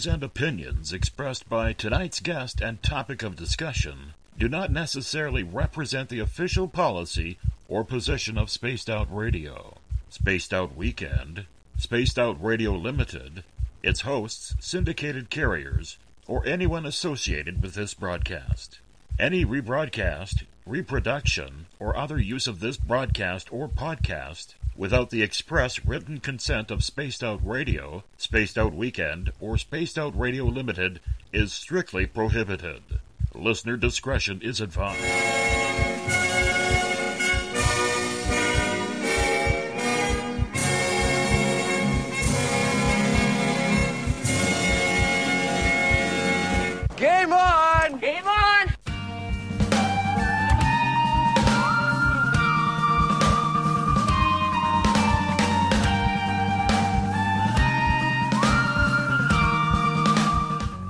views and opinions expressed by tonight's guest and topic of discussion do not necessarily represent the official policy or position of Spaced Out Radio, Spaced Out Weekend, Spaced Out Radio Limited, its hosts, syndicated carriers, or anyone associated with this broadcast. Any rebroadcast, reproduction, or other use of this broadcast or podcast without the express written consent of Spaced Out Radio, Spaced Out Weekend, or Spaced Out Radio Limited is strictly prohibited. Listener discretion is advised. Game on!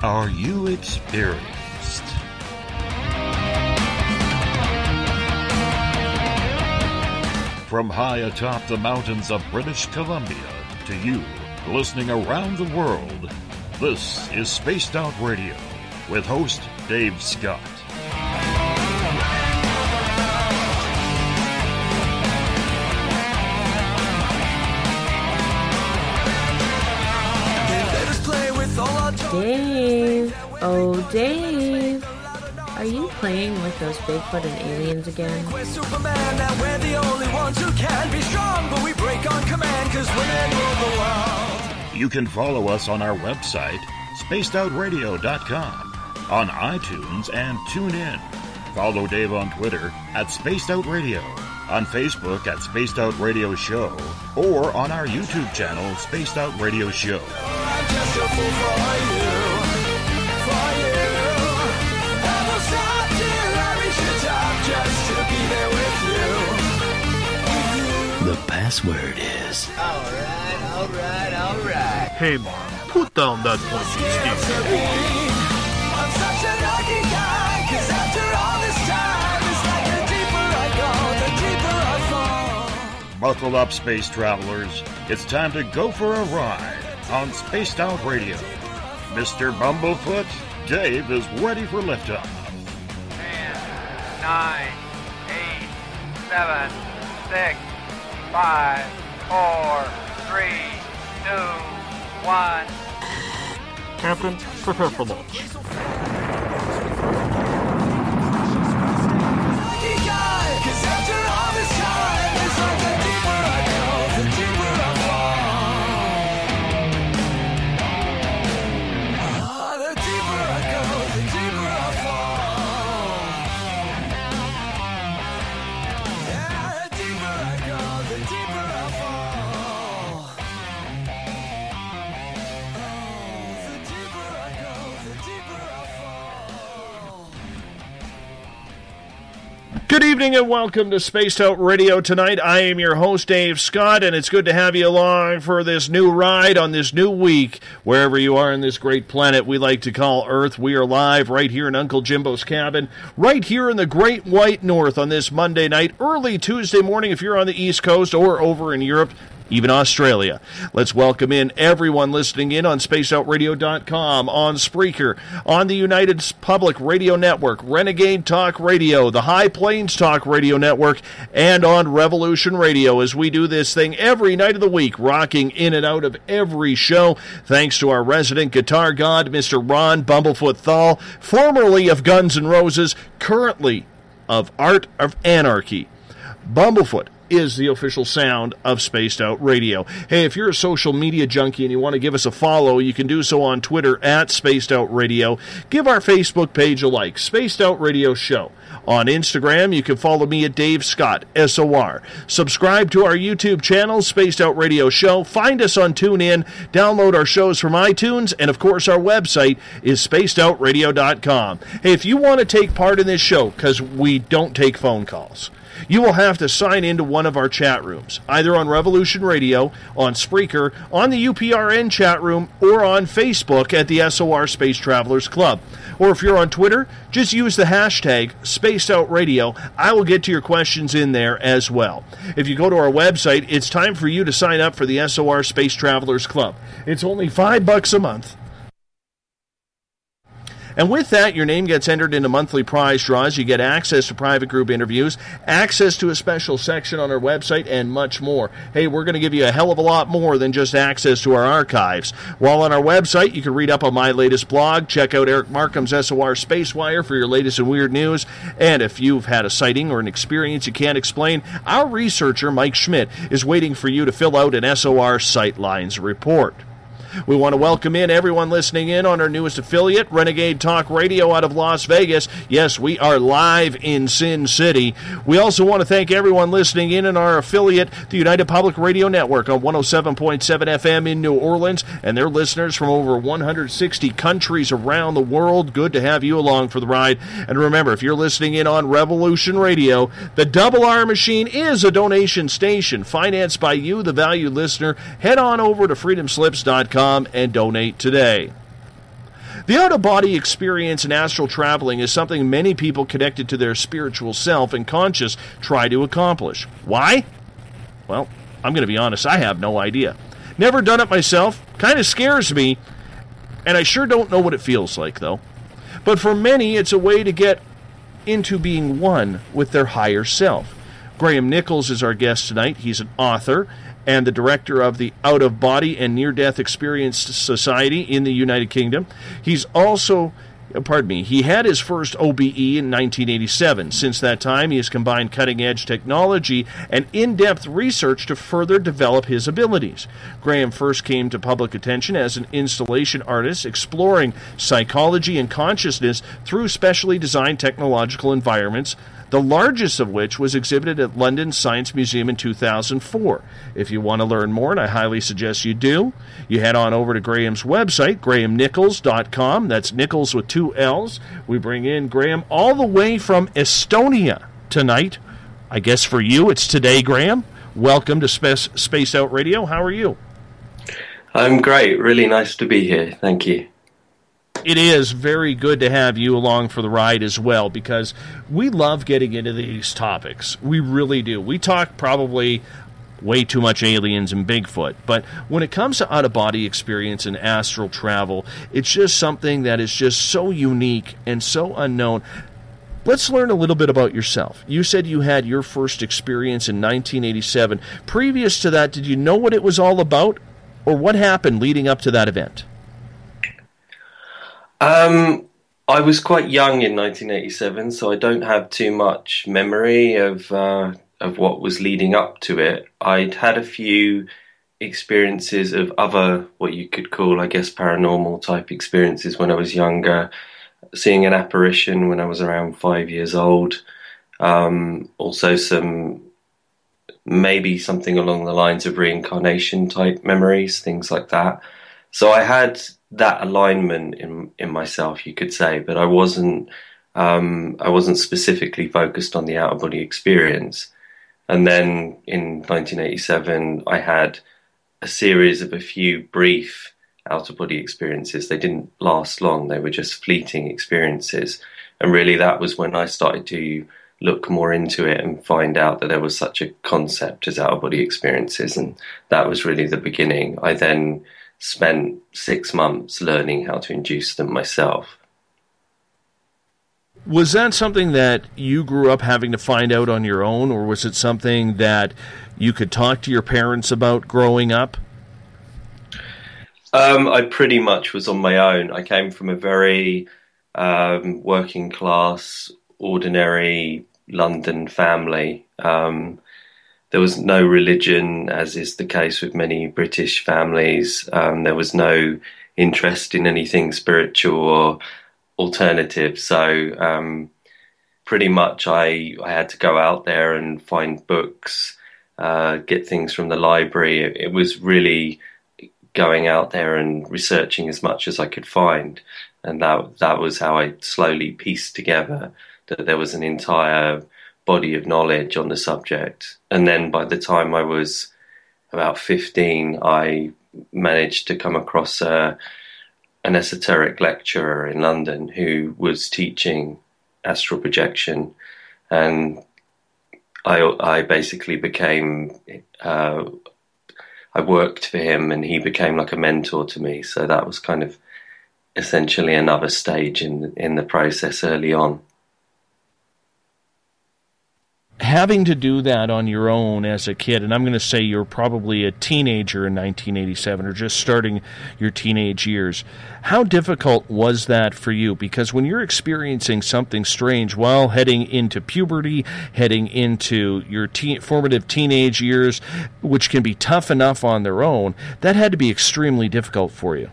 Are you experienced? From high atop the mountains of British Columbia to you, listening around the world, this is Spaced Out Radio with host Dave Scott. Dave, oh Dave, are you playing with those Bigfoot and aliens again? You can follow us on our website, spacedoutradio.com, on iTunes and TuneIn. Follow Dave on Twitter at Spaced Out Radio, on Facebook at Spaced Out Radio Show, or on our YouTube channel, Spaced Out Radio Show. I'm just a fool for you, for you. I will stop till I reach the top just to be there with you. The password is Alright, alright, alright. Hey, Mom, put down that pointy stick. Buckle up, space travelers. It's time to go for a ride on Spaced Out Radio. Mr. Bumblefoot, Dave is ready for liftoff. Ten, nine, eight, seven, six, five, four, three, two, one. Captain, prepare for launch. Good evening and welcome to Spaced Out Radio tonight. I am your host, Dave Scott, and it's good to have you along for this new ride on this new week. Wherever you are in this great planet we like to call Earth, we are live right here in Uncle Jimbo's cabin, right here in the Great White North on this Monday night, early Tuesday morning if you're on the East Coast or over in Europe. Even Australia. Let's welcome in everyone listening in on spaceoutradio.com, on Spreaker, on the United Public Radio Network, Renegade Talk Radio, the High Plains Talk Radio Network, and on Revolution Radio as we do this thing every night of the week, rocking in and out of every show. Thanks to our resident guitar god, Mr. Ron Bumblefoot Thal, formerly of Guns N' Roses, currently of Art of Anarchy. Bumblefoot is the official sound of Spaced Out Radio. Hey, if you're a social media junkie and you want to give us a follow, you can do so on Twitter at Spaced Out Radio. Give our Facebook page a like, Spaced Out Radio Show. On Instagram, you can follow me at Dave Scott, SOR. Subscribe to our YouTube channel, Spaced Out Radio Show. Find us on TuneIn. Download our shows from iTunes. And of course, our website is spacedoutradio.com. Hey, if you want to take part in this show, because we don't take phone calls, you will have to sign into one of our chat rooms, either on Revolution Radio, on Spreaker, on the UPRN chat room, or on Facebook at the SOR Space Travelers Club. Or if you're on Twitter, just use the hashtag Spaced Out Radio. I will get to your questions in there as well. If you go to our website, it's time for you to sign up for the SOR Space Travelers Club. It's only five bucks a month. And with that, your name gets entered into monthly prize draws. You get access to private group interviews, access to a special section on our website, and much more. Hey, we're going to give you a hell of a lot more than just access to our archives. While on our website, you can read up on my latest blog, check out Eric Markham's SOR Spacewire for your latest and weird news. And if you've had a sighting or an experience you can't explain, our researcher, Mike Schmidt, is waiting for you to fill out an SOR Sightlines report. We want to welcome in everyone listening in on our newest affiliate, Renegade Talk Radio out of Las Vegas. Yes, we are live in Sin City. We also want to thank everyone listening in on our affiliate, the United Public Radio Network on 107.7 FM in New Orleans, and their listeners from over 160 countries around the world. Good to have you along for the ride. And remember, if you're listening in on Revolution Radio, the Double R Machine is a donation station financed by you, the valued listener. Head on over to freedomslips.com and donate today. The out of body experience in astral traveling is something many people connected to their spiritual self and conscious try to accomplish. Why? Well, I'm going to be honest, I have no idea. Never done it myself, kind of scares me, and I sure don't know what it feels like, though. But for many, it's a way to get into being one with their higher self. Graham Nicholls is our guest tonight. He's an author and the director of the Out of Body and Near Death Experience Society in the United Kingdom. He's also uh, pardon me, he had his first OBE in 1987. Since that time, he has combined cutting edge technology and in depth research to further develop his abilities. Graham first came to public attention as an installation artist exploring psychology and consciousness through specially designed technological environments the largest of which was exhibited at London Science Museum in 2004. If you want to learn more, and I highly suggest you do, you head on over to Graham's website, grahamnicholls.com. That's Nicholls with two L's. We bring in Graham all the way from Estonia tonight. I guess for you, it's today, Graham. Welcome to Space, Space Out Radio. How are you? I'm great. Really nice to be here. Thank you it is very good to have you along for the ride as well because we love getting into these topics. We really do. We talk probably way too much aliens and Bigfoot, but when it comes to out of body experience and astral travel, it's just something that is just so unique and so unknown. Let's learn a little bit about yourself. You said you had your first experience in 1987. Previous to that, did you know what it was all about or what happened leading up to that event? Um, I was quite young in 1987, so I don't have too much memory of uh, of what was leading up to it. I'd had a few experiences of other what you could call, I guess, paranormal type experiences when I was younger. Seeing an apparition when I was around five years old. Um, also, some maybe something along the lines of reincarnation type memories, things like that. So I had that alignment in in myself, you could say, but I wasn't um, I wasn't specifically focused on the out of body experience. And then in 1987, I had a series of a few brief out of body experiences. They didn't last long; they were just fleeting experiences. And really, that was when I started to look more into it and find out that there was such a concept as out of body experiences. And that was really the beginning. I then spent six months learning how to induce them myself. Was that something that you grew up having to find out on your own, or was it something that you could talk to your parents about growing up? Um, I pretty much was on my own. I came from a very um, working class, ordinary London family. Um, there was no religion, as is the case with many British families. Um, there was no interest in anything spiritual or alternative. So, um, pretty much, I, I had to go out there and find books, uh, get things from the library. It, it was really going out there and researching as much as I could find, and that that was how I slowly pieced together that there was an entire body of knowledge on the subject. And then by the time I was about 15, I managed to come across a, an esoteric lecturer in London who was teaching astral projection. And I, I basically became, uh, I worked for him and he became like a mentor to me. So that was kind of essentially another stage in, in the process early on having to do that on your own as a kid, and I'm going to say you're probably a teenager in 1987 or just starting your teenage years, how difficult was that for you? Because when you're experiencing something strange while heading into puberty, heading into your formative teenage years, which can be tough enough on their own, that had to be extremely difficult for you.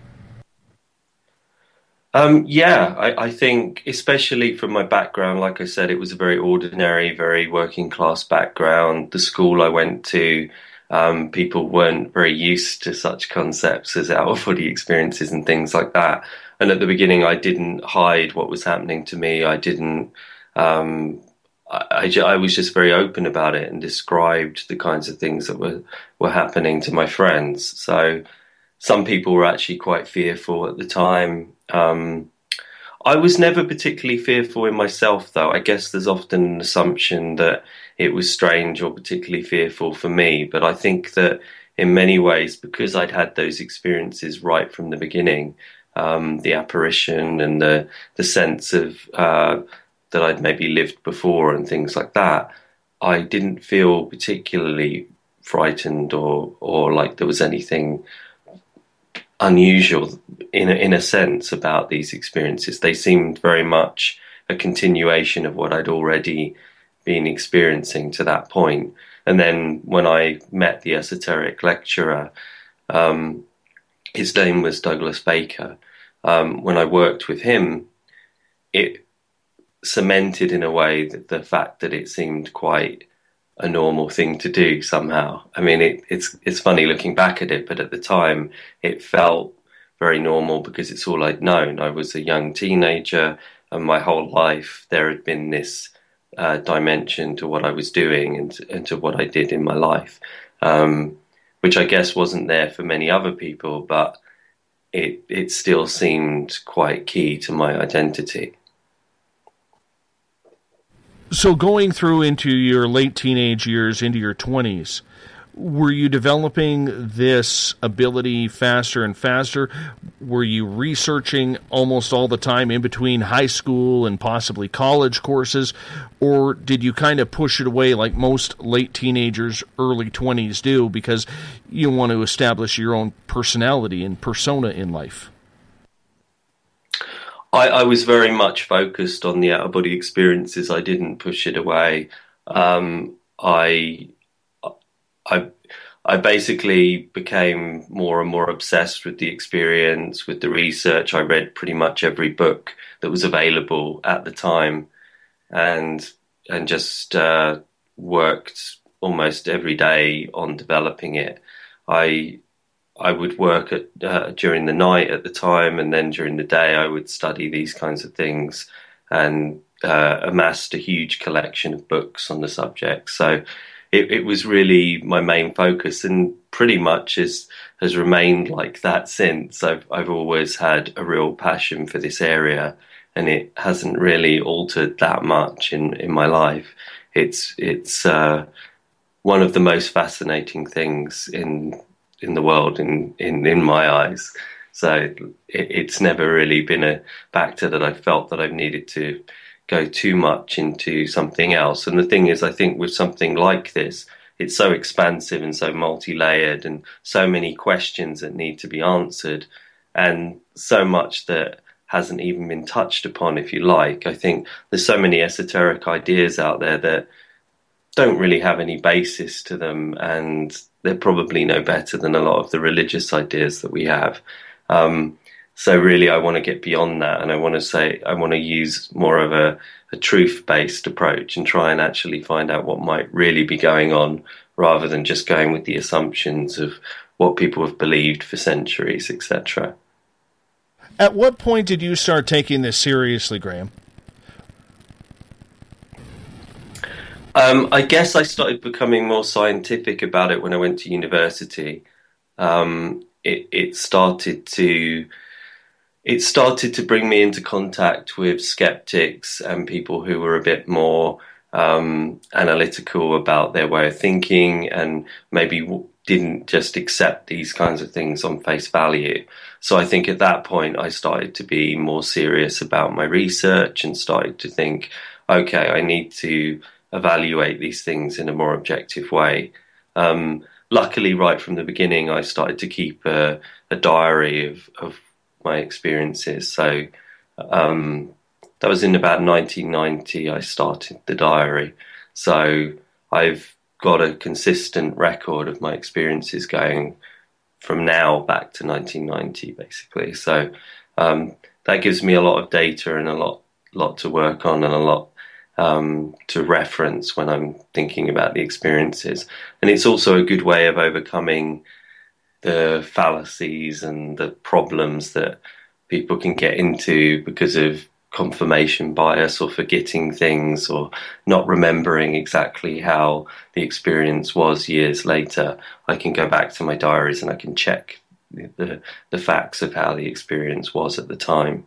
Um, yeah, I, I, think, especially from my background, like I said, it was a very ordinary, very working class background. The school I went to, um, people weren't very used to such concepts as out of body experiences and things like that. And at the beginning, I didn't hide what was happening to me. I didn't. Um, I, I, I, was just very open about it and described the kinds of things that were were happening to my friends. So some people were actually quite fearful at the time. Um, I was never particularly fearful in myself, though. I guess there's often an assumption that it was strange or particularly fearful for me. But I think that in many ways, because I'd had those experiences right from the beginning, um, the apparition and the the sense of uh, that I'd maybe lived before and things like that, I didn't feel particularly frightened or or like there was anything unusual in a, in a sense about these experiences. They seemed very much a continuation of what I'd already been experiencing to that point. And then when I met the esoteric lecturer, um, his name was Douglas Baker. Um, when I worked with him, it cemented in a way the fact that it seemed quite a normal thing to do somehow. I mean, it, it's it's funny looking back at it, but at the time it felt very normal because it's all I'd known. I was a young teenager, and my whole life there had been this uh, dimension to what I was doing and, and to what I did in my life, um, which I guess wasn't there for many other people, but it it still seemed quite key to my identity. So, going through into your late teenage years, into your 20s, were you developing this ability faster and faster? Were you researching almost all the time in between high school and possibly college courses? Or did you kind of push it away like most late teenagers, early 20s do because you want to establish your own personality and persona in life? I, I was very much focused on the out of body experiences. I didn't push it away. Um, I, I, I basically became more and more obsessed with the experience, with the research. I read pretty much every book that was available at the time, and and just uh, worked almost every day on developing it. I I would work at, uh, during the night at the time, and then during the day I would study these kinds of things and uh, amassed a huge collection of books on the subject. So it, it, was really my main focus, and pretty much is, has remained like that since. I've I've always had a real passion for this area, and it hasn't really altered that much in, in my life. It's it's uh, one of the most fascinating things in in the world in in, in my eyes. So it, it's never really been a factor that I've felt that I've needed to go too much into something else. And the thing is, I think with something like this, it's so expansive and so multi-layered, and so many questions that need to be answered, and so much that hasn't even been touched upon, if you like. I think there's so many esoteric ideas out there that don't really have any basis to them, and they're probably no better than a lot of the religious ideas that we have. Um, so really, I want to get beyond that, and I want to say I want to use more of a, a truth-based approach and try and actually find out what might really be going on, rather than just going with the assumptions of what people have believed for centuries, etc. At what point did you start taking this seriously, Graham? Um, I guess I started becoming more scientific about it when I went to university. Um, it, it started to it started to bring me into contact with skeptics and people who were a bit more um, analytical about their way of thinking and maybe w- didn't just accept these kinds of things on face value. So I think at that point I started to be more serious about my research and started to think, okay, I need to evaluate these things in a more objective way. Um, luckily, right from the beginning, I started to keep a, a diary of, of, my experiences. So um, that was in about 1990. I started the diary. So I've got a consistent record of my experiences going from now back to 1990, basically. So um, that gives me a lot of data and a lot lot to work on and a lot um, to reference when I'm thinking about the experiences. And it's also a good way of overcoming the fallacies and the problems that people can get into because of confirmation bias or forgetting things or not remembering exactly how the experience was years later. I can go back to my diaries and I can check the, the facts of how the experience was at the time.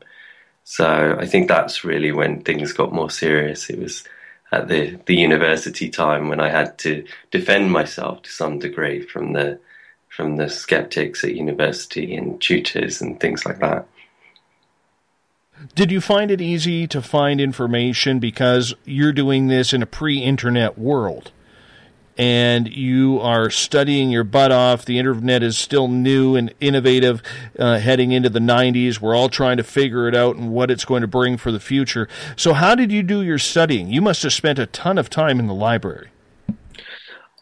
So I think that's really when things got more serious. It was at the, the university time when I had to defend myself to some degree from the from the skeptics at university and tutors and things like that. Did you find it easy to find information because you're doing this in a pre-internet world? And you are studying your butt off. The internet is still new and innovative uh, heading into the 90s. We're all trying to figure it out and what it's going to bring for the future. So, how did you do your studying? You must have spent a ton of time in the library.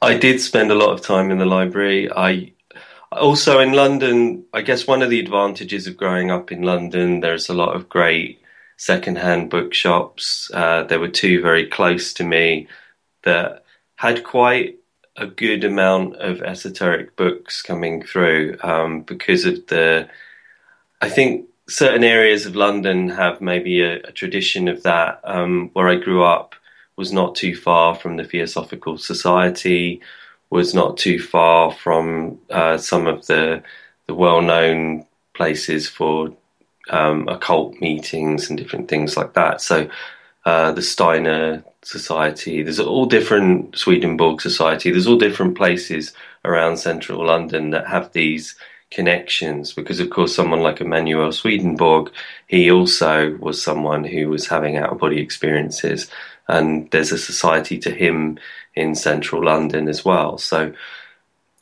I did spend a lot of time in the library. I also in London, I guess one of the advantages of growing up in London, there's a lot of great secondhand bookshops. Uh, there were two very close to me that had quite a good amount of esoteric books coming through um, because of the. I think certain areas of London have maybe a, a tradition of that. Um, where I grew up was not too far from the Theosophical Society, was not too far from uh, some of the the well-known places for um, occult meetings and different things like that. So uh, the Steiner Society. There's all different Swedenborg Society. There's all different places around central London that have these connections because of course someone like Emanuel Swedenborg he also was someone who was having out of body experiences and there's a society to him in central London as well so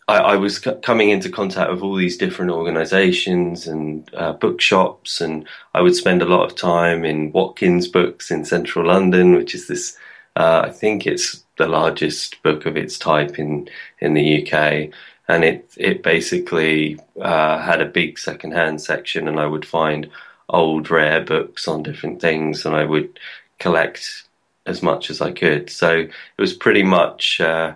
I, I was c- coming into contact with all these different organizations and uh, bookshops and I would spend a lot of time in Watkins books in central London which is this uh, I think it's the largest book of its type in in the UK, and it it basically uh, had a big secondhand section, and I would find old rare books on different things, and I would collect as much as I could. So it was pretty much. Uh,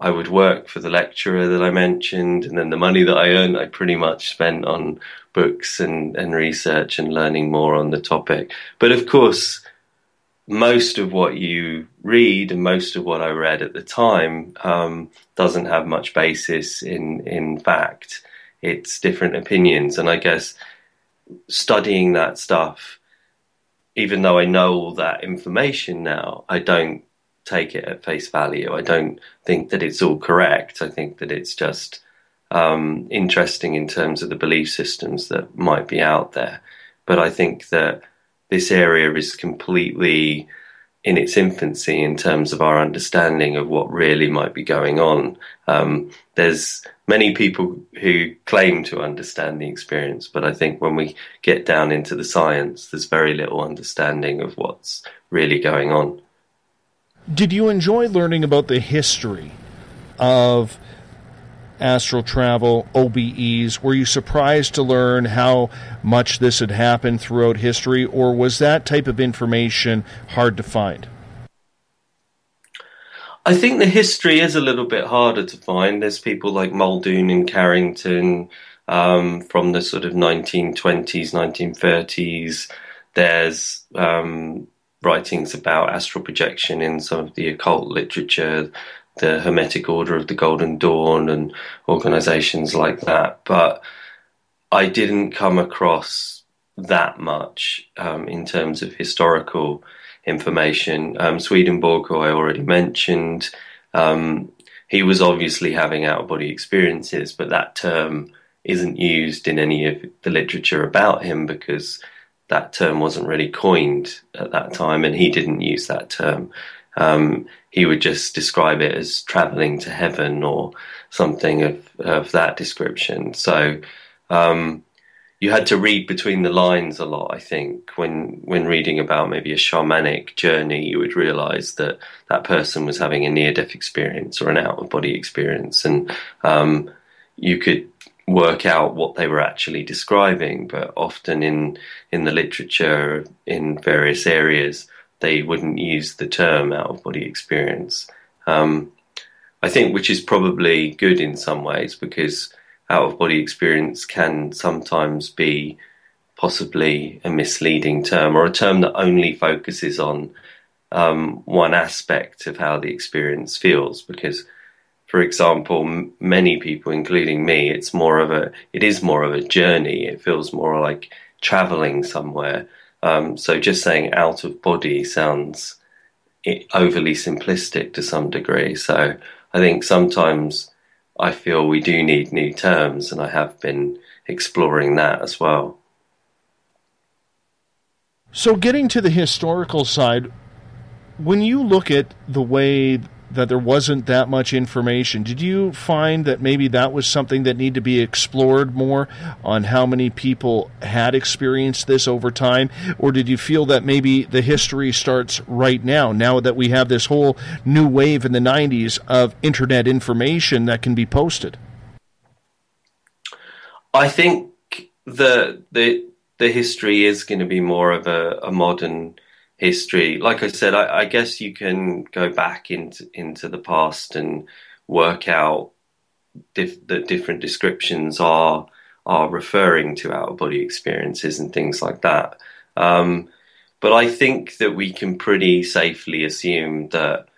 I would work for the lecturer that I mentioned, and then the money that I earned, I pretty much spent on books and, and research and learning more on the topic. But of course, most of what you read and most of what I read at the time um, doesn't have much basis in in fact. It's different opinions, and I guess studying that stuff even though I know all that information now, I don't take it at face value. I don't think that it's all correct. I think that it's just um, interesting in terms of the belief systems that might be out there. But I think that this area is completely in its infancy in terms of our understanding of what really might be going on. Um, there's many people who claim to understand the experience, but I think when we get down into the science, there's very little understanding of what's really going on. Did you enjoy learning about the history of astral travel, OBEs? Were you surprised to learn how much this had happened throughout history, or was that type of information hard to find? I think the history is a little bit harder to find. There's people like Muldoon and Carrington um, from the sort of 1920s, 1930s. There's um, writings about astral projection in some of the occult literature the Hermetic Order of the Golden Dawn and organizations like that. But I didn't come across that much um, in terms of historical information. Um, Swedenborg, who I already mentioned, um, he was obviously having out of body experiences, but that term isn't used in any of the literature about him because that term wasn't really coined at that time, and he didn't use that term. Um, he would just describe it as traveling to heaven or something of, of that description. So um, you had to read between the lines a lot. I think when when reading about maybe a shamanic journey, you would realize that that person was having a near death experience or an out of body experience, and um, you could work out what they were actually describing. But often in in the literature in various areas they wouldn't use the term out of body experience. Um, I think, which is probably good in some ways because out of body experience can sometimes be possibly a misleading term or a term that only focuses on um, one aspect of how the experience feels. Because, for example, m- many people, including me, it's more of a it is more of a journey. It feels more like traveling somewhere um, so just saying out of body sounds overly simplistic to some degree. So I think sometimes I feel we do need new terms, and I have been exploring that as well. So, getting to the historical side, when you look at the way that there wasn't that much information. Did you find that maybe that was something that needed to be explored more on how many people had experienced this over time? Or did you feel that maybe the history starts right now, now that we have this whole new wave in the 90s of internet information that can be posted? I think the the the history is going to be more of a, a modern history. Like I said, I, I, guess you can go back into into the past and work out dif- that different descriptions are are referring to out of body experiences and things like that. Um, but I think that we can pretty safely assume that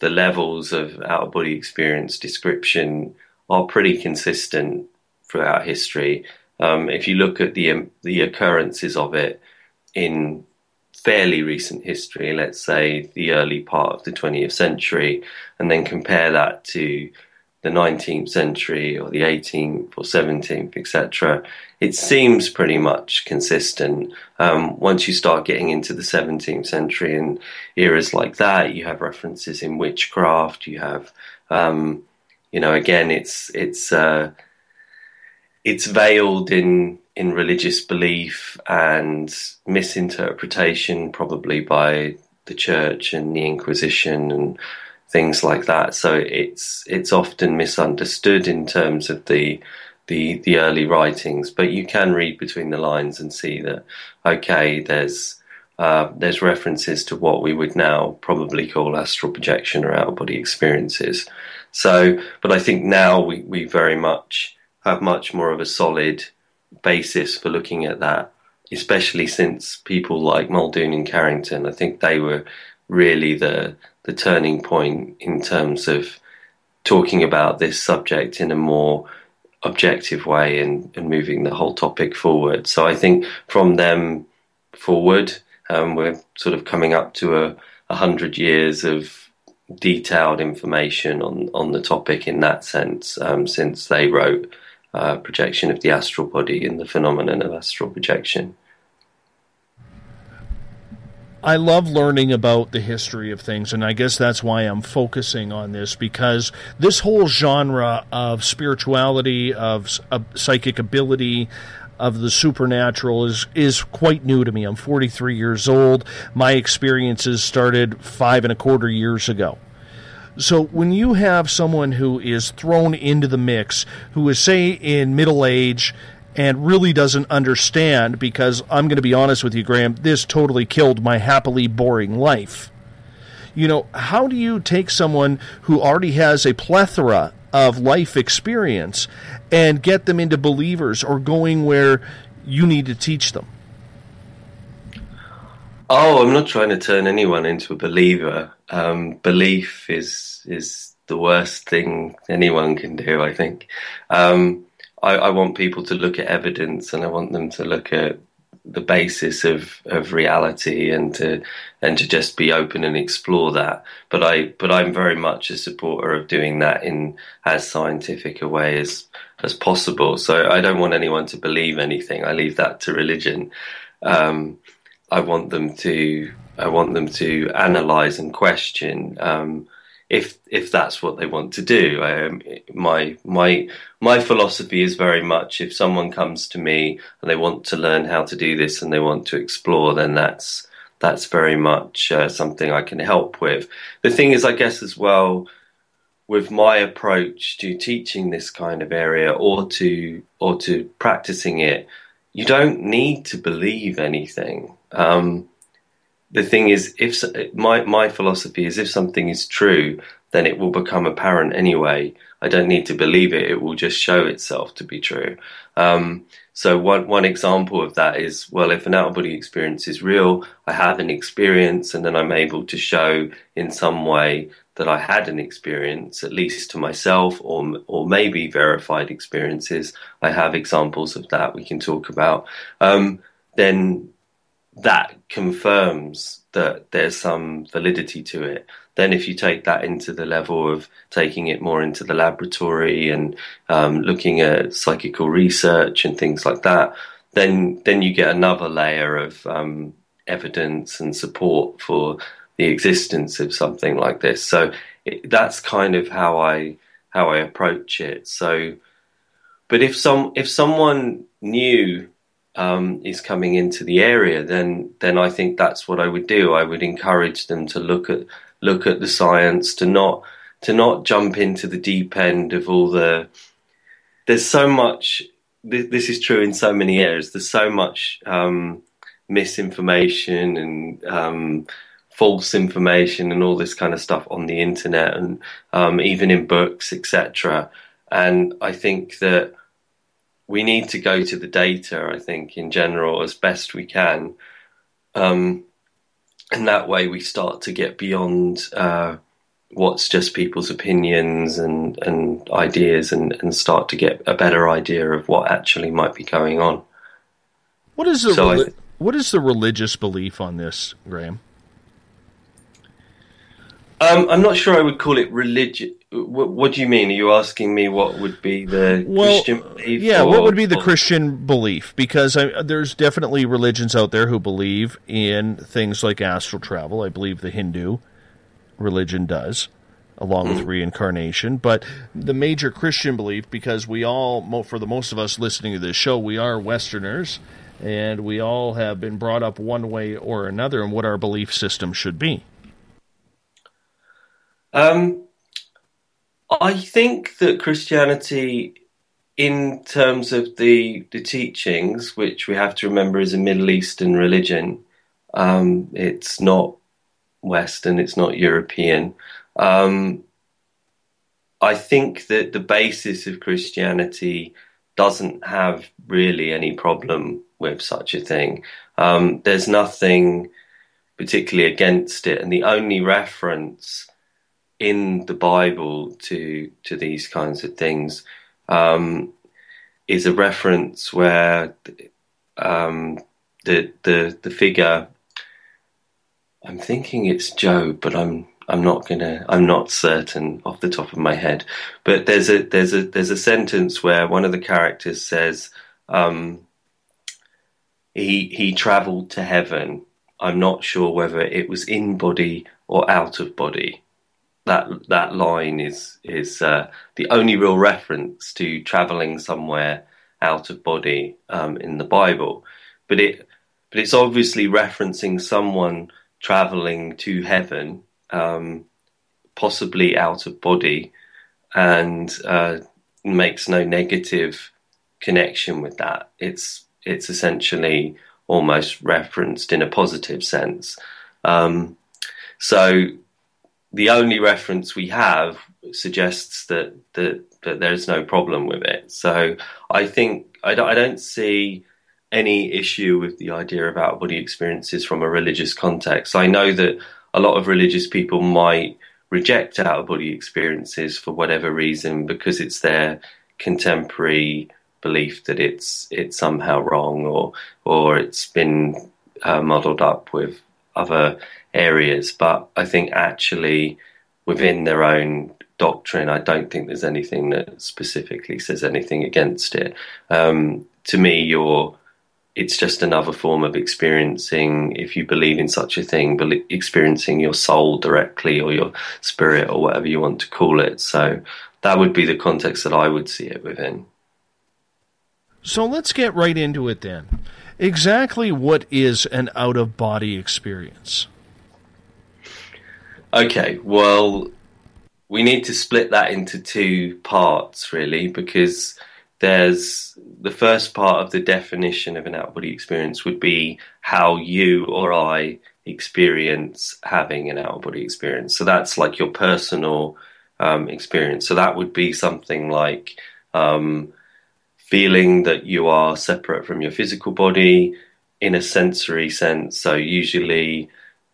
the levels of out of body experience description are pretty consistent throughout history. Um, if you look at the the occurrences of it in fairly recent history, let's say the early part of the 20th century, and then compare that to the 19th century or the 18th or 17th, etc., it seems pretty much consistent. Um, once you start getting into the 17th century and eras like that, you have references in witchcraft. You have, um, you know, again, it's it's uh, it's veiled in in religious belief and misinterpretation, probably by the church and the Inquisition and things like that. So it's it's often misunderstood in terms of the the the early writings, but you can read between the lines and see that okay, there's uh, there's references to what we would now probably call astral projection or out of body experiences. So, but I think now we, we very much have much more of a solid basis for looking at that, especially since people like Muldoon and Carrington, I think they were really the the turning point in terms of talking about this subject in a more objective way and, and moving the whole topic forward. So I think from them forward, Um, we're sort of coming up to a, a hundred years of detailed information on, on the topic in that sense um, since they wrote uh, Projection of the Astral Body and the Phenomenon of Astral Projection. I love learning about the history of things, and I guess that's why I'm focusing on this because this whole genre of spirituality, of, of psychic ability, of the supernatural is is quite new to me. I'm 43 years old. My experiences started five and a quarter years ago. So when you have someone who is thrown into the mix, who is say in middle age and really doesn't understand, because I'm going to be honest with you, Graham, this totally killed my happily boring life. You know, how do you take someone who already has a plethora of life experience and get them into believers or going where you need to teach them? Oh, I'm not trying to turn anyone into a believer. Um, belief is is the worst thing anyone can do. I think. Um, I, I, want people to look at evidence, and I want them to look at the basis of, of reality, and to and to just be open and explore that. But I but I'm very much a supporter of doing that in as scientific a way as as possible. So I don't want anyone to believe anything. I leave that to religion. Um, I want them to I want them to analyze and question um, if if that's what they want to do. Um, my my my philosophy is very much if someone comes to me and they want to learn how to do this and they want to explore, then that's that's very much uh, something I can help with. The thing is, I guess as well with my approach to teaching this kind of area or to or to practicing it, you don't need to believe anything. Um, the thing is, if my my philosophy is if something is true, then it will become apparent anyway. I don't need to believe it; it will just show itself to be true. Um, so one one example of that is well, if an out of body experience is real, I have an experience, and then I'm able to show in some way that I had an experience, at least to myself, or or maybe verified experiences. I have examples of that we can talk about. Um, then that confirms that there's some validity to it. Then, if you take that into the level of taking it more into the laboratory and um, looking at psychical research and things like that, then then you get another layer of um, evidence and support for the existence of something like this. So it, that's kind of how I how I approach it. So, but if some if someone knew um, is coming into the area, then then I think that's what I would do. I would encourage them to look at look at the science, to not to not jump into the deep end of all the. There's so much. This is true in so many areas. There's so much um, misinformation and um, false information and all this kind of stuff on the internet and um, even in books, etc. And I think that we need to go to the data, I think, in general, as best we can. Um, and that way we start to get beyond uh, what's just people's opinions and, and ideas and, and start to get a better idea of what actually might be going on. What is the, so reli- what is the religious belief on this, Graham? Um, I'm not sure I would call it religion. What, what, do you mean? Are you asking me what would be the well, Christian belief? Yeah, or, what would be the or... Christian belief? Because I, there's definitely religions out there who believe in things like astral travel. I believe the Hindu religion does, along mm. with reincarnation. But the major Christian belief, because we all, for the most of us listening to this show, we are Westerners, and we all have been brought up one way or another in what our belief system should be. Um, I think that Christianity, in terms of the the teachings, which we have to remember is a Middle Eastern religion, um, it's not Western, it's not European. Um, I think that the basis of Christianity doesn't have really any problem with such a thing. Um, there's nothing particularly against it, and the only reference in the Bible to to these kinds of things um, is a reference where um, the the the figure I'm thinking it's Job, but I'm I'm not gonna I'm not certain off the top of my head. But there's a there's a there's a sentence where one of the characters says um, he he travelled to heaven. I'm not sure whether it was in body or out of body. That that line is is uh, the only real reference to travelling somewhere out of body um, in the Bible, but it but it's obviously referencing someone traveling to heaven, um, possibly out of body, and uh, makes no negative connection with that. It's it's essentially almost referenced in a positive sense. Um, so the only reference we have suggests that that that there's no problem with it. So I think I don't, I don't see any issue with the idea of out body experiences from a religious context. I know that a lot of religious people might reject out of body experiences for whatever reason because it's their contemporary belief that it's it's somehow wrong or or it's been uh, muddled up with other areas. But I think actually within their own doctrine, I don't think there's anything that specifically says anything against it. Um, to me, you're it's just another form of experiencing, if you believe in such a thing, experiencing your soul directly or your spirit or whatever you want to call it. So that would be the context that I would see it within. So let's get right into it then. Exactly what is an out of body experience? Okay, well, we need to split that into two parts, really, because there's the first part of the definition of an out of body experience would be how you or I experience having an out of body experience. So that's like your personal um, experience. So that would be something like um, feeling that you are separate from your physical body in a sensory sense. So usually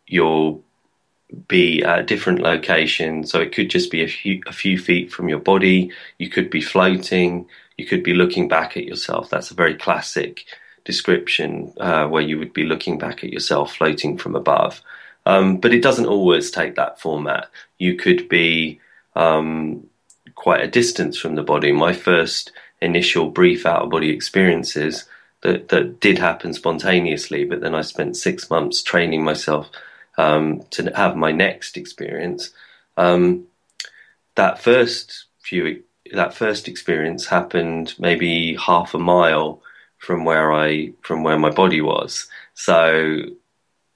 you'll be at a different location. So it could just be a few, a few feet from your body. You could be floating you could be looking back at yourself. That's a very classic description uh, where you would be looking back at yourself floating from above. Um, but it doesn't always take that format. You could be um, quite a distance from the body. My first initial brief out of body experiences that, that did happen spontaneously, but then I spent six months training myself um, to have my next experience. Um, that first few that first experience happened maybe half a mile from where I from where my body was. So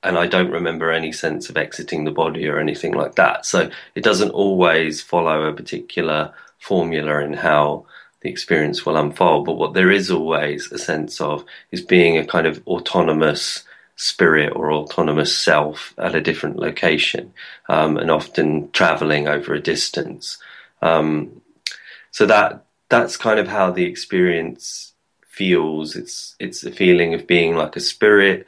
and I don't remember any sense of exiting the body or anything like that. So it doesn't always follow a particular formula in how the experience will unfold. But what there is always a sense of is being a kind of autonomous spirit or autonomous self at a different location, um, and often traveling over a distance. Um, so that that's kind of how the experience feels. It's it's a feeling of being like a spirit,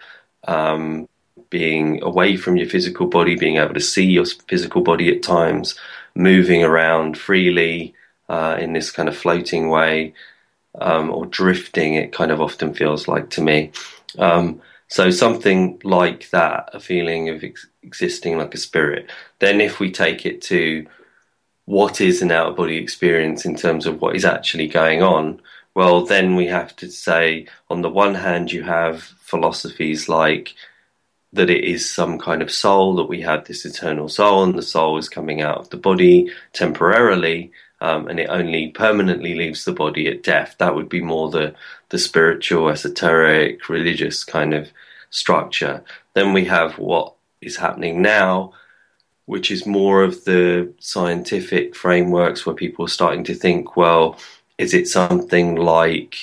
um, being away from your physical body, being able to see your physical body at times, moving around freely uh, in this kind of floating way, um, or drifting. It kind of often feels like to me. Um, so something like that, a feeling of ex- existing like a spirit. Then, if we take it to what is an out of body experience in terms of what is actually going on, well, then we have to say, on the one hand, you have philosophies like that it is some kind of soul, that we have this eternal soul, and the soul is coming out of the body temporarily, um, and it only permanently leaves the body at death. That would be more the, the spiritual, esoteric, religious kind of structure. Then we have what is happening now, which is more of the scientific frameworks where people are starting to think, well, is it something like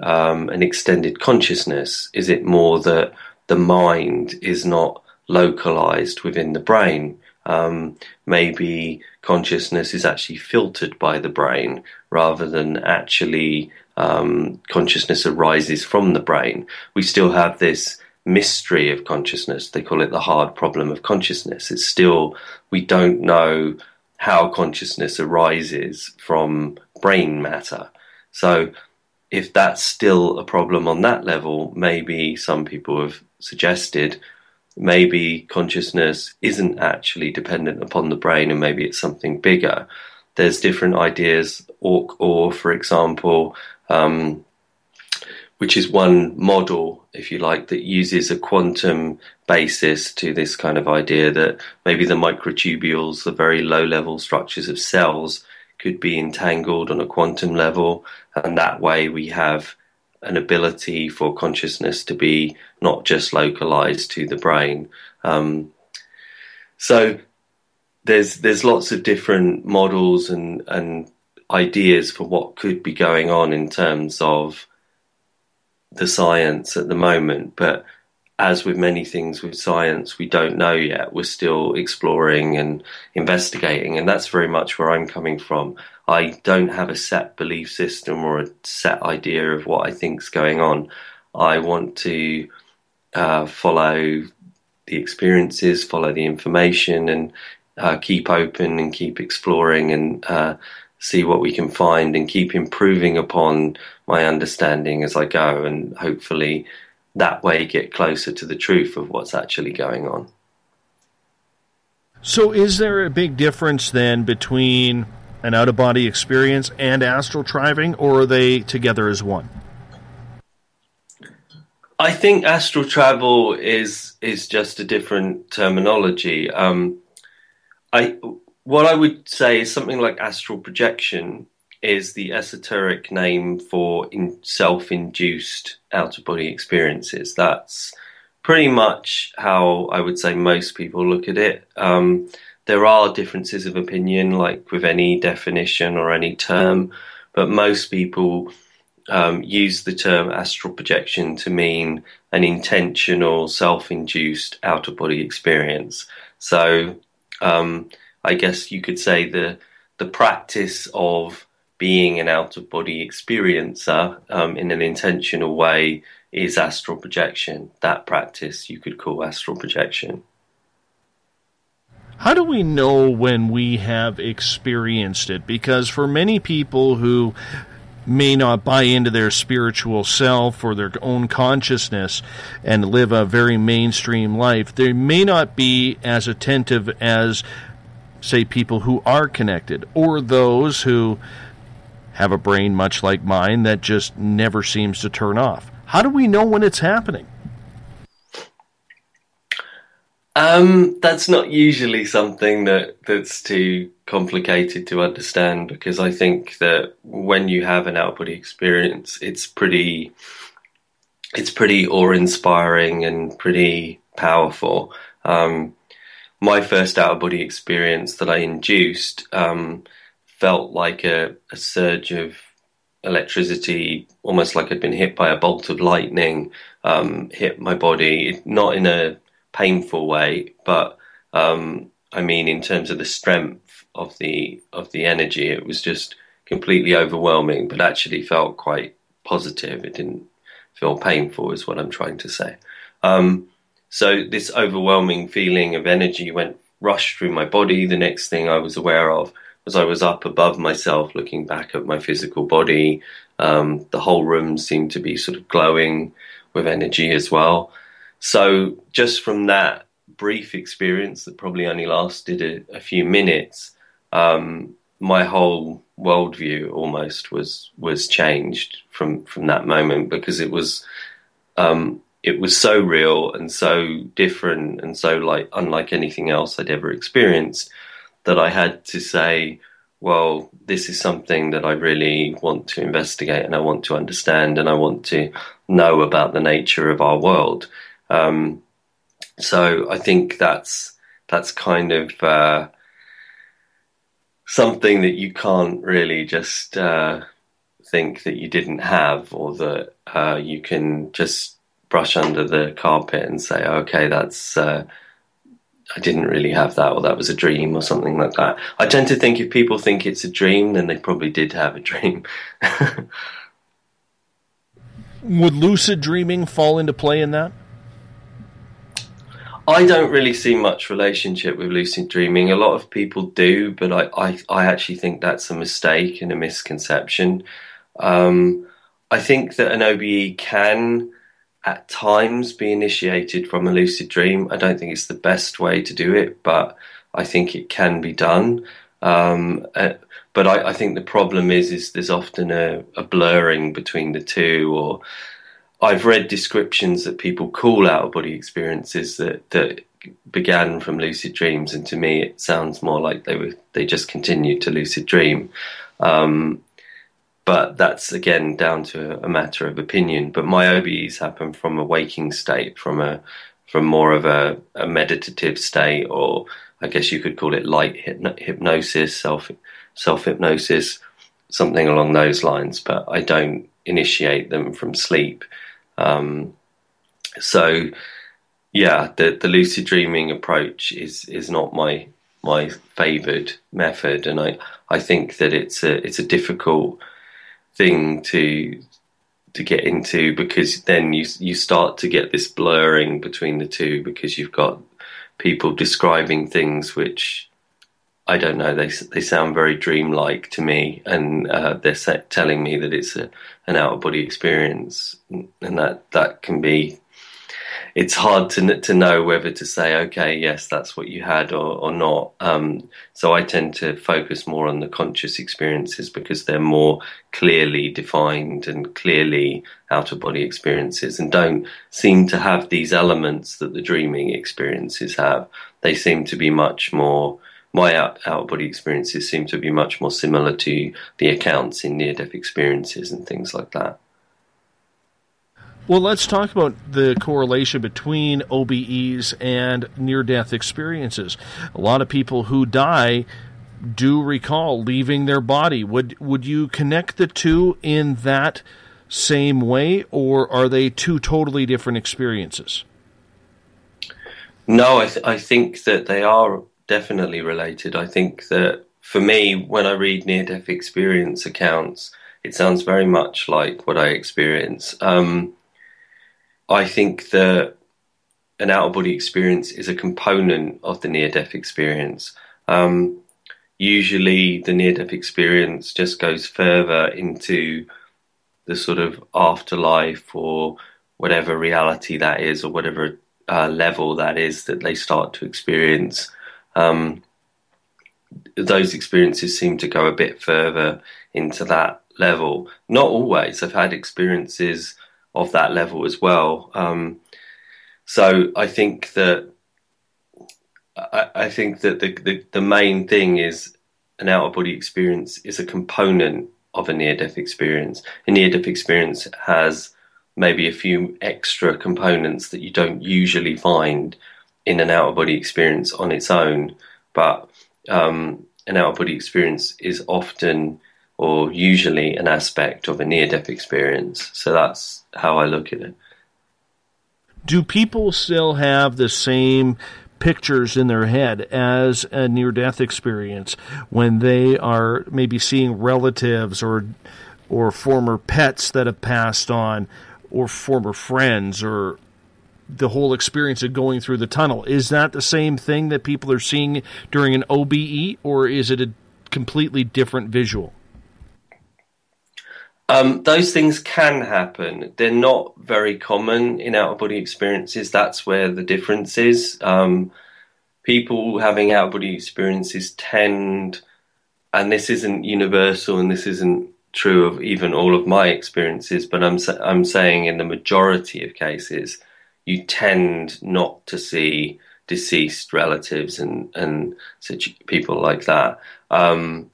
um, an extended consciousness? Is it more that the mind is not localized within the brain? Um, maybe consciousness is actually filtered by the brain rather than actually um, consciousness arises from the brain. We still have this mystery of consciousness. They call it the hard problem of consciousness. It's still, we don't know how consciousness arises from brain matter. So, if that's still a problem on that level, maybe some people have suggested maybe consciousness isn't actually dependent upon the brain and maybe it's something bigger. There's different ideas, or, or for example, um, which is one model, if you like, that uses a quantum basis to this kind of idea that maybe the microtubules, the very low level structures of cells, could be entangled on a quantum level, and that way we have an ability for consciousness to be not just localized to the brain. Um, so there's there's lots of different models and and ideas for what could be going on in terms of the science at the moment, but as with many things with science, we don't know yet. We're still exploring and investigating, and that's very much where I'm coming from. I don't have a set belief system or a set idea of what I think's going on. I want to uh, follow the experiences, follow the information, and uh, keep open and keep exploring and uh, see what we can find and keep improving upon my understanding as I go, and hopefully that way get closer to the truth of what's actually going on. So, is there a big difference then between an out of body experience and astral traveling, or are they together as one? I think astral travel is is just a different terminology. Um, I what I would say is something like astral projection is the esoteric name for in self-induced out-of-body experiences. That's pretty much how I would say most people look at it. Um, there are differences of opinion, like with any definition or any term, but most people um, use the term astral projection to mean an intentional, self-induced out-of-body experience. So, um, I guess you could say the the practice of being an out of body experiencer um, in an intentional way is astral projection. That practice you could call astral projection. How do we know when we have experienced it? Because for many people who may not buy into their spiritual self or their own consciousness and live a very mainstream life, they may not be as attentive as, say, people who are connected or those who have a brain much like mine that just never seems to turn off. How do we know when it's happening? Um, that's not usually something that that's too complicated to understand because I think that when you have an out body experience, it's pretty, it's pretty awe-inspiring and pretty powerful. Um, my first out of body experience that I induced um, felt like a, a surge of electricity, almost like I'd been hit by a bolt of lightning, um, hit my body, not in a painful way, but um, I mean in terms of the strength of the of the energy, it was just completely overwhelming, but actually felt quite positive. It didn't feel painful, is what I'm trying to say. Um, so this overwhelming feeling of energy went rushed through my body. The next thing I was aware of as I was up above myself, looking back at my physical body. Um, the whole room seemed to be sort of glowing with energy as well. So, just from that brief experience that probably only lasted a, a few minutes, um, my whole worldview almost was was changed from from that moment because it was um, it was so real and so different and so like unlike anything else I'd ever experienced that I had to say, well, this is something that I really want to investigate and I want to understand and I want to know about the nature of our world. Um, so I think that's that's kind of uh, something that you can't really just uh, think that you didn't have or that uh, you can just brush under the carpet and say, okay, that's uh, I didn't really have that, or that was a dream, or something like that. I tend to think if people think it's a dream, then they probably did have a dream. Would lucid dreaming fall into play in that? I don't really see much relationship with lucid dreaming. A lot of people do, but I, I, I actually think that's a mistake and a misconception. Um, I think that an OBE can at times be initiated from a lucid dream. I don't think it's the best way to do it, but I think it can be done. Um, uh, but I, I, think the problem is is there's often a, a, blurring between the two. Or I've read descriptions that people call out of body experiences that that began from lucid dreams, and to me it sounds more like they were they just continued to lucid dream. Um, but that's again down to a matter of opinion. But my OBEs happen from a waking state, from a from more of a, a meditative state, or I guess you could call it light hypnosis, self self hypnosis, something along those lines. But I don't initiate them from sleep. Um, so yeah, the the lucid dreaming approach is is not my my favoured method, and I I think that it's a it's a difficult thing to to get into because then you you start to get this blurring between the two because you've got people describing things which I don't know they they sound very dreamlike to me and uh, they're telling me that it's a, an out of body experience and that that can be it's hard to to know whether to say, okay, yes, that's what you had or, or not. Um, so I tend to focus more on the conscious experiences because they're more clearly defined and clearly out of body experiences, and don't seem to have these elements that the dreaming experiences have. They seem to be much more. My out, out body experiences seem to be much more similar to the accounts in near death experiences and things like that. Well, let's talk about the correlation between OBEs and near death experiences. A lot of people who die do recall leaving their body. Would would you connect the two in that same way or are they two totally different experiences? No, I, th- I think that they are definitely related. I think that for me, when I read near death experience accounts, it sounds very much like what I experience. Um, I think that an out of body experience is a component of the near death experience. Um, usually, the near death experience just goes further into the sort of afterlife or whatever reality that is, or whatever uh, level that is that they start to experience. Um, those experiences seem to go a bit further into that level. Not always. I've had experiences of that level as well. Um, so I think that I, I think that the, the, the main thing is an out of body experience is a component of a near death experience. A near death experience has maybe a few extra components that you don't usually find in an out of body experience on its own, but um, an out of body experience is often or usually an aspect of a near death experience. So that's how I look at it. Do people still have the same pictures in their head as a near death experience when they are maybe seeing relatives or or former pets that have passed on or former friends or the whole experience of going through the tunnel is that the same thing that people are seeing during an OBE or is it a completely different visual um, those things can happen. They're not very common in out of body experiences. That's where the difference is. Um, people having out of body experiences tend, and this isn't universal and this isn't true of even all of my experiences, but I'm, I'm saying in the majority of cases, you tend not to see deceased relatives and, and such people like that. Um,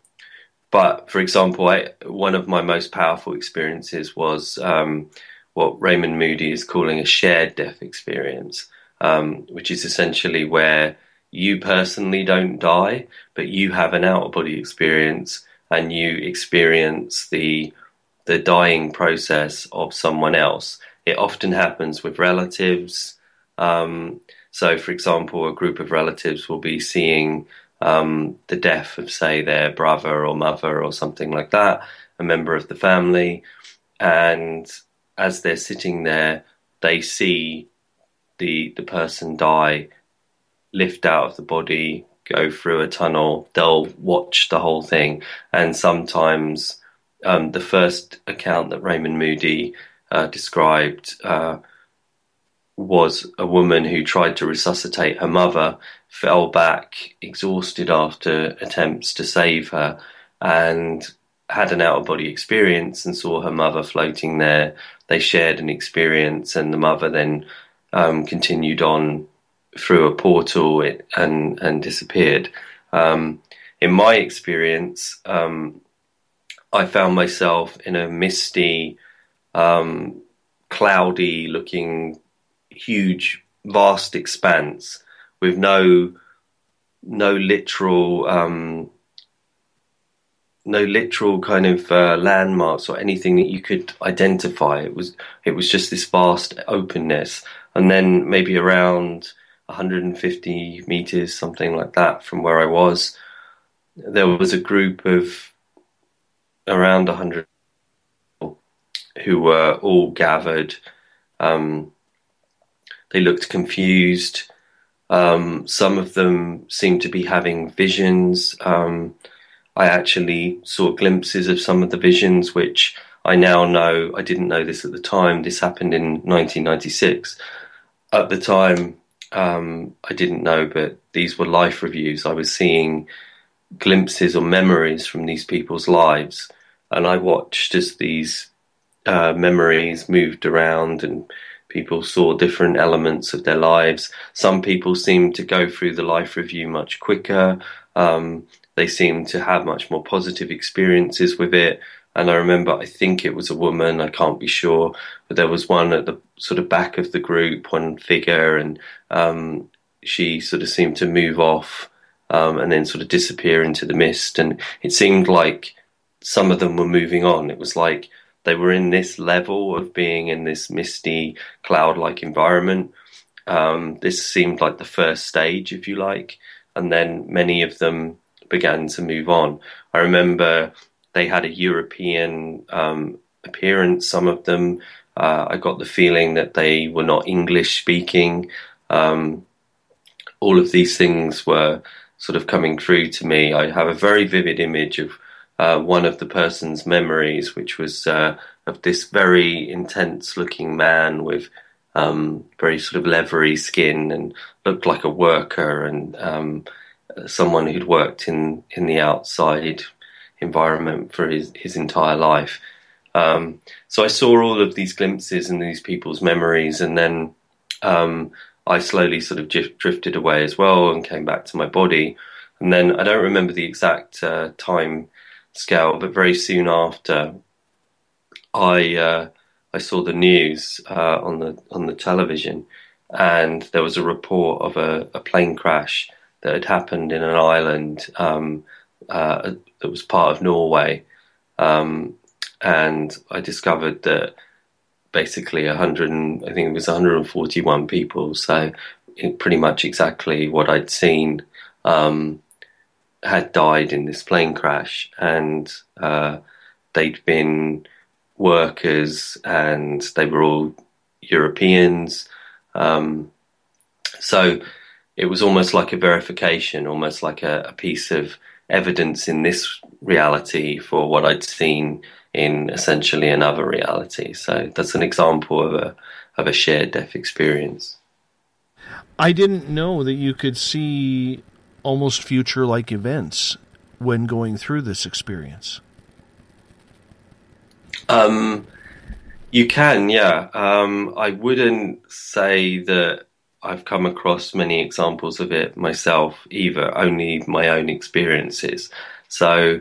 but for example, I, one of my most powerful experiences was um, what Raymond Moody is calling a shared death experience, um, which is essentially where you personally don't die, but you have an out of body experience and you experience the the dying process of someone else. It often happens with relatives. Um, so, for example, a group of relatives will be seeing um, the death of, say, their brother or mother or something like that, a member of the family. And as they're sitting there, they see the the person die, lift out of the body, go through a tunnel. They'll watch the whole thing, and sometimes um, the first account that Raymond Moody uh, described uh, was a woman who tried to resuscitate her mother, fell back exhausted after attempts to save her, and had an out of body experience and saw her mother floating there. They shared an experience, and the mother then um, continued on through a portal and and disappeared. Um, in my experience, um, I found myself in a misty, um, cloudy looking, huge, vast expanse with no no literal um, no literal kind of uh, landmarks or anything that you could identify. It was it was just this vast openness, and then maybe around 150 meters, something like that, from where I was, there was a group of around 100 people who were all gathered. Um, they looked confused. Um, some of them seemed to be having visions. Um, I actually saw glimpses of some of the visions, which I now know. I didn't know this at the time. This happened in 1996. At the time, um, I didn't know, but these were life reviews. I was seeing glimpses or memories from these people's lives, and I watched as these uh, memories moved around and people saw different elements of their lives. Some people seemed to go through the life review much quicker. Um, they seemed to have much more positive experiences with it. And I remember, I think it was a woman, I can't be sure, but there was one at the sort of back of the group, one figure, and um, she sort of seemed to move off um, and then sort of disappear into the mist. And it seemed like some of them were moving on. It was like they were in this level of being in this misty, cloud like environment. Um, this seemed like the first stage, if you like. And then many of them began to move on. I remember they had a European um, appearance. Some of them, uh, I got the feeling that they were not English speaking. Um, all of these things were sort of coming through to me. I have a very vivid image of uh, one of the person's memories, which was uh, of this very intense looking man with um, very sort of leathery skin and looked like a worker and um, someone who'd worked in, in the outside environment for his, his entire life. Um, so I saw all of these glimpses and these people's memories, and then um, I slowly sort of drifted away as well and came back to my body. And then I don't remember the exact uh, time scale, but very soon after, I uh, I saw the news uh, on the on the television, and there was a report of a, a plane crash that had happened in an island um, uh, that was part of Norway, um, and I discovered that basically 100, I think it was 141 people, so pretty much exactly what I'd seen, um, had died in this plane crash, and uh, they'd been workers, and they were all Europeans. Um, so it was almost like a verification, almost like a, a piece of evidence in this reality for what I'd seen in essentially another reality. So that's an example of a of a shared death experience. I didn't know that you could see almost future like events when going through this experience. Um, you can, yeah. Um, I wouldn't say that I've come across many examples of it myself either, only my own experiences. So,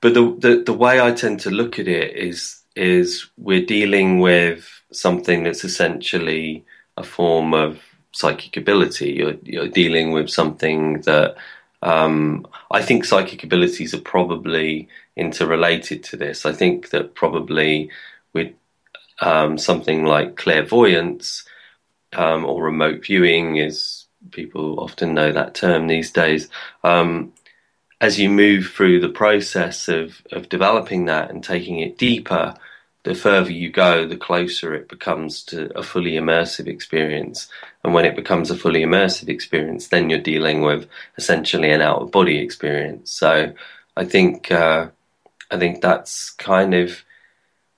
but the, the, the way I tend to look at it is, is we're dealing with something that's essentially a form of psychic ability. You're, you're dealing with something that um, I think psychic abilities are probably interrelated to this. I think that probably with um, something like clairvoyance, um, or remote viewing is people often know that term these days. Um, as you move through the process of, of developing that and taking it deeper, the further you go, the closer it becomes to a fully immersive experience. And when it becomes a fully immersive experience, then you're dealing with essentially an out of body experience. So I think uh, I think that's kind of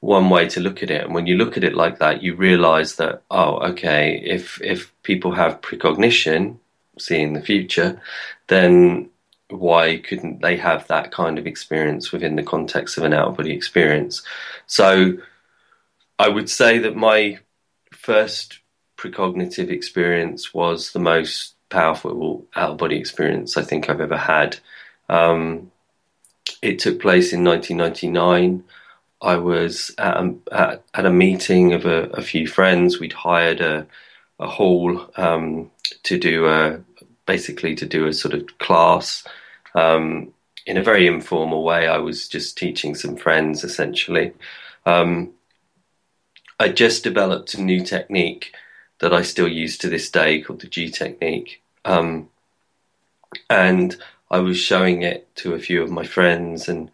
one way to look at it. And when you look at it like that, you realize that, oh, okay, if, if people have precognition, seeing the future, then why couldn't they have that kind of experience within the context of an out of body experience? So I would say that my first precognitive experience was the most powerful out of body experience I think I've ever had. Um, it took place in 1999. I was at a, at, at a meeting of a, a, few friends. We'd hired a, a hall um, to do a basically to do a sort of class um, in a very informal way. I was just teaching some friends essentially. Um, I just developed a new technique that I still use to this day called the G technique. Um, and I was showing it to a few of my friends and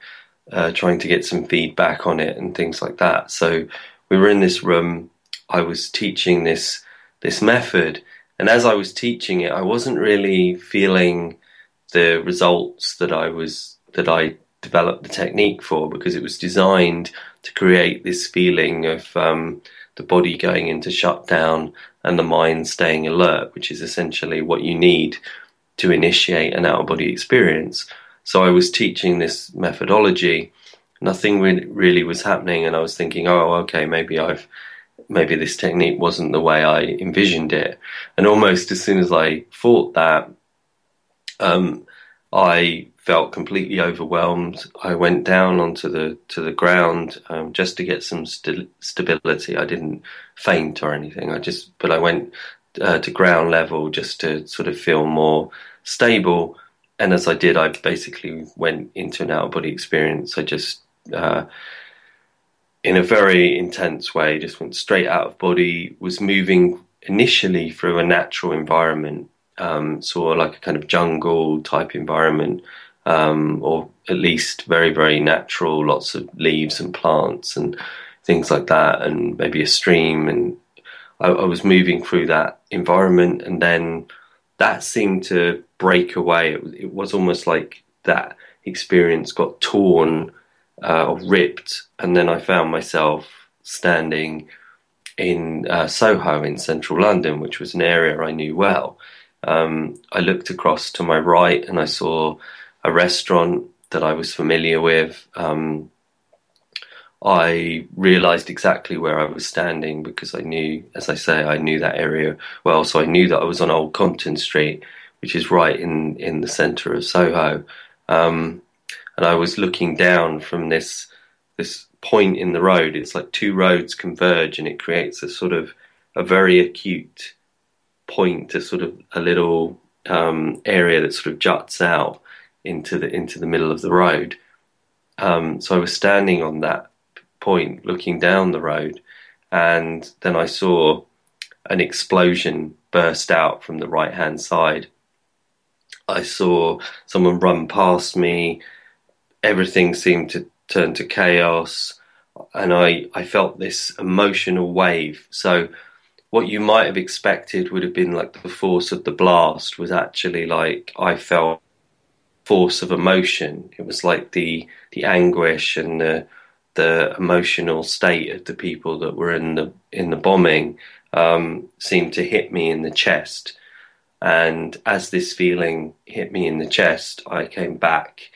uh, trying to get some feedback on it and things like that. So we were in this room. I was teaching this this method, and as I was teaching it, I wasn't really feeling the results that I was that I developed the technique for because it was designed to create this feeling of um, the body going into shutdown and the mind staying alert, which is essentially what you need to initiate an out of body experience. So I was teaching this methodology. Nothing really was happening, and I was thinking, oh, okay, maybe I've maybe this technique wasn't the way I envisioned it. And almost as soon as I thought that, um, I felt completely overwhelmed. I went down onto the to the ground um, just to get some st- stability. I didn't faint or anything. I just, but I went uh, to ground level just to sort of feel more stable. And as I did, I basically went into an out of body experience. I just, uh, in a very intense way, just went straight out of body. Was moving initially through a natural environment, um, saw like a kind of jungle type environment, um, or at least very very natural, lots of leaves and plants and things like that, and maybe a stream and I, I was moving through that environment, and then that seemed to break away. It, it was almost like that experience got torn uh, or ripped, and then I found myself standing in uh, Soho in central London, which was an area I knew well. Um, I looked across to my right and I saw a restaurant that I was familiar with. Um, I realized exactly where I was standing because I knew, as I say, I knew that area well. So I knew that I was on Old Compton Street, which is right in, in the center of Soho. Um, and I was looking down from this, this point in the road. It's like two roads converge and it creates a sort of a very acute point, a sort of a little um, area that sort of juts out into the, into the middle of the road. Um, so I was standing on that point looking down the road, and then I saw an explosion burst out from the right hand side. I saw someone run past me. Everything seemed to turn to chaos, and I, I felt this emotional wave. So, what you might have expected would have been like the force of the blast was actually like I felt force of emotion. It was like the the anguish and the the emotional state of the people that were in the in the bombing um, seemed to hit me in the chest. And as this feeling hit me in the chest, I came back,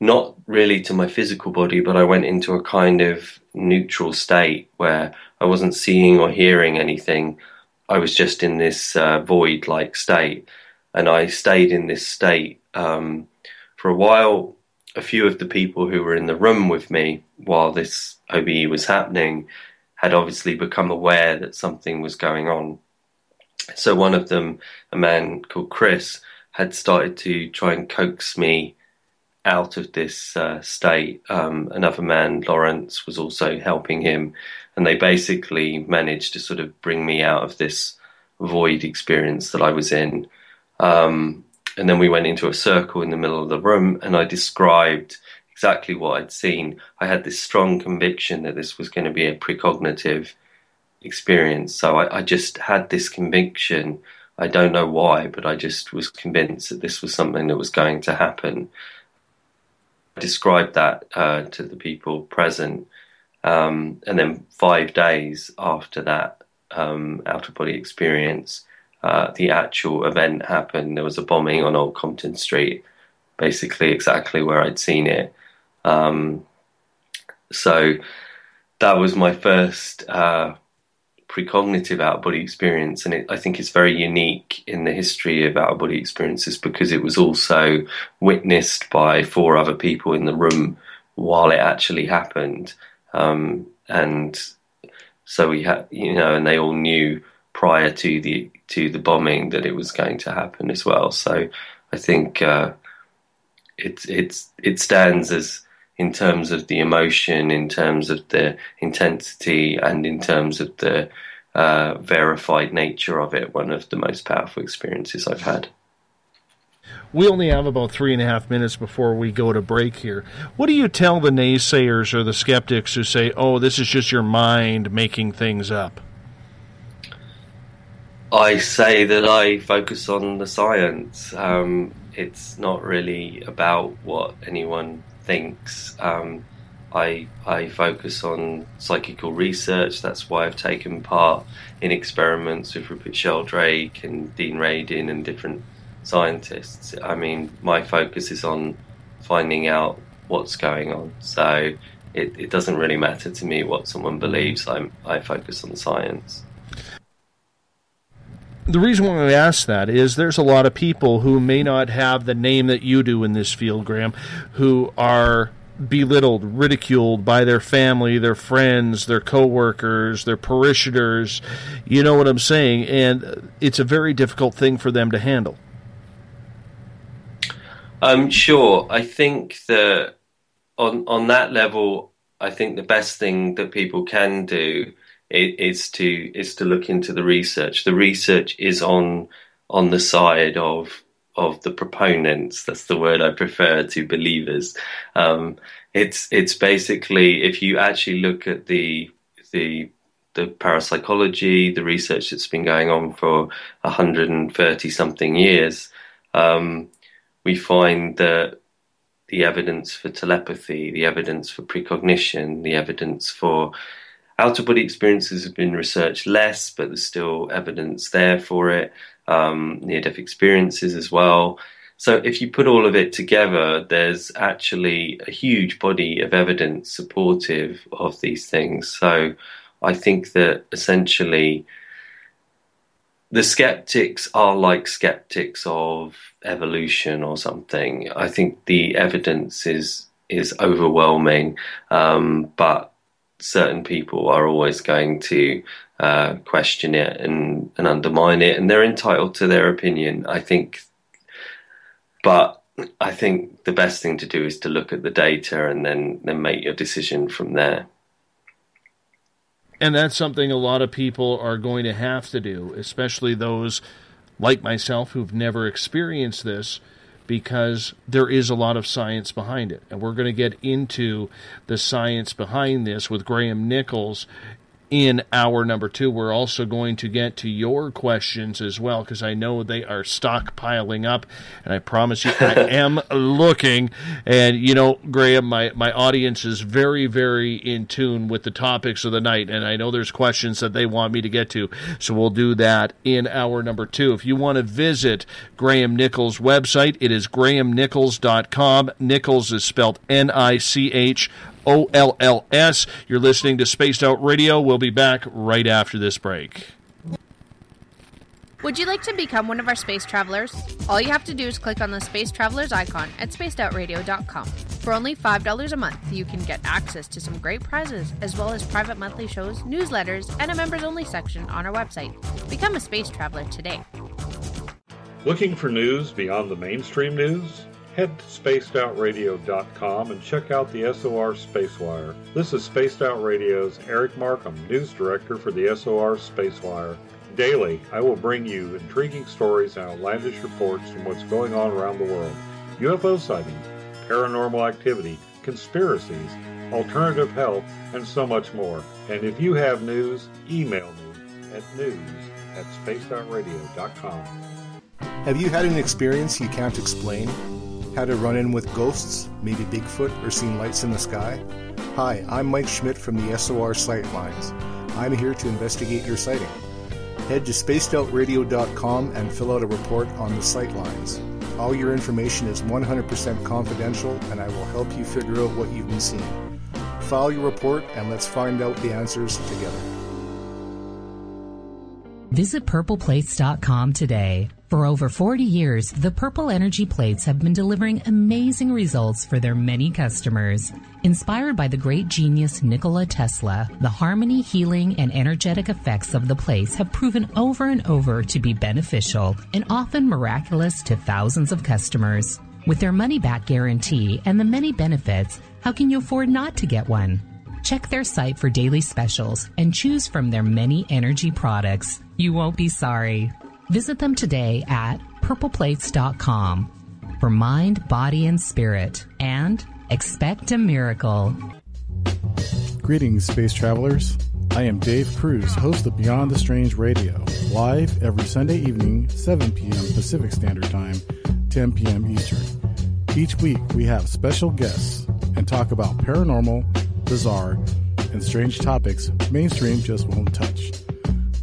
not really to my physical body, but I went into a kind of neutral state where I wasn't seeing or hearing anything. I was just in this uh, void like state. And I stayed in this state um, for a while a few of the people who were in the room with me while this OBE was happening had obviously become aware that something was going on. So one of them, a man called Chris, had started to try and coax me out of this uh, state. Um, another man, Lawrence, was also helping him, and they basically managed to sort of bring me out of this void experience that I was in. Um, and then we went into a circle in the middle of the room, and I described exactly what I'd seen. I had this strong conviction that this was going to be a precognitive experience. So I, I, just had this conviction. I don't know why, but I just was convinced that this was something that was going to happen. I described that uh, to the people present, Um, and then five days after that um, out of body experience, uh, the actual event happened. There was a bombing on Old Compton Street, basically exactly where I'd seen it. Um, so that was my first uh, precognitive out of body experience, and it, I think it's very unique in the history of out of body experiences because it was also witnessed by four other people in the room while it actually happened, um, and so we had, you know, and they all knew prior to the to the bombing that it was going to happen as well. So I think uh, it it's it stands as in terms of the emotion, in terms of the intensity, and in terms of the uh, verified nature of it, one of the most powerful experiences I've had. We only have about three and a half minutes before we go to break here. What do you tell the naysayers or the skeptics who say, oh, this is just your mind making things up? I say that I focus on the science. Um, it's not really about what anyone thinks. Um, I I focus on psychical research. That's why I've taken part in experiments with Rupert Sheldrake and Dean Radin and different scientists. I mean, my focus is on finding out what's going on. So it, it doesn't really matter to me what someone believes. I'm, I focus on science. The reason why I ask that is there's a lot of people who may not have the name that you do in this field, Graham, who are belittled, ridiculed by their family, their friends, their coworkers, their parishioners. You know what I'm saying? And it's a very difficult thing for them to handle. Um, sure. I think that on on that level, I think the best thing that people can do is, to is to look into the research. The research is on on the side of of the proponents. That's the word I prefer to believers. Um, it's it's basically if you actually look at the the the parapsychology, the research that's been going on for 130 something years, um, we find that the evidence for telepathy, the evidence for precognition, the evidence for out of body experiences have been researched less, but there's still evidence there for it. Um, near death experiences as well. So if you put all of it together, there's actually a huge body of evidence supportive of these things. So I think that essentially the skeptics are like skeptics of evolution or something. I think the evidence is is overwhelming, um, but certain people are always going to uh, question it and, and undermine it, and they're entitled to their opinion. I think, but I think the best thing to do is to look at the data and then then make your decision from there. And that's something a lot of people are going to have to do, especially those like myself who've never experienced this because there is a lot of science behind it. And we're going to get into the science behind this with Graham Nicholls in hour number two. We're also going to get to your questions as well because I know they are stockpiling up, and I promise you, I am looking. And you know, Graham, my my audience is very very in tune with the topics of the night, and I know there's questions that they want me to get to, so we'll do that in hour number two. If you want to visit Graham Nicholls' website, it is grahamnicholls.com. Nicholls is spelled N I C H O L L S. You're listening to Spaced Out Radio. We'll be back right after this break. Would you like to become one of our space travelers? All you have to do is click on the Space Travelers icon at spacedoutradio.com. For only $5 a month, you can get access to some great prizes, as well as private monthly shows, newsletters, and a members only section on our website. Become a space traveler today. Looking for news beyond the mainstream news? Head to spacedoutradio.com and check out the SOR Spacewire. This is Spaced Out Radio's Eric Markham, news director for the SOR Spacewire. Daily, I will bring you intriguing stories and outlandish reports from what's going on around the world UFO sightings, paranormal activity, conspiracies, alternative health, and so much more. And if you have news, email me at news at spacedoutradio.com. Have you had an experience you can't explain? Had a run in with ghosts, maybe Bigfoot, or seen lights in the sky? Hi, I'm Mike Schmidt from the SOR Sightlines. I'm here to investigate your sighting. Head to spacedoutradio.com and fill out a report on the sightlines. All your information is 100% confidential, and I will help you figure out what you've been seeing. File your report and let's find out the answers together. Visit purpleplates.com today. For over 40 years, the Purple Energy Plates have been delivering amazing results for their many customers. Inspired by the great genius Nikola Tesla, the harmony, healing, and energetic effects of the plates have proven over and over to be beneficial and often miraculous to thousands of customers. With their money back guarantee and the many benefits, how can you afford not to get one? Check their site for daily specials and choose from their many energy products. You won't be sorry. Visit them today at purpleplates.com for mind, body, and spirit. And expect a miracle. Greetings, space travelers. I am Dave Cruz, host of Beyond the Strange Radio, live every Sunday evening, 7 p.m. Pacific Standard Time, 10 p.m. Eastern. Each week, we have special guests and talk about paranormal, bizarre, and strange topics mainstream just won't touch.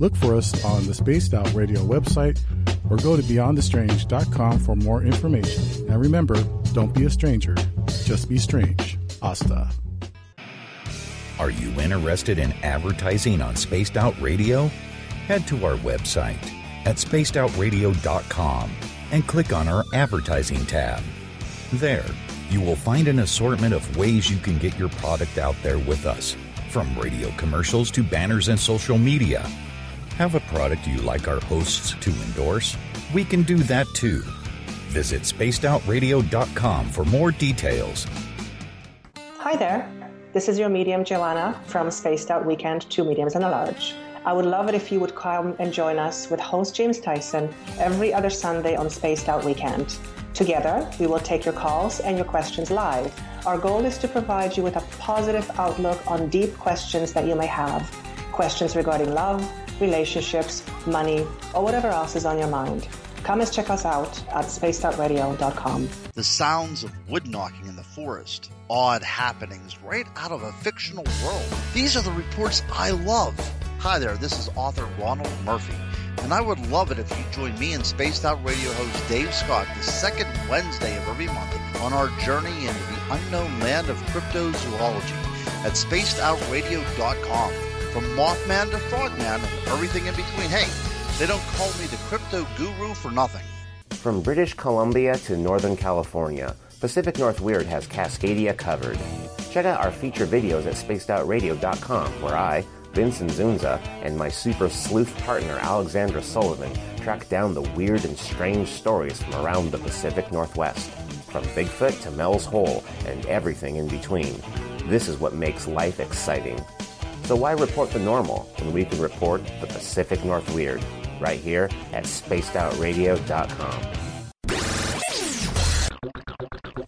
Look for us on the Spaced Out Radio website or go to beyondthestrange.com for more information. And remember, don't be a stranger, just be strange. Asta. Are you interested in advertising on Spaced Out Radio? Head to our website at spacedoutradio.com and click on our advertising tab. There, you will find an assortment of ways you can get your product out there with us, from radio commercials to banners and social media. Have a product you like our hosts to endorse? We can do that too. Visit spacedoutradio.com for more details. Hi there. This is your medium Joanna from Spaced Out Weekend, Two Mediums and a Large. I would love it if you would come and join us with host James Tyson every other Sunday on Spaced Out Weekend. Together, we will take your calls and your questions live. Our goal is to provide you with a positive outlook on deep questions that you may have. Questions regarding love, relationships, money, or whatever else is on your mind. Come and check us out at spacedoutradio.com. The sounds of wood knocking in the forest, odd happenings right out of a fictional world. These are the reports I love. Hi there, this is author Ronald Murphy, and I would love it if you join me and Spaced Out Radio host Dave Scott the second Wednesday of every month on our journey into the unknown land of cryptozoology at spacedoutradio.com. From Mothman to Frogman and everything in between. Hey, they don't call me the crypto guru for nothing. From British Columbia to Northern California, Pacific North Weird has Cascadia covered. Check out our feature videos at spacedoutradio.com, where I, Vincent Zunza, and my super sleuth partner Alexandra Sullivan track down the weird and strange stories from around the Pacific Northwest, from Bigfoot to Mel's Hole and everything in between. This is what makes life exciting. So why report the normal when we can report the Pacific North Weird right here at spacedoutradio.com.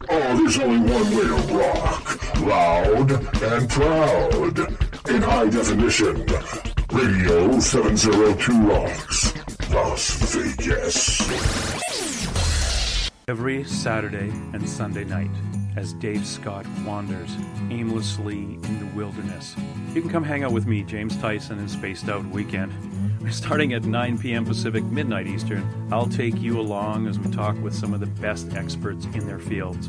Oh, there's only one way to rock. Loud and proud. In high definition. Radio 702 Rocks. Las Vegas. Every Saturday and Sunday night, as Dave Scott wanders aimlessly in the wilderness, you can come hang out with me, James Tyson, in Spaced Out Weekend. Starting at 9 p.m. Pacific, midnight Eastern, I'll take you along as we talk with some of the best experts in their fields.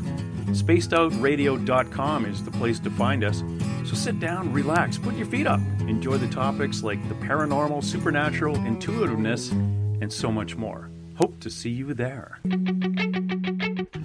SpacedOutRadio.com is the place to find us. So sit down, relax, put your feet up, enjoy the topics like the paranormal, supernatural, intuitiveness, and so much more. Hope to see you there.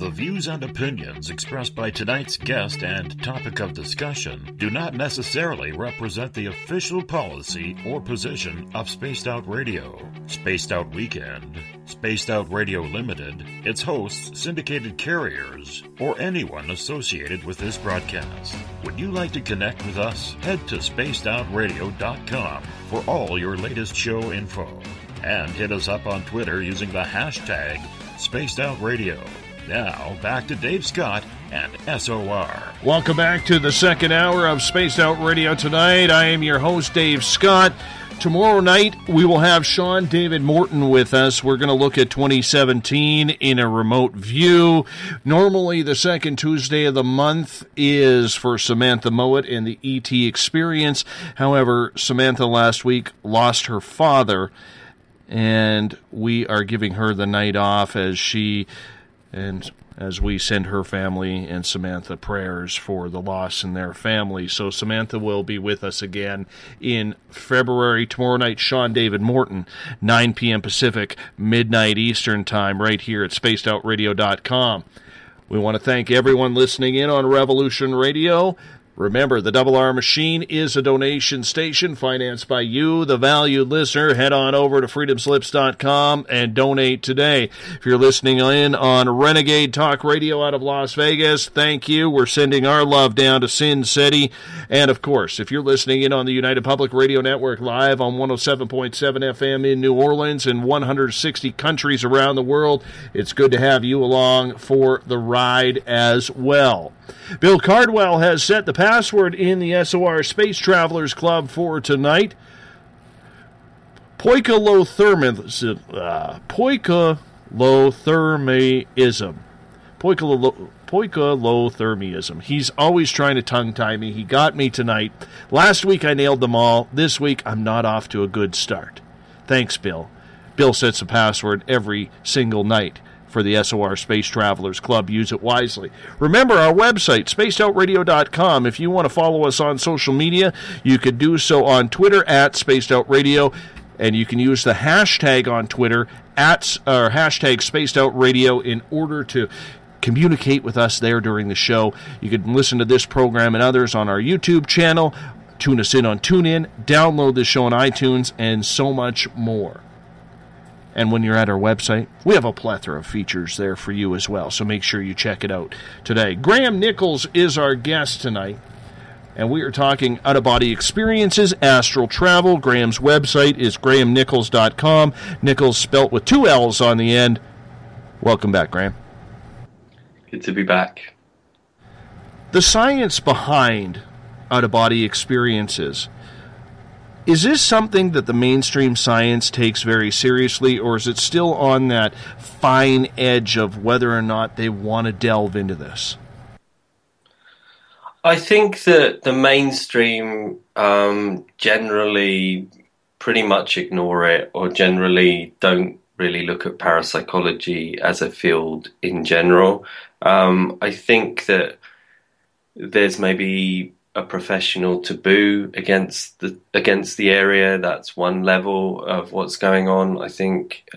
The views and opinions expressed by tonight's guest and topic of discussion do not necessarily represent the official policy or position of Spaced Out Radio, Spaced Out Weekend, Spaced Out Radio Limited, its hosts, syndicated carriers, or anyone associated with this broadcast. Would you like to connect with us? Head to spacedoutradio.com for all your latest show info. And hit us up on Twitter using the hashtag Spaced Out Radio. Now, back to Dave Scott and SOR. Welcome back to the second hour of Spaced Out Radio tonight. I am your host, Dave Scott. Tomorrow night, we will have Sean David Morton with us. We're going to look at 2017 in a remote view. Normally, the second Tuesday of the month is for Samantha Mowat and the ET Experience. However, Samantha last week lost her father, and we are giving her the night off as she and as we send her family and Samantha prayers for the loss in their family. So Samantha will be with us again in February. Tomorrow night, Sean David Morton, 9 p.m. Pacific, midnight Eastern Time, right here at spacedoutradio.com. We want to thank everyone listening in on Revolution Radio. Remember, the Double R Machine is a donation station financed by you, the valued listener. Head on over to freedomslips.com and donate today. If you're listening in on Renegade Talk Radio out of Las Vegas, thank you. We're sending our love down to Sin City. And of course, if you're listening in on the United Public Radio Network live on 107.7 FM in New Orleans and 160 countries around the world, it's good to have you along for the ride as well. Bill Cardwell has set the password in the SOR Space Travelers Club for tonight. Poikilothermism. Uh, Poikilothermism. He's always trying to tongue tie me. He got me tonight. Last week I nailed them all. This week I'm not off to a good start. Thanks, Bill. Bill sets the password every single night for the SOR Space Travelers Club. Use it wisely. Remember our website, spacedoutradio.com. If you want to follow us on social media, you could do so on Twitter at spacedoutradio, and you can use the hashtag on Twitter at or hashtag Spaced Out Radio in order to communicate with us there during the show. You can listen to this program and others on our YouTube channel. Tune us in on TuneIn, download the show on iTunes, and so much more. And when you're at our website, we have a plethora of features there for you as well. So make sure you check it out today. Graham Nicholls is our guest tonight. And we are talking out of body experiences, astral travel. Graham's website is grahamnicholls.com. Nicholls spelt with two L's on the end. Welcome back, Graham. Good to be back. The science behind out of body experiences is this something that the mainstream science takes very seriously, or is it still on that fine edge of whether or not they want to delve into this? I think that the mainstream um, generally pretty much ignore it or generally don't really look at parapsychology as a field in general. Um, I think that there's maybe a professional taboo against the against the area. That's one level of what's going on. I think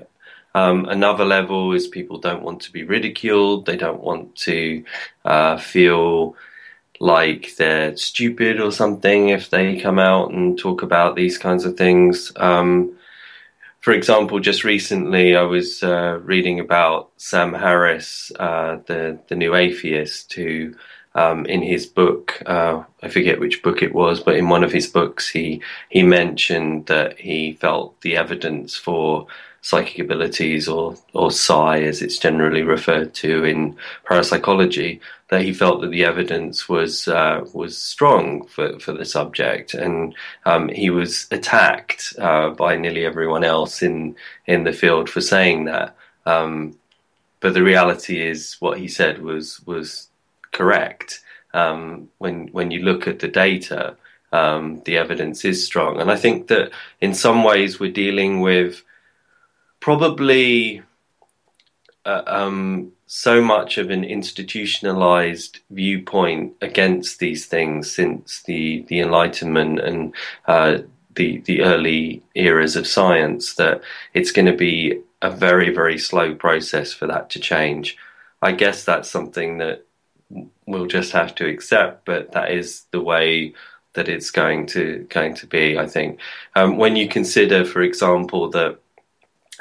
um, another level is people don't want to be ridiculed. They don't want to uh, feel like they're stupid or something if they come out and talk about these kinds of things. Um, for example, just recently I was uh, reading about Sam Harris, uh, the the new atheist, who um, in his book, uh, I forget which book it was, but in one of his books, he he mentioned that he felt the evidence for psychic abilities, or or psi, as it's generally referred to in parapsychology, that he felt that the evidence was uh, was strong for, for the subject, and um, he was attacked uh, by nearly everyone else in in the field for saying that. Um, but the reality is, what he said was was correct. Um, when when you look at the data, um, the evidence is strong, and I think that in some ways we're dealing with probably uh, um, so much of an institutionalized viewpoint against these things since the the Enlightenment and uh, the the early eras of science that it's going to be a very very slow process for that to change. I guess that's something that we'll just have to accept, but that is the way that it's going to going to be. I think um, when you consider, for example, that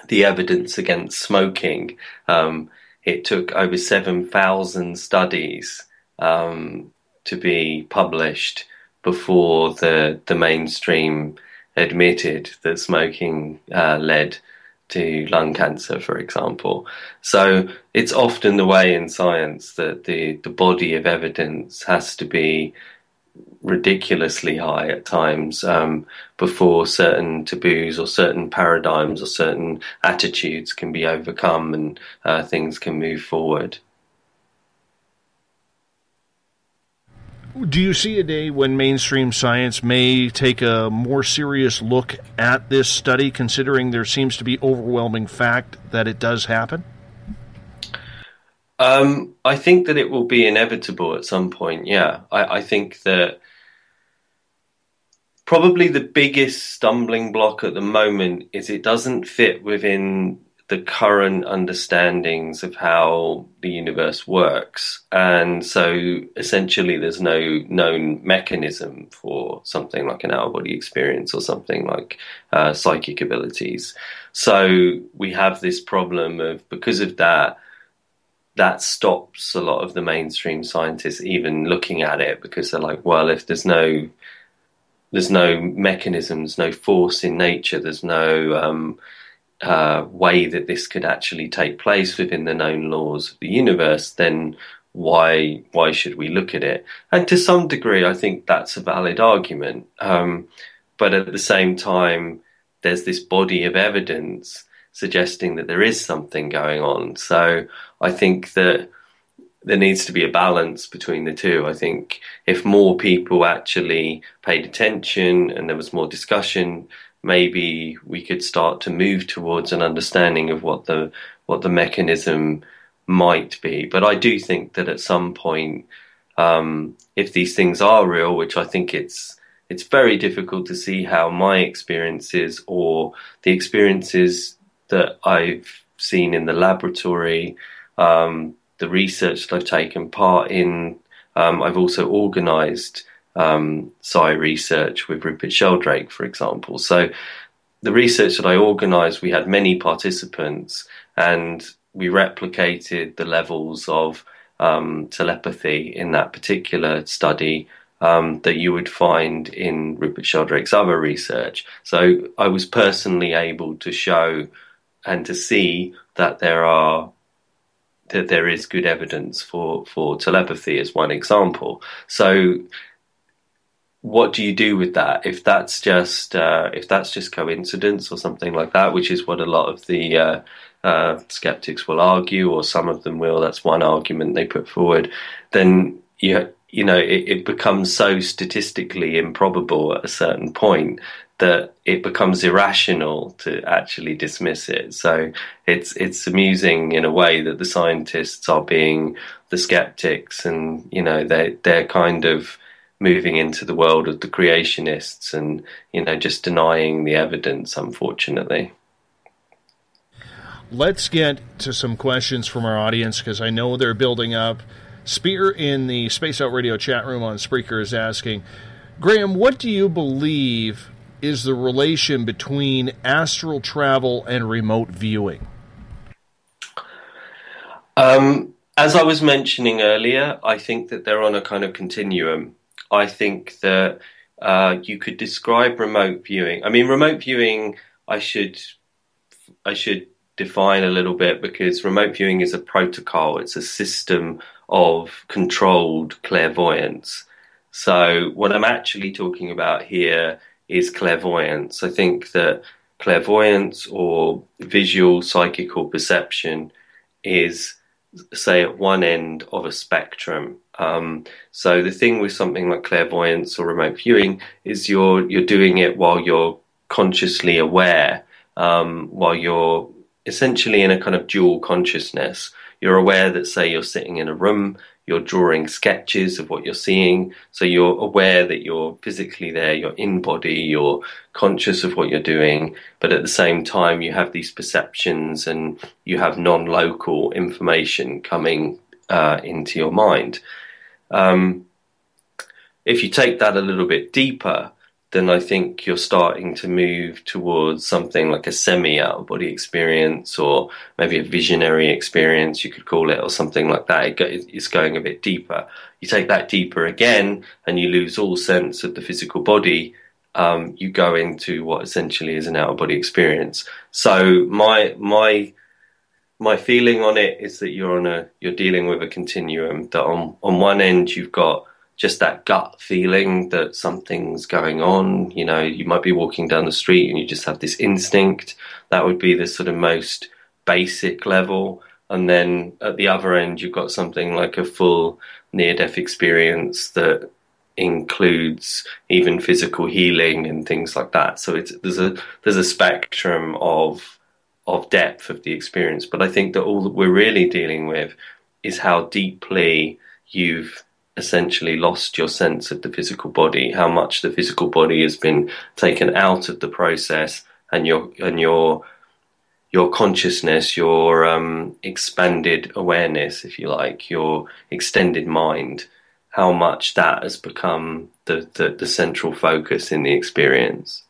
the evidence against smoking, um, it took over seven thousand studies um, to be published before the the mainstream admitted that smoking uh, led to lung cancer, for example. So it's often the way in science that the, the body of evidence has to be ridiculously high at times um, before certain taboos or certain paradigms or certain attitudes can be overcome and uh, things can move forward. Do you see a day when mainstream science may take a more serious look at this study, considering there seems to be overwhelming fact that it does happen? Um, I think that it will be inevitable at some point. Yeah, I, I think that probably the biggest stumbling block at the moment is it doesn't fit within the current understandings of how the universe works. And so essentially, there's no known mechanism for something like an out of body experience or something like uh, psychic abilities. So we have this problem of because of that. That stops a lot of the mainstream scientists even looking at it because they're like, well, if there's no there's no mechanisms, no force in nature, there's no um, uh, way that this could actually take place within the known laws of the universe, then why why should we look at it? And to some degree, I think that's a valid argument. Um, but at the same time, there's this body of evidence suggesting that there is something going on. So I think that there needs to be a balance between the two. I think if more people actually paid attention and there was more discussion, maybe we could start to move towards an understanding of what the what the mechanism might be. But I do think that at some point, um, if these things are real, which I think it's it's very difficult to see how my experiences or the experiences that I've seen in the laboratory, um, the research that I've taken part in, um, I've also organised um, research with Rupert Sheldrake, for example. So the research that I organised, we had many participants, and we replicated the levels of um, telepathy in that particular study um, that you would find in Rupert Sheldrake's other research. So I was personally able to show and to see that there are that there is good evidence for for telepathy as one example. So what do you do with that if that's just uh, if that's just coincidence or something like that, which is what a lot of the uh, uh, skeptics will argue, or some of them will. That's one argument they put forward. Then you you know it, it becomes so statistically improbable at a certain point that it becomes irrational to actually dismiss it. So it's it's amusing in a way that the scientists are being the skeptics, and you know they they're kind of moving into the world of the creationists and you know just denying the evidence unfortunately. Let's get to some questions from our audience because i know they're building up. Spear in the space out radio chat room on spreaker is asking graham what do you believe is the relation between astral travel and remote viewing? Um, as i was mentioning earlier i think that they're on a kind of continuum I think that uh, you could describe remote viewing. I mean, remote viewing. I should I should define a little bit because remote viewing is a protocol. It's a system of controlled clairvoyance. So what I'm actually talking about here is clairvoyance. I think that clairvoyance or visual psychical perception is say at one end of a spectrum um, so the thing with something like clairvoyance or remote viewing is you're you're doing it while you're consciously aware, um, while you're essentially in a kind of dual consciousness. You're aware that say you're sitting in a room, you're drawing sketches of what you're seeing, so you're aware that you're physically there, you're in body, you're conscious of what you're doing, but at the same time you have these perceptions and you have non-local information coming uh, into your mind. Um, if you take that a little bit deeper, then I think you're starting to move towards something like a semi out of body experience or maybe a visionary experience, you could call it, or something like that. It's going a bit deeper. You take that deeper again and you lose all sense of the physical body. Um, you go into what essentially is an out of body experience. So my, my, my feeling on it is that you're on a, you're dealing with a continuum that on, on one end you've got just that gut feeling that something's going on. You know, you might be walking down the street and you just have this instinct. That would be the sort of most basic level. And then at the other end, you've got something like a full near death experience that includes even physical healing and things like that. So it's there's a there's a spectrum of of depth of the experience. But I think that all that we're really dealing with is how deeply you've essentially lost your sense of the physical body, how much the physical body has been taken out of the process, and your and your your consciousness, your um, expanded awareness, if you like, your extended mind, how much that has become the, the, the central focus in the experience.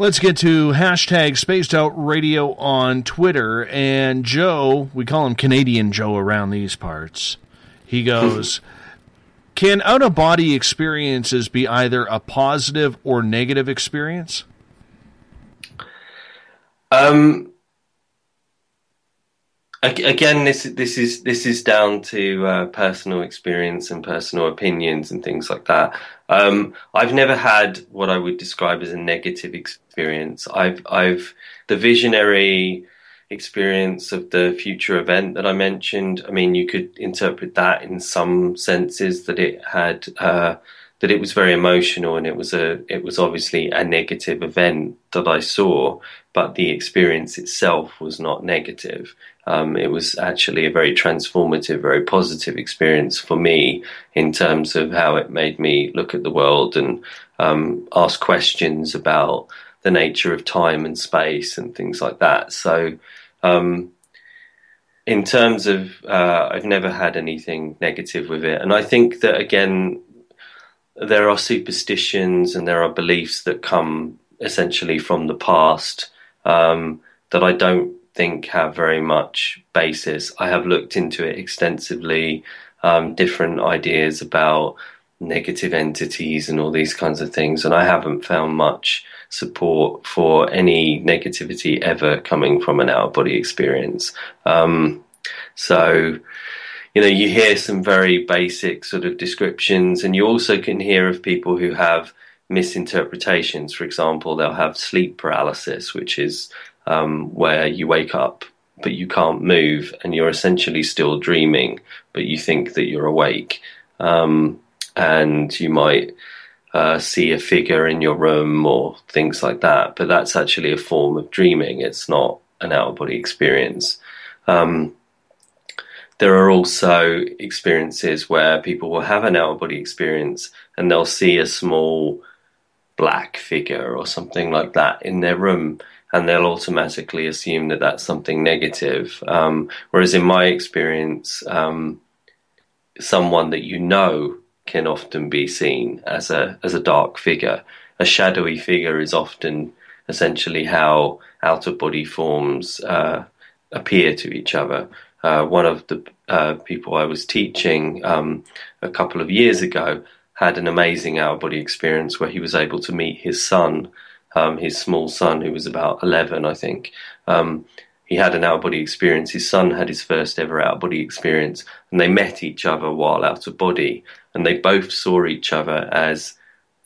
Let's get to hashtag spaced out radio on Twitter. And Joe, we call him Canadian Joe around these parts. He goes, Can out of body experiences be either a positive or negative experience? Um, again, this this is this is down to uh, personal experience and personal opinions and things like that. Um, I've never had what I would describe as a negative experience. I've I've the visionary experience of the future event that I mentioned. I mean, you could interpret that in some senses that it had. Uh, that it was very emotional and it was a it was obviously a negative event that I saw, but the experience itself was not negative. Um, it was actually a very transformative, very positive experience for me in terms of how it made me look at the world and um, ask questions about the nature of time and space and things like that. So, um, in terms of, uh, I've never had anything negative with it, and I think that again, there are superstitions and there are beliefs that come essentially from the past um, that I don't think have very much basis. I have looked into it extensively, um, different ideas about negative entities and all these kinds of things, and I haven't found much support for any negativity ever coming from an out of body experience. Um, so, you know, you hear some very basic sort of descriptions, and you also can hear of people who have misinterpretations. For example, they'll have sleep paralysis, which is um, where you wake up but you can't move and you're essentially still dreaming, but you think that you're awake. Um, and you might uh, see a figure in your room or things like that, but that's actually a form of dreaming. It's not an out of body experience. Um, there are also experiences where people will have an out of body experience and they'll see a small black figure or something like that in their room and they'll automatically assume that that's something negative. Um, whereas in my experience, um, someone that you know can often be seen as a as a dark figure. A shadowy figure is often essentially how out of body forms uh, appear to each other. Uh, one of the uh, people I was teaching um, a couple of years ago had an amazing out of body experience where he was able to meet his son um, his small son, who was about 11, I think. Um, he had an out of body experience. His son had his first ever out of body experience, and they met each other while out of body, and they both saw each other as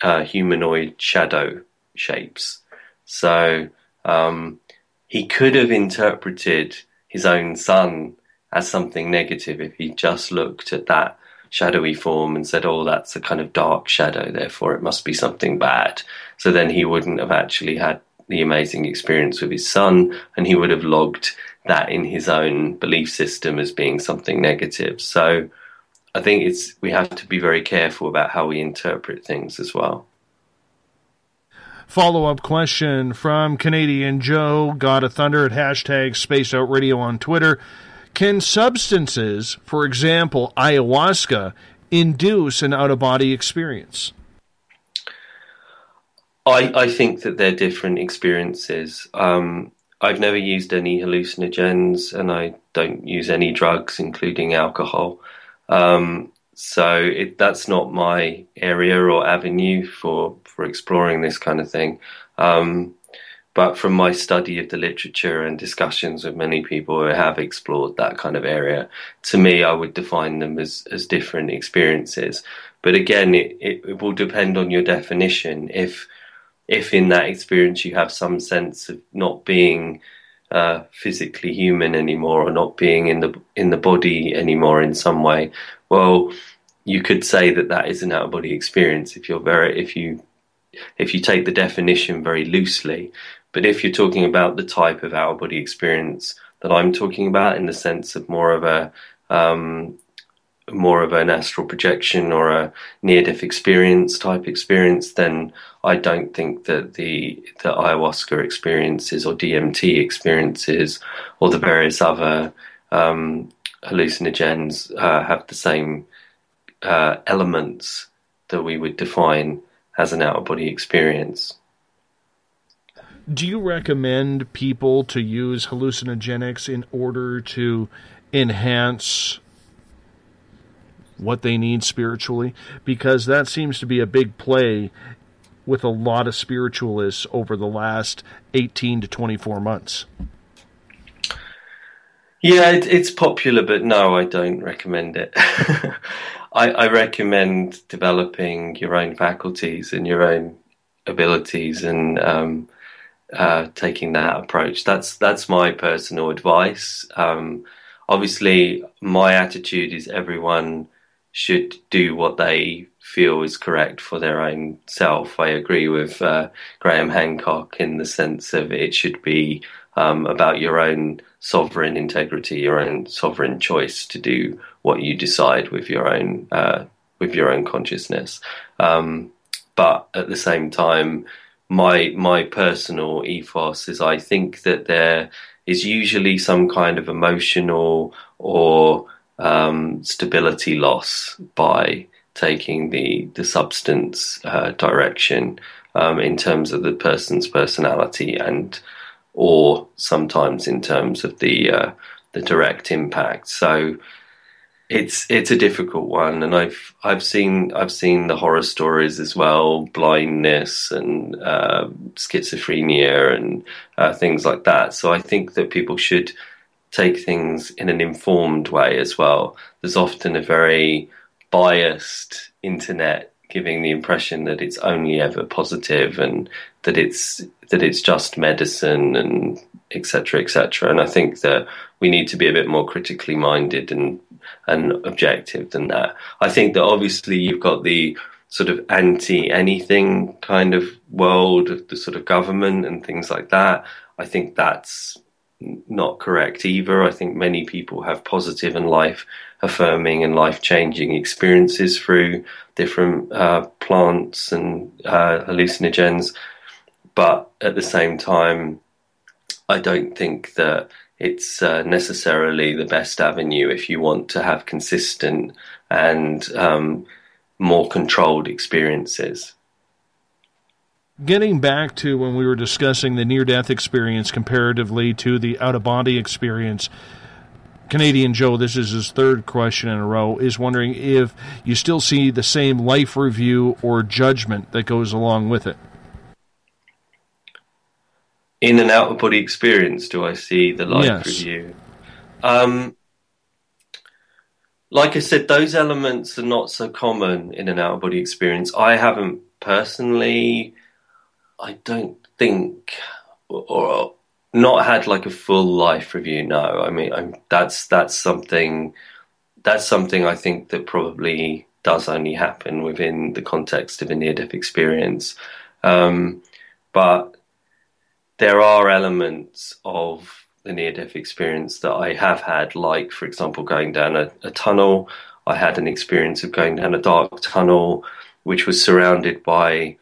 uh, humanoid shadow shapes. So um, he could have interpreted his own son as something negative if he just looked at that shadowy form and said, "Oh, that's a kind of dark shadow, therefore it must be something bad." So then he wouldn't have actually had the amazing experience with his son, and he would have logged that in his own belief system as being something negative. So I think it's we have to be very careful about how we interpret things as well. Follow up question from Canadian Joe, God of Thunder at hashtag Space Out Radio on Twitter. Can substances, for example, ayahuasca, induce an out of body experience? I, I think that they're different experiences. Um, I've never used any hallucinogens and I don't use any drugs, including alcohol. Um, so it, that's not my area or avenue for, for exploring this kind of thing. Um, but from my study of the literature and discussions with many people who have explored that kind of area, to me, I would define them as, as different experiences. But again, it, it, will depend on your definition. If if in that experience you have some sense of not being uh, physically human anymore or not being in the in the body anymore in some way, well, you could say that that is an out of body experience if you're very if you if you take the definition very loosely. But if you're talking about the type of out of body experience that I'm talking about, in the sense of more of a um, more of an astral projection or a near death experience type experience, then I don't think that the the ayahuasca experiences or DMT experiences or the various other um, hallucinogens uh, have the same uh, elements that we would define as an out of body experience. Do you recommend people to use hallucinogenics in order to enhance what they need spiritually? Because that seems to be a big play with a lot of spiritualists over the last 18 to 24 months. Yeah, it, it's popular, but no, I don't recommend it. I, I recommend developing your own faculties and your own abilities and um, uh, taking that approach. That's that's my personal advice. Um, obviously, my attitude is everyone should do what they feel is correct for their own self. I agree with uh, Graham Hancock in the sense of it should be um, about your own sovereign integrity, your own sovereign choice to do what you decide with your own uh, with your own consciousness. Um, but at the same time, my my personal ethos is I think that there is usually some kind of emotional or um, stability loss by taking the the substance uh, direction um, in terms of the person's personality and or sometimes in terms of the uh, the direct impact. So it's it's a difficult one, and I've I've seen I've seen the horror stories as well, blindness and uh, schizophrenia and uh, things like that. So I think that people should take things in an informed way as well. There's often a very biased internet giving the impression that it's only ever positive and that it's that it's just medicine and etc etc and i think that we need to be a bit more critically minded and and objective than that. I think that obviously you've got the sort of anti anything kind of world of the sort of government and things like that. I think that's not correct either. I think many people have positive and life affirming and life changing experiences through different uh, plants and uh, hallucinogens but at the same time, I don't think that it's uh, necessarily the best avenue if you want to have consistent and um, more controlled experiences. Getting back to when we were discussing the near death experience comparatively to the out of body experience, Canadian Joe, this is his third question in a row, is wondering if you still see the same life review or judgment that goes along with it in an out of body experience do I see the life Yes. review? Um, like I said, those elements are not so common in an out of body experience. I haven't personally, I don't think, or not had like a full life review. No, I mean, I'm, that's that's something that's something I think that probably does only happen within the context of a near death experience. Um, but there are elements of the near death experience that I have had, like, for example, going down a, a tunnel. I had an experience of going down a dark tunnel, which was surrounded by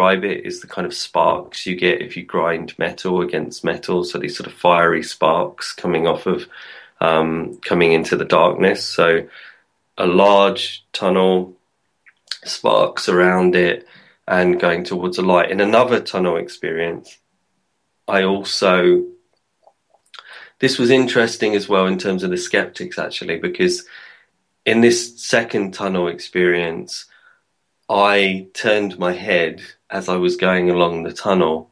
describe it is the kind of sparks you get if you grind metal against metal. So these sort of fiery sparks coming off of um, coming into the darkness. So a large tunnel, sparks around it, and going towards a light. In another tunnel experience, I also this was interesting as well in terms of the skeptics actually because in this second tunnel experience I turned my head as I was going along the tunnel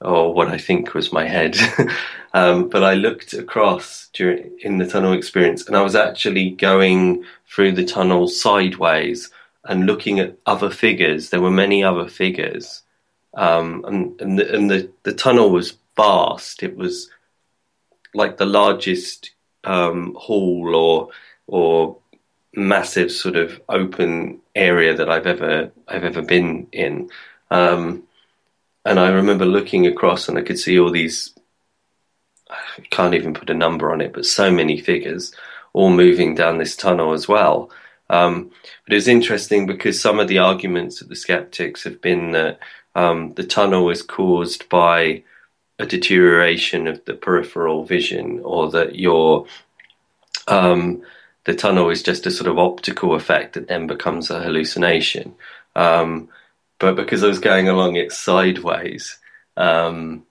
or what I think was my head. um, but I looked across during in the tunnel experience, and I was actually going through the tunnel sideways and looking at other figures. There were many other figures, um, and and, the, and the, the tunnel was vast. It was like the largest um, hall or or massive sort of open area that I've ever I've ever been in. Um, and I remember looking across and I could see all these I can't even put a number on it, but so many figures all moving down this tunnel as well. Um, but it was interesting because some of the arguments of the skeptics have been that um, the tunnel was caused by a deterioration of the peripheral vision, or that your um, the tunnel is just a sort of optical effect that then becomes a hallucination. Um, but because I was going along it sideways, um,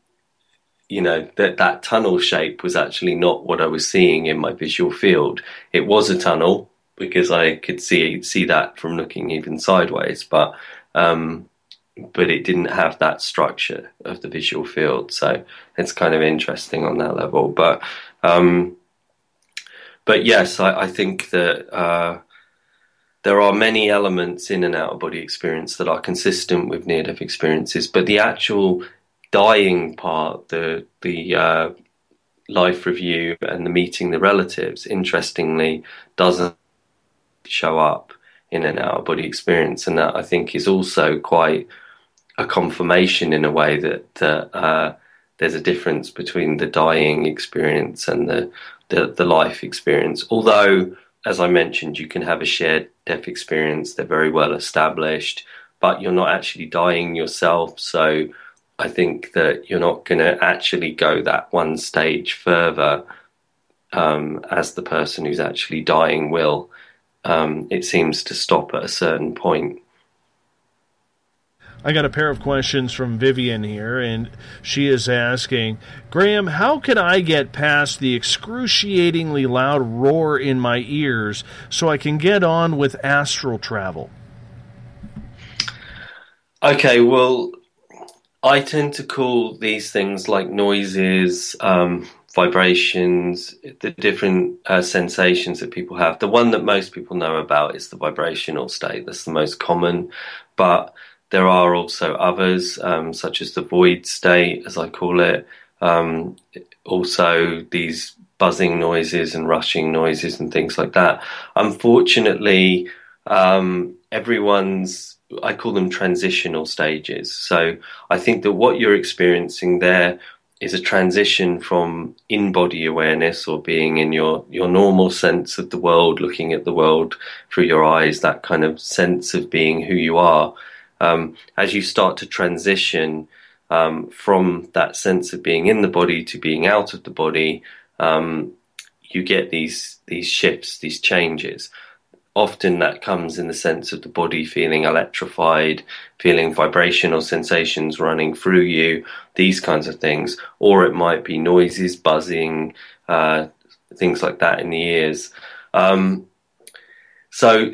you know that that tunnel shape was actually not what I was seeing in my visual field. It was a tunnel because I could see see that from looking even sideways, but um, but it didn't have that structure of the visual field. So it's kind of interesting on that level. But um, but yes, I, I think that uh, there are many elements in an out of body experience that are consistent with near death experiences, but the actual dying part, the the uh, life review and the meeting the relatives, interestingly, doesn't show up in an out of body experience, and that I think is also quite a confirmation in a way that that uh, there's a difference between the dying experience and the the, the life experience. Although, as I mentioned, you can have a shared death experience; they're very well established, but you're not actually dying yourself. So, I think that you're not going to actually go that one stage further um, as the person who's actually dying will. Um, it seems to stop at a certain point. I got a pair of questions from Vivian here, and she is asking, Graham, how can I get past the excruciatingly loud roar in my ears so I can get on with astral travel? Okay, well, I tend to call these things like noises, um, vibrations, the different uh, sensations that people have. The one that most people know about is the vibrational state. That's the most common, but there are also others, um, such as the void state, as I call it. Um, also, these buzzing noises and rushing noises and things like that. Unfortunately, um, everyone's, I call them transitional stages. So I think that what you're experiencing there is a transition from in body awareness or being in your, your normal sense of the world, looking at the world through your eyes, that kind of sense of being who you are. Um, as you start to transition um, from that sense of being in the body to being out of the body, um, you get these these shifts, these changes. Often that comes in the sense of the body feeling electrified, feeling vibrational sensations running through you, these kinds of things. Or it might be noises, buzzing, uh, things like that in the ears. Um, so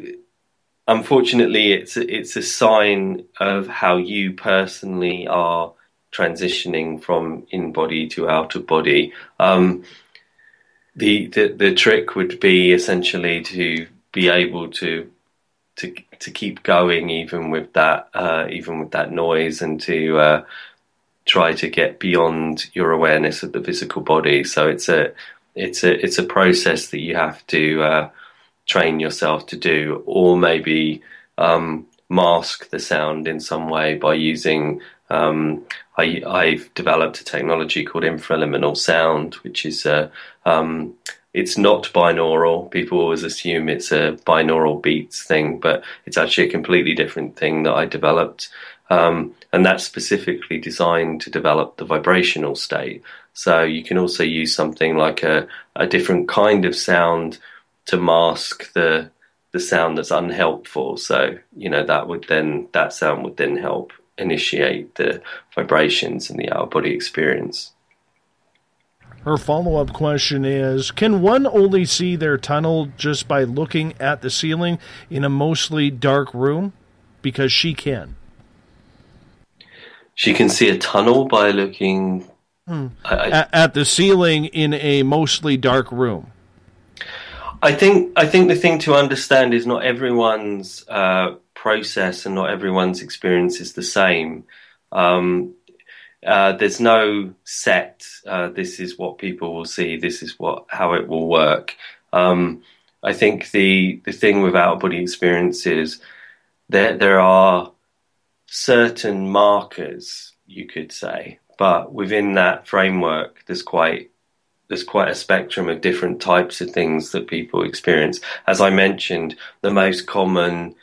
unfortunately, it's it's a sign of how you personally are transitioning from in body to out of body. Um, the, the the trick would be essentially to be able to to to keep going even with that uh, even with that noise and to uh, try to get beyond your awareness of the physical body. So it's a it's a it's a process that you have to uh, train yourself to do, or maybe um, mask the sound in some way by using. Um, I, I've developed a technology called infraliminal sound, which is a um, it's not binaural. People always assume it's a binaural beats thing, but it's actually a completely different thing that I developed. Um, and that's specifically designed to develop the vibrational state. So you can also use something like a, a different kind of sound to mask the the sound that's unhelpful. So you know that would then that sound would then help initiate the vibrations in the out body experience. Her follow up question is Can one only see their tunnel just by looking at the ceiling in a mostly dark room? Because she can. she can see a tunnel by looking. Hmm. I, I, At, at the ceiling in a mostly dark room. I think I think the thing to understand is not everyone's uh, process and not everyone's experience is the same. Um, uh, there's no set. Uh, this is what people will see. This is what how it will work. Um, I think the the thing with out body experience is there there are certain markers you could say, but within that framework, there's quite there's quite a spectrum of different types of things that people experience. As I mentioned, the most common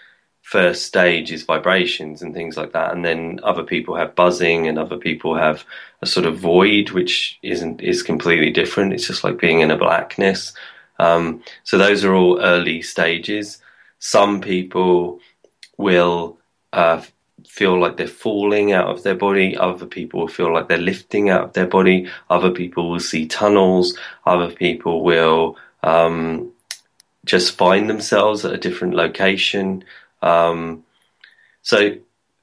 first stage is vibrations and things like that, and then other people have buzzing, and other people have a sort of void, which isn't is completely different. It's just like being in a blackness. Um, so those are all early stages. Some people will uh, feel like they're falling out of their body. Other people will feel like they're lifting out of their body. Other people will see tunnels. Other people will um, just find themselves at a different location. Um, so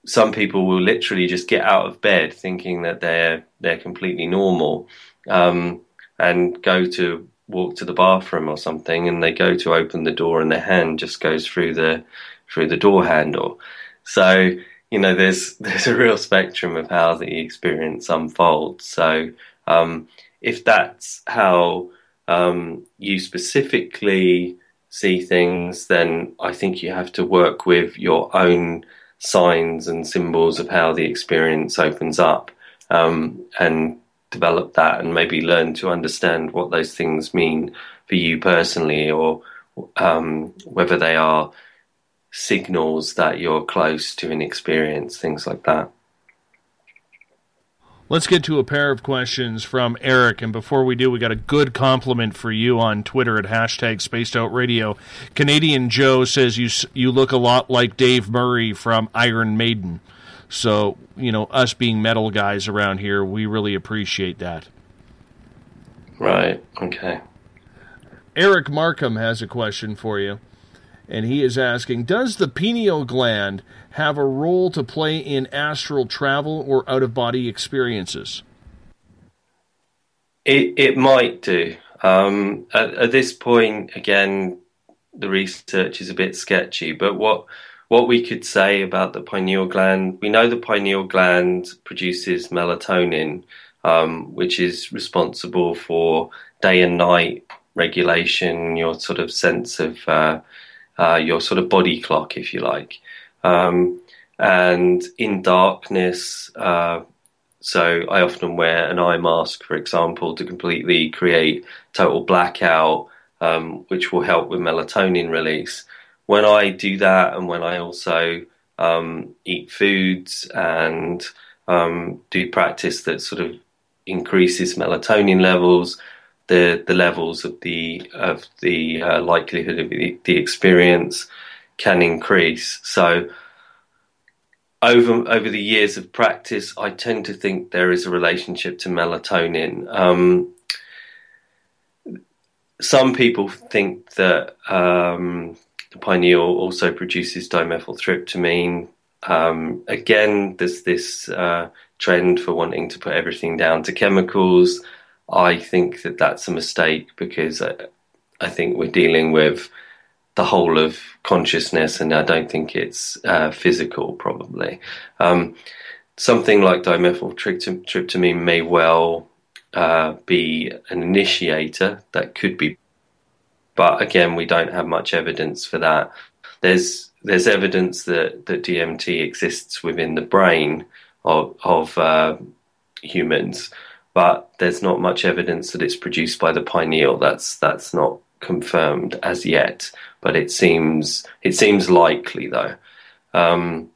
some people will literally just get out of bed thinking that they're they're completely normal um, and go to walk to the bathroom or something, and they go to open the door, and their hand just goes through the through the door handle. So you know, there's there's a real spectrum of how the experience unfolds. So um, if that's how um, you specifically see things, then I think you have to work with your own signs and symbols of how the experience opens up um, and develop that and maybe learn to understand what those things mean for you personally or um, whether they are signals that you're close to an experience, things like that. Let's get to a pair of questions from Eric. And before we do, we got a good compliment for you on Twitter at hashtag Spaced Out Radio. Canadian Joe says you you look a lot like Dave Murray from Iron Maiden. So you know, us being metal guys around here, we really appreciate that. Right. Okay. Eric Markham has a question for you, and he is asking: Does the pineal gland have a role to play in astral travel or out of body experiences? It it might do. Um, at, at this point, again, the research is a bit sketchy. But what what we could say about the pineal gland, we know the pineal gland produces melatonin, um, which is responsible for day and night regulation, your sort of sense of uh, uh, your sort of body clock, if you like. Um, and in darkness, uh, so I often wear an eye mask, for example, to completely create total blackout, um, which will help with melatonin release. When I do that, and when I also um, eat foods and um, do practice that sort of increases melatonin levels, the the levels of the of the uh, likelihood of the, the experience can increase. So over over the years of practice, I tend to think there is a relationship to melatonin. Um, some people think that um, the pineal also produces dimethyltryptamine. Um, again, there's this uh, trend for wanting to put everything down to chemicals. I think that that's a mistake because I, I think we're dealing with the whole of consciousness, and I don't think it's uh, physical, probably. Um, something like dimethyltryptamine may well uh, be an initiator that could be, but again, we don't have much evidence for that. There's there's evidence that, that DMT exists within the brain of, of uh, humans, but there's not much evidence that it's produced by the pineal. That's that's not confirmed as yet, but it seems it seems likely though. Um,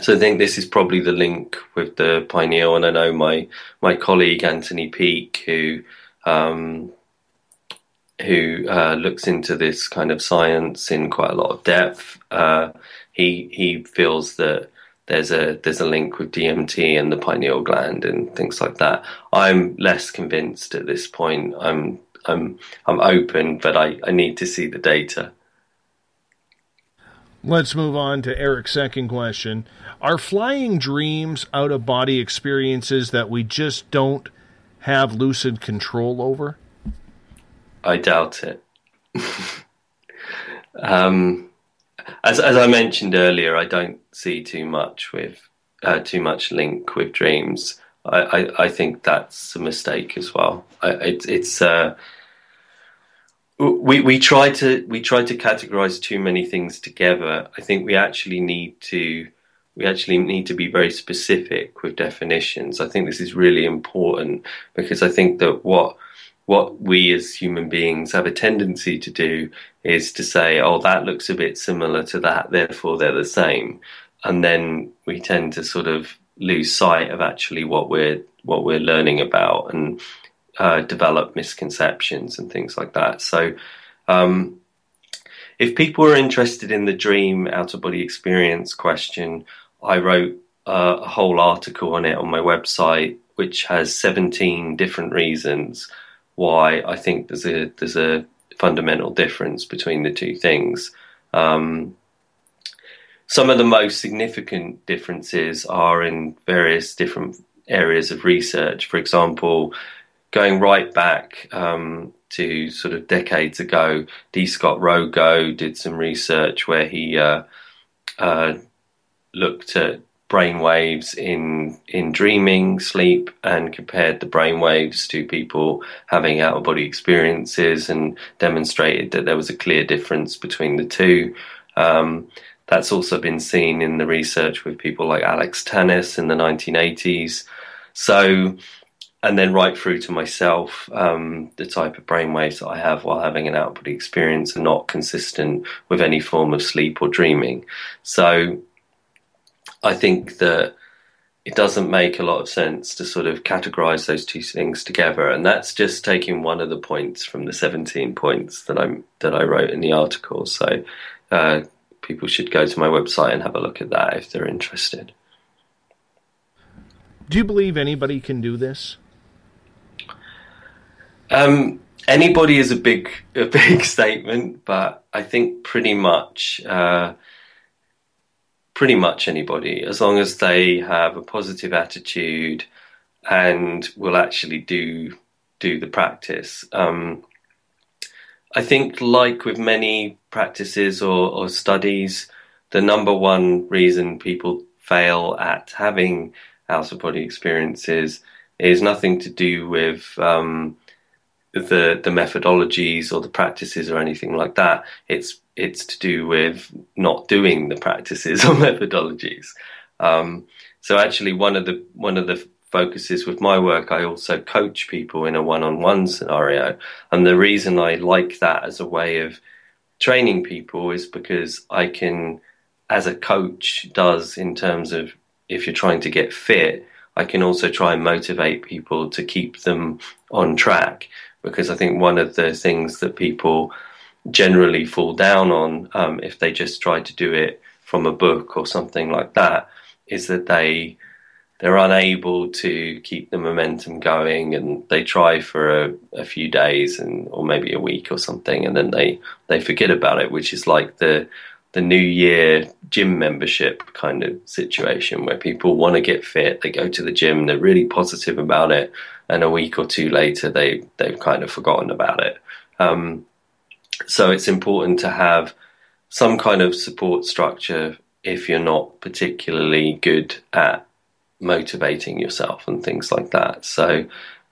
so I think this is probably the link with the pineal, and I know my my colleague Anthony Peake, who um, who uh, looks into this kind of science in quite a lot of depth. Uh, he he feels that there's a there's a link with DMT and the pineal gland and things like that. I'm less convinced at this point. I'm I'm I'm open, but I, I need to see the data. Let's move on to Eric's second question. Are flying dreams out of body experiences that we just don't have lucid control over? I doubt it. um, as as I mentioned earlier, I don't see too much with uh, too much link with dreams. I, I, I think that's a mistake as well. I, it, it's uh, we we try to we try to categorize too many things together. I think we actually need to we actually need to be very specific with definitions. I think this is really important because I think that what what we as human beings have a tendency to do is to say, "Oh, that looks a bit similar to that, therefore they're the same," and then we tend to sort of lose sight of actually what we're what we're learning about and uh, develop misconceptions and things like that. So, um, if people are interested in the dream out of body experience question, I wrote uh, a whole article on it on my website, which has 17 different reasons why I think there's a there's a fundamental difference between the two things. Um, some of the most significant differences are in various different areas of research. For example, going right back um, to sort of decades ago, D. Scott Rogo did some research where he uh, uh, looked at brain waves in in dreaming sleep and compared the brain waves to people having out of body experiences and demonstrated that there was a clear difference between the two. Um, that's also been seen in the research with people like Alex Tanous in the 1980s. So, and then right through to myself, um, the type of brainwaves that I have while having an out body experience are not consistent with any form of sleep or dreaming. So, I think that it doesn't make a lot of sense to sort of categorize those two things together, and that's just taking one of the points from the 17 points that I that I wrote in the article. So. Uh, people should go to my website and have a look at that if they're interested. Do you believe anybody can do this? Um, anybody is a big a big statement, but I think pretty much uh, pretty much anybody, as long as they have a positive attitude and will actually do do the practice. Um, I think, like with many practices or, or studies, the number one reason people fail at having out of body experiences is nothing to do with um, the the methodologies or the practices or anything like that. It's it's to do with not doing the practices or methodologies. Um, so actually, one of the one of the focuses with my work, I also coach people in a one on one scenario. And the reason I like that as a way of training people is because I can, as a coach does in terms of if you're trying to get fit, I can also try and motivate people to keep them on track. Because I think one of the things that people generally fall down on um, if they just try to do it from a book or something like that is that they they're unable to keep the momentum going and they try for a, a, few days and or maybe a week or something and then they they forget about it which is like the the new year gym membership kind of situation where people want to get fit they go to the gym they're really positive about it and a week or two later they they've kind of forgotten about it um, so it's important to have some kind of support structure if you're not particularly good at motivating yourself and things like that. So,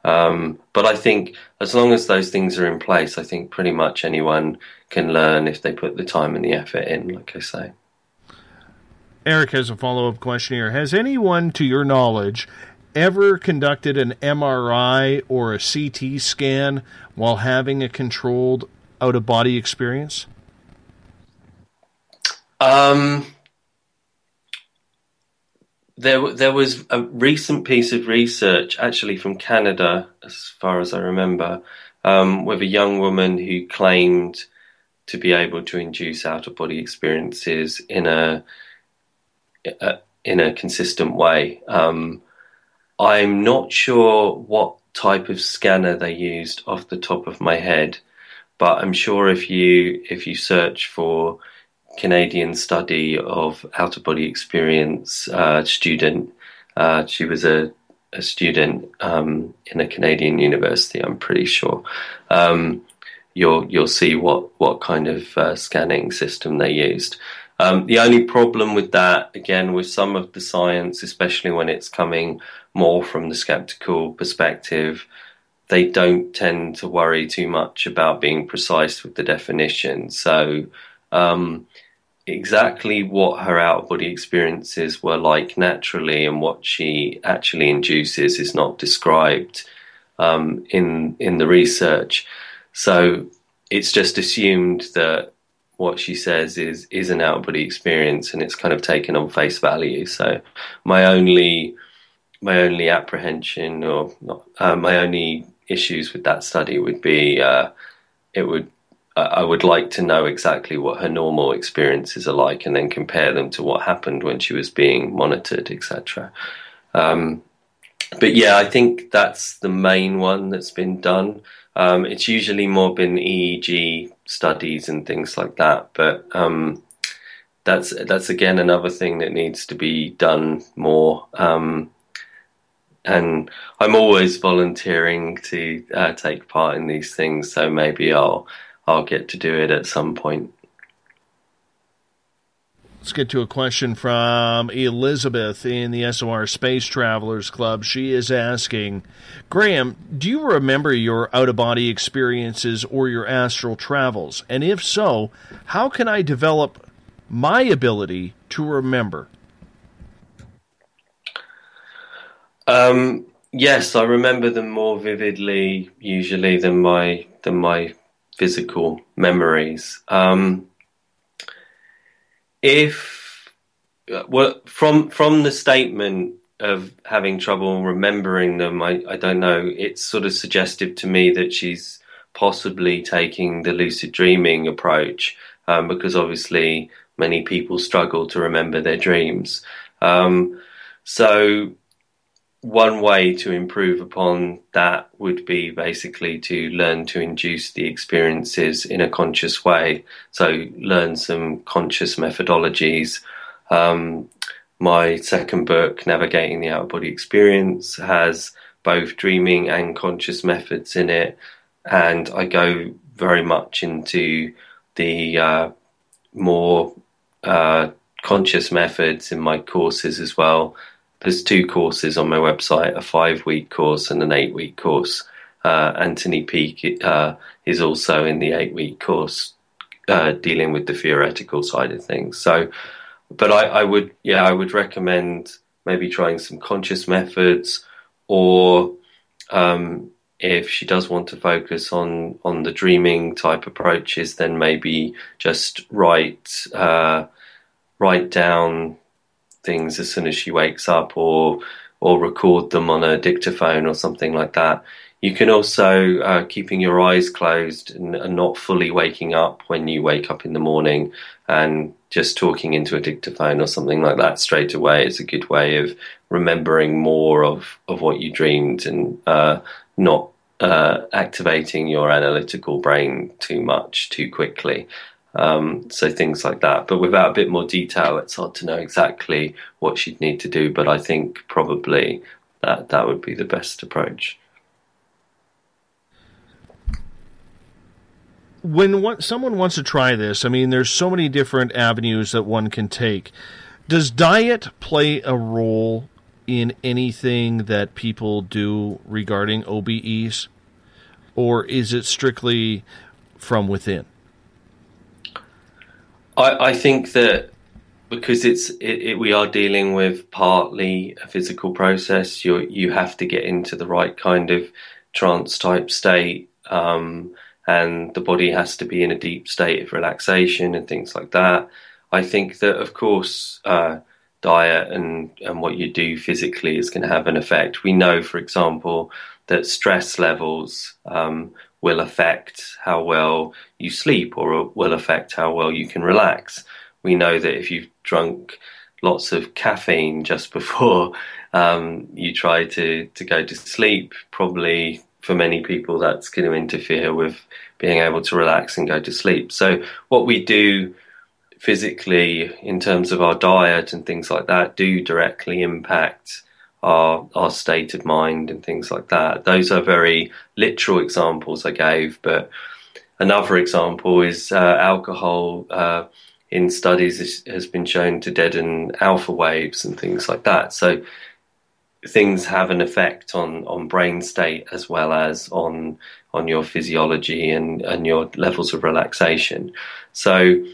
um, but I think as long as those things are in place, I think pretty much anyone can learn if they put the time and the effort in, like I say. Eric has a follow up question here. Has anyone, to your knowledge, ever conducted an MRI or a CT scan while having a controlled out of body experience? Um, there, there was a recent piece of research, actually from Canada, as far as I remember, um, with a young woman who claimed to be able to induce out of body experiences in a, a, in a consistent way. Um, I'm not sure what type of scanner they used off the top of my head, but I'm sure if you if you search for Canadian study of out of body experience uh, student. Uh, she was a, a student um, in a Canadian university, I'm pretty sure. Um, you'll you'll see what what kind of uh, scanning system they used. Um, the only problem with that, again, with some of the science, especially when it's coming more from the skeptical perspective, they don't tend to worry too much about being precise with the definition. So, um, exactly what her out of body experiences were like naturally and what she actually induces is not described um, in in the research. So it's just assumed that what she says is is an out of body experience and it's kind of taken on face value. So my only my only apprehension or not, uh, my only issues with that study would be uh, it would I would like to know exactly what her normal experiences are like and then compare them to what happened when she was being monitored, etc. Um, but yeah, I think that's the main one that's been done. Um, it's usually more been EEG studies and things like that, but um, that's that's again another thing that needs to be done more. Um, and I'm always volunteering to uh, take part in these things, so maybe I'll I'll get to do it at some point. Let's get to a question from Elizabeth in the SOR Space Travelers Club. She is asking, Graham, do you remember your out of body experiences or your astral travels? And if so, how can I develop my ability to remember? Um, yes, I remember them more vividly usually than my than my physical memories. Um, if well, from from the statement of having trouble remembering them, I, I don't know. It's sort of suggestive to me that she's possibly taking the lucid dreaming approach um, because obviously many people struggle to remember their dreams. Um, so one way to improve upon that would be basically to learn to induce the experiences in a conscious way. So, learn some conscious methodologies. Um, my second book, Navigating the Out of Body Experience, has both dreaming and conscious methods in it. And I go very much into the uh, more uh, conscious methods in my courses as well there's two courses on my website a five week course and an eight week course. Uh, Anthony Peake uh, is also in the eight week course uh, dealing with the theoretical side of things. So, but I, I, would, yeah, I would recommend maybe trying some conscious methods, or um, if she does want to focus on on the dreaming type approaches, then maybe just write uh, write down things as soon as she wakes up or or record them on a dictaphone or something like that. You can also uh, keeping your eyes closed and, not fully waking up when you wake up in the morning and just talking into a dictaphone or something like that straight away is a good way of remembering more of, of what you dreamed and uh, not uh, activating your analytical brain too much too quickly. Um, so things like that. But without a bit more detail, it's hard to know exactly what she'd need to do. But I think probably that that would be the best approach. When one, someone wants to try this, I mean, there's so many different avenues that one can take. Does diet play a role in anything that people do regarding OBEs? Or is it strictly from within? I, I think that because it's it, it, we are dealing with partly a physical process. You you have to get into the right kind of trance type state, um, and the body has to be in a deep state of relaxation and things like that. I think that of course uh, diet and and what you do physically is going to have an effect. We know, for example, that stress levels um, will affect how well you sleep or will affect how well you can relax. We know that if you've drunk lots of caffeine just before um, you try to, to go to sleep, probably for many people that's going to interfere with being able to relax and go to sleep. So, what we do physically, in terms of our diet and things like that, do directly impact our our state of mind and things like that. Those are very literal examples I gave, but another example is uh, alcohol. Uh, in studies, is, has been shown to deaden alpha waves and things like that. So things have an effect on on brain state as well as on on your physiology and and your levels of relaxation. So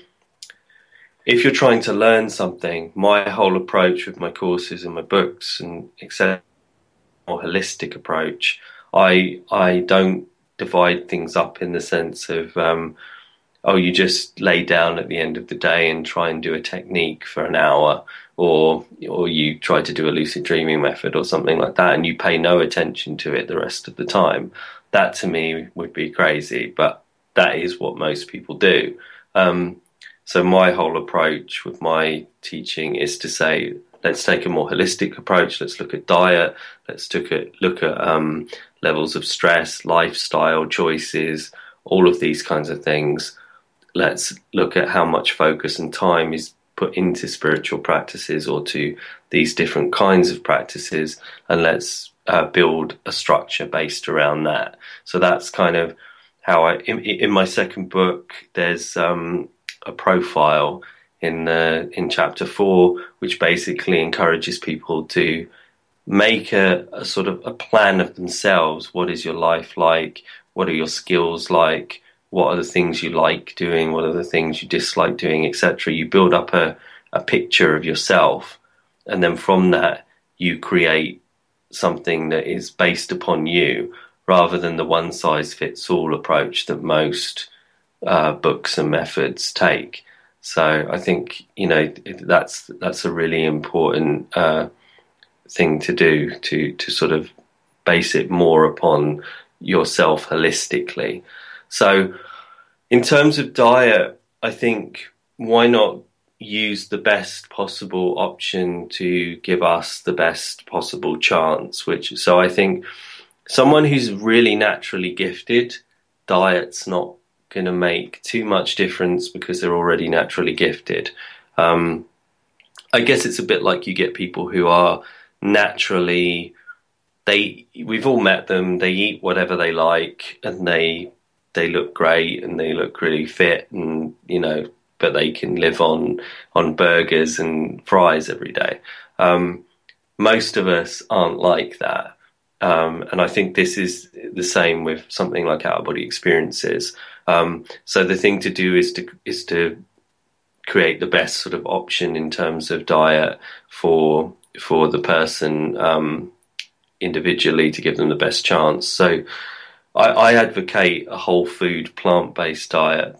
if you're trying to learn something, my whole approach with my courses and my books and etc. more holistic approach, I I don't divide things up in the sense of um, oh you just lay down at the end of the day and try and do a technique for an hour or or you try to do a lucid dreaming method or something like that and you pay no attention to it the rest of the time that to me would be crazy but that is what most people do um, so my whole approach with my teaching is to say, let's take a more holistic approach. Let's look at diet. Let's look at look at um, levels of stress, lifestyle choices, all of these kinds of things. Let's look at how much focus and time is put into spiritual practices or to these different kinds of practices, and let's uh, build a structure based around that. So that's kind of how I in, in my second book. There's um, a profile in uh, in chapter four, which basically encourages people to make a, a, sort of a plan of themselves. What is your life like? What are your skills like? What are the things you like doing? What are the things you dislike doing, etc. You build up a, a picture of yourself, and then from that you create something that is based upon you, rather than the one size fits all approach that most uh, books and methods take. So I think you know that's that's a really important uh, thing to do to to sort of base it more upon yourself holistically. So in terms of diet, I think why not use the best possible option to give us the best possible chance which so I think someone who's really naturally gifted diet's not going to make too much difference because they're already naturally gifted. Um, I guess it's a bit like you get people who are naturally they we've all met them they eat whatever they like and they they look great and they look really fit and you know but they can live on on burgers and fries every day. Um, most of us aren't like that. Um, and I think this is the same with something like out of body experiences um, so the thing to do is to is to create the best sort of option in terms of diet for for the person um, individually to give them the best chance. So I, I advocate a whole food plant based diet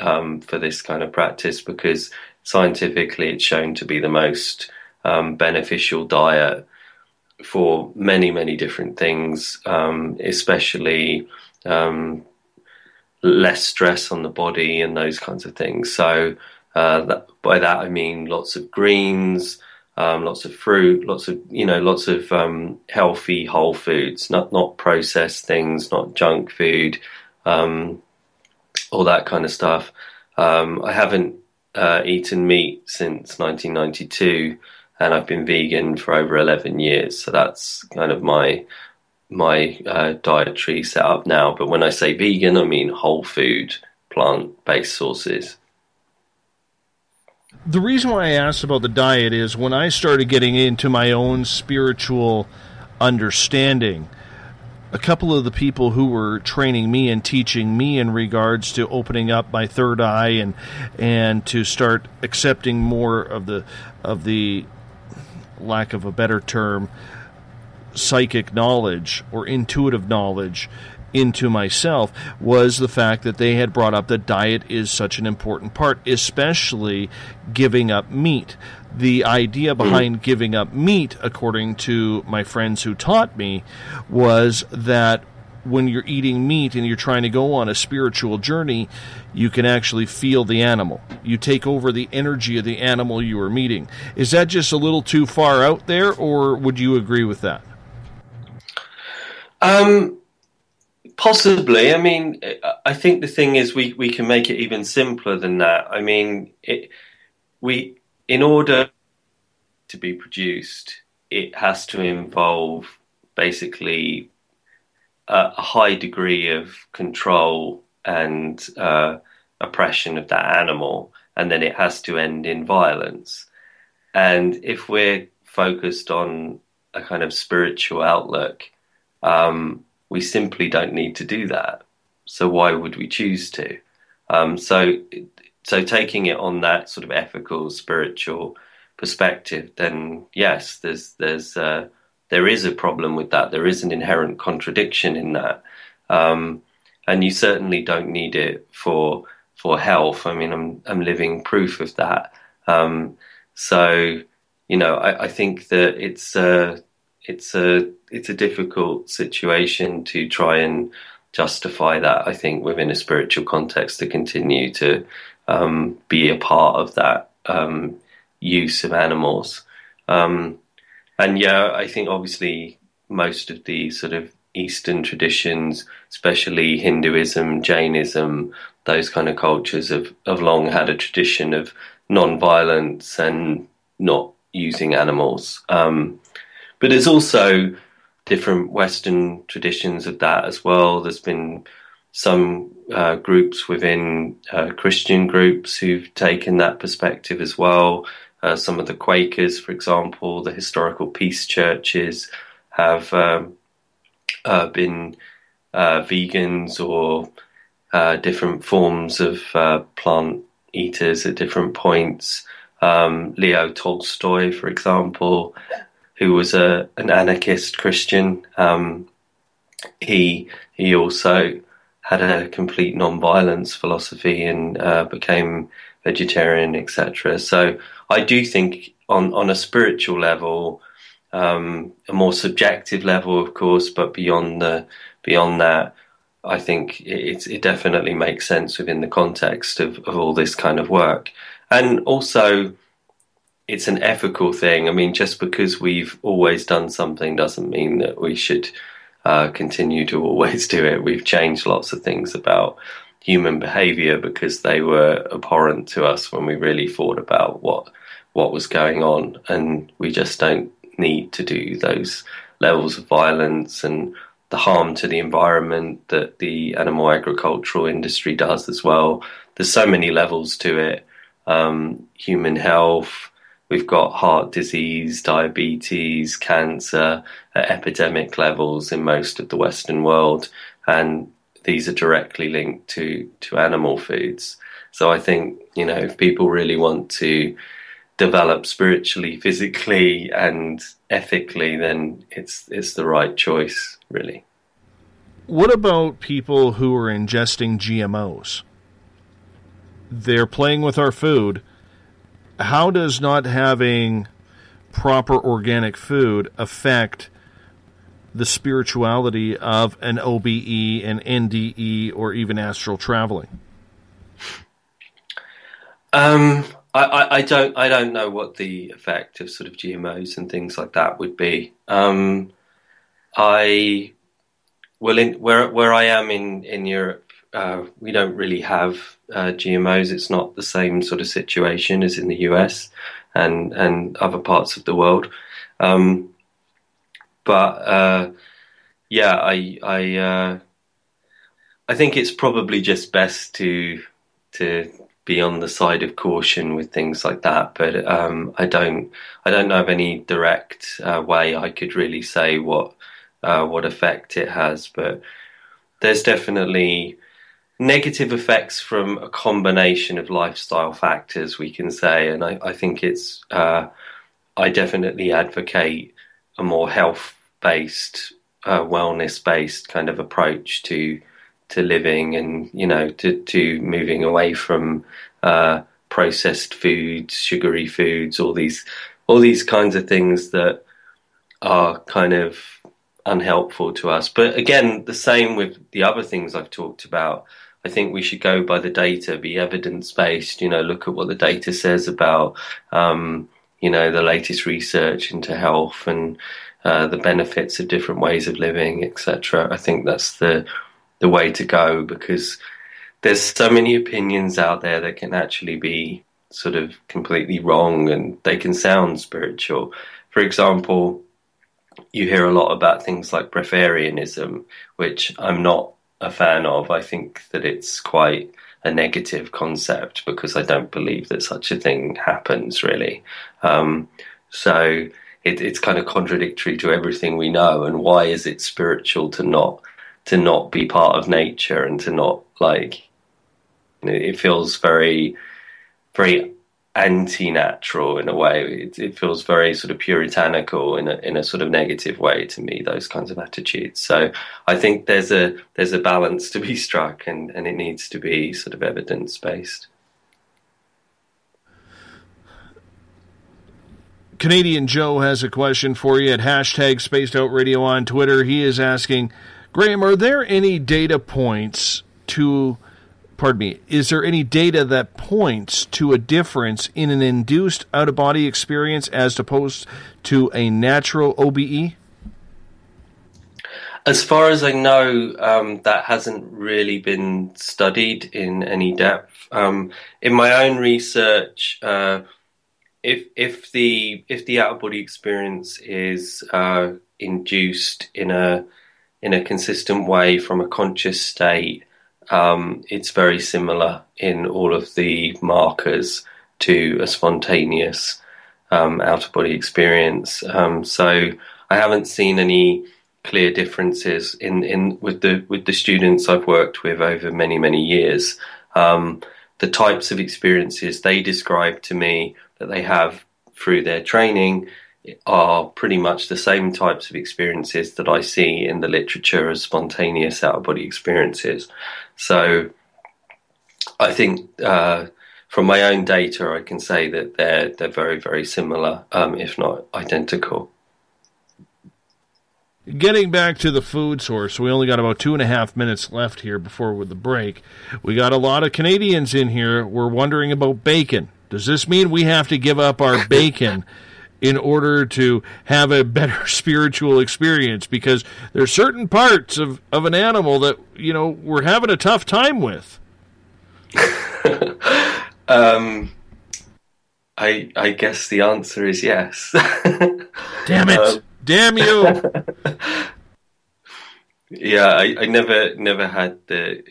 um, for this kind of practice because scientifically it's shown to be the most um, beneficial diet for many many different things, um, especially um, less stress on the body and those kinds of things. So uh, that, by that I mean lots of greens, um, lots of fruit, lots of you know, lots of um, healthy whole foods, not not processed things, not junk food, um, all that kind of stuff. Um, I haven't uh, eaten meat since 1992, and I've been vegan for over 11 years. So that's kind of my my uh, dietary setup now. But when I say vegan, I mean whole food, plant based sources. The reason why I asked about the diet is when I started getting into my own spiritual understanding, a couple of the people who were training me and teaching me in regards to opening up my third eye and and to start accepting more of the of the lack of a better term psychic knowledge or intuitive knowledge into myself was the fact that they had brought up that diet is such an important part, especially giving up meat. The idea mm-hmm. behind giving up meat, according to my friends who taught me, was that when you're eating meat and you're trying to go on a spiritual journey, you can actually feel the animal. You take over the energy of the animal you are meeting. Is that just a little too far out there, or would you agree with that? Um, Possibly. I mean, I think the thing is we, we can make it even simpler than that. I mean, it, we in order to be produced, it has to involve basically a, a high degree of control and uh, oppression of that animal, and then it has to end in violence. And if we're focused on a kind of spiritual outlook, um, we simply don't need to do that. So why would we choose to? Um, so, so taking it on that sort of ethical, spiritual perspective, then yes, there's there's uh, there is a problem with that. There is an inherent contradiction in that, um, and you certainly don't need it for for health. I mean, I'm I'm living proof of that. Um, so, you know, I, I think that it's a it's a it's a difficult situation to try and justify that. I think within a spiritual context to continue to um, be a part of that um, use of animals. Um, and yeah, I think obviously most of the sort of Eastern traditions, especially Hinduism, Jainism, those kind of cultures have, have long had a tradition of non-violence and not using animals. Um, but there's also different Western traditions of that as well. There's been some uh, groups within uh, Christian groups who've taken that perspective as well. Uh, some of the Quakers, for example, the historical peace churches have um, uh, been uh, vegans or uh, different forms of plant eaters at different points. Um, Leo Tolstoy, for example, who was a an anarchist Christian. Um, he he also had a complete non-violence philosophy and uh, became vegetarian, etc. So I do think on on a spiritual level, um, a more subjective level, of course, but beyond the beyond that, I think it, it definitely makes sense within the context of, of all this kind of work, and also it's an ethical thing. I mean, just because we've always done something doesn't mean that we should uh, continue to always do it. We've changed lots of things about human behavior because they were abhorrent to us when we really thought about what what was going on, and we just don't need to do those levels of violence and the harm to the environment that the animal agricultural industry does as well. There's so many levels to it. Um, human health, We've got heart disease, diabetes, cancer at epidemic levels in most of the Western world, and these are directly linked to, to animal foods. So I think, you know, if people really want to develop spiritually, physically, and ethically, then it's it's the right choice, really. What about people who are ingesting GMOs? They're playing with our food how does not having proper organic food affect the spirituality of an OBE, an NDE, or even astral traveling? Um, I, I, don't I don't know what the effect of sort of GMOs and things like that would be. Um, I well, in, where where I am in in Europe, uh, we don't really have uh, GMOs. It's not the same sort of situation as in the US and and other parts of the world. Um, but uh, yeah, I I uh, I think it's probably just best to to be on the side of caution with things like that. But um, I don't I don't know of any direct uh, way I could really say what uh, what effect it has. But there's definitely negative effects from a combination of lifestyle factors, we can say, and I, I think it's. Uh, I definitely advocate a more health-based, uh, wellness-based kind of approach to to living, and you know, to to moving away from uh, processed foods, sugary foods, all these all these kinds of things that are kind of unhelpful to us. But again, the same with the other things I've talked about. I think we should go by the data, be evidence based. You know, look at what the data says about, um, you know, the latest research into health and uh, the benefits of different ways of living, etc. I think that's the the way to go because there's so many opinions out there that can actually be sort of completely wrong and they can sound spiritual. For example, you hear a lot about things like breatharianism, which I'm not a fan of. I think that it's quite a negative concept because I don't believe that such a thing happens really. Um, so it, it's kind of contradictory to everything we know. And why is it spiritual to not to not be part of nature and to not like? It feels very, very anti-natural in a way. It, it, feels very sort of puritanical in a in a sort of negative way to me. Those kinds of attitudes. So I think there's a there's a balance to be struck, and and it needs to be sort of evidence based. Canadian Joe has a question for you at hashtag Spaced Out Radio on Twitter. He is asking, Graham, are there any data points to pardon me, is there any data that points to a difference in an induced out of body experience as opposed to a natural OBE? As far as I know, um, that hasn't really been studied in any depth. Um, in my own research, uh, if if the if the out of body experience is uh, induced in a in a consistent way from a conscious state, um, it's very similar in all of the markers to a spontaneous um, out of body experience. Um, so I haven't seen any clear differences in, in with the with the students I've worked with over many many years. Um, the types of experiences they describe to me that they have through their training are pretty much the same types of experiences that I see in the literature as spontaneous out of body experiences. So I think uh, from my own data, I can say that they're they're very very similar, um, if not identical. Getting back to the food source, we only got about two and a half minutes left here before with the break. We got a lot of Canadians in here. We're wondering about bacon. Does this mean we have to give up our bacon in order to have a better spiritual experience? Because there's certain parts of, of an animal that, you know, we're having a tough time with. um, I I guess the answer is yes. Damn it! Um, Damn you! yeah, I, I never never had the.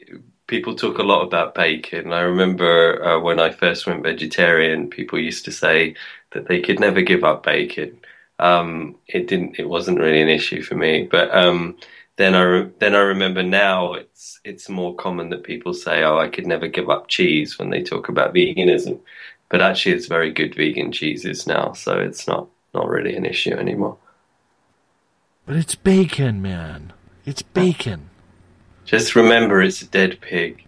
People talk a lot about bacon. I remember uh, when I first went vegetarian, people used to say that they could never give up bacon. Um, it didn't. It wasn't really an issue for me. But um, then I re- then I remember now it's it's more common that people say, "Oh, I could never give up cheese" when they talk about veganism. But actually, it's very good vegan cheeses now, so it's not not really an issue anymore. But it's bacon, man. It's bacon. Just remember, it's a dead pig.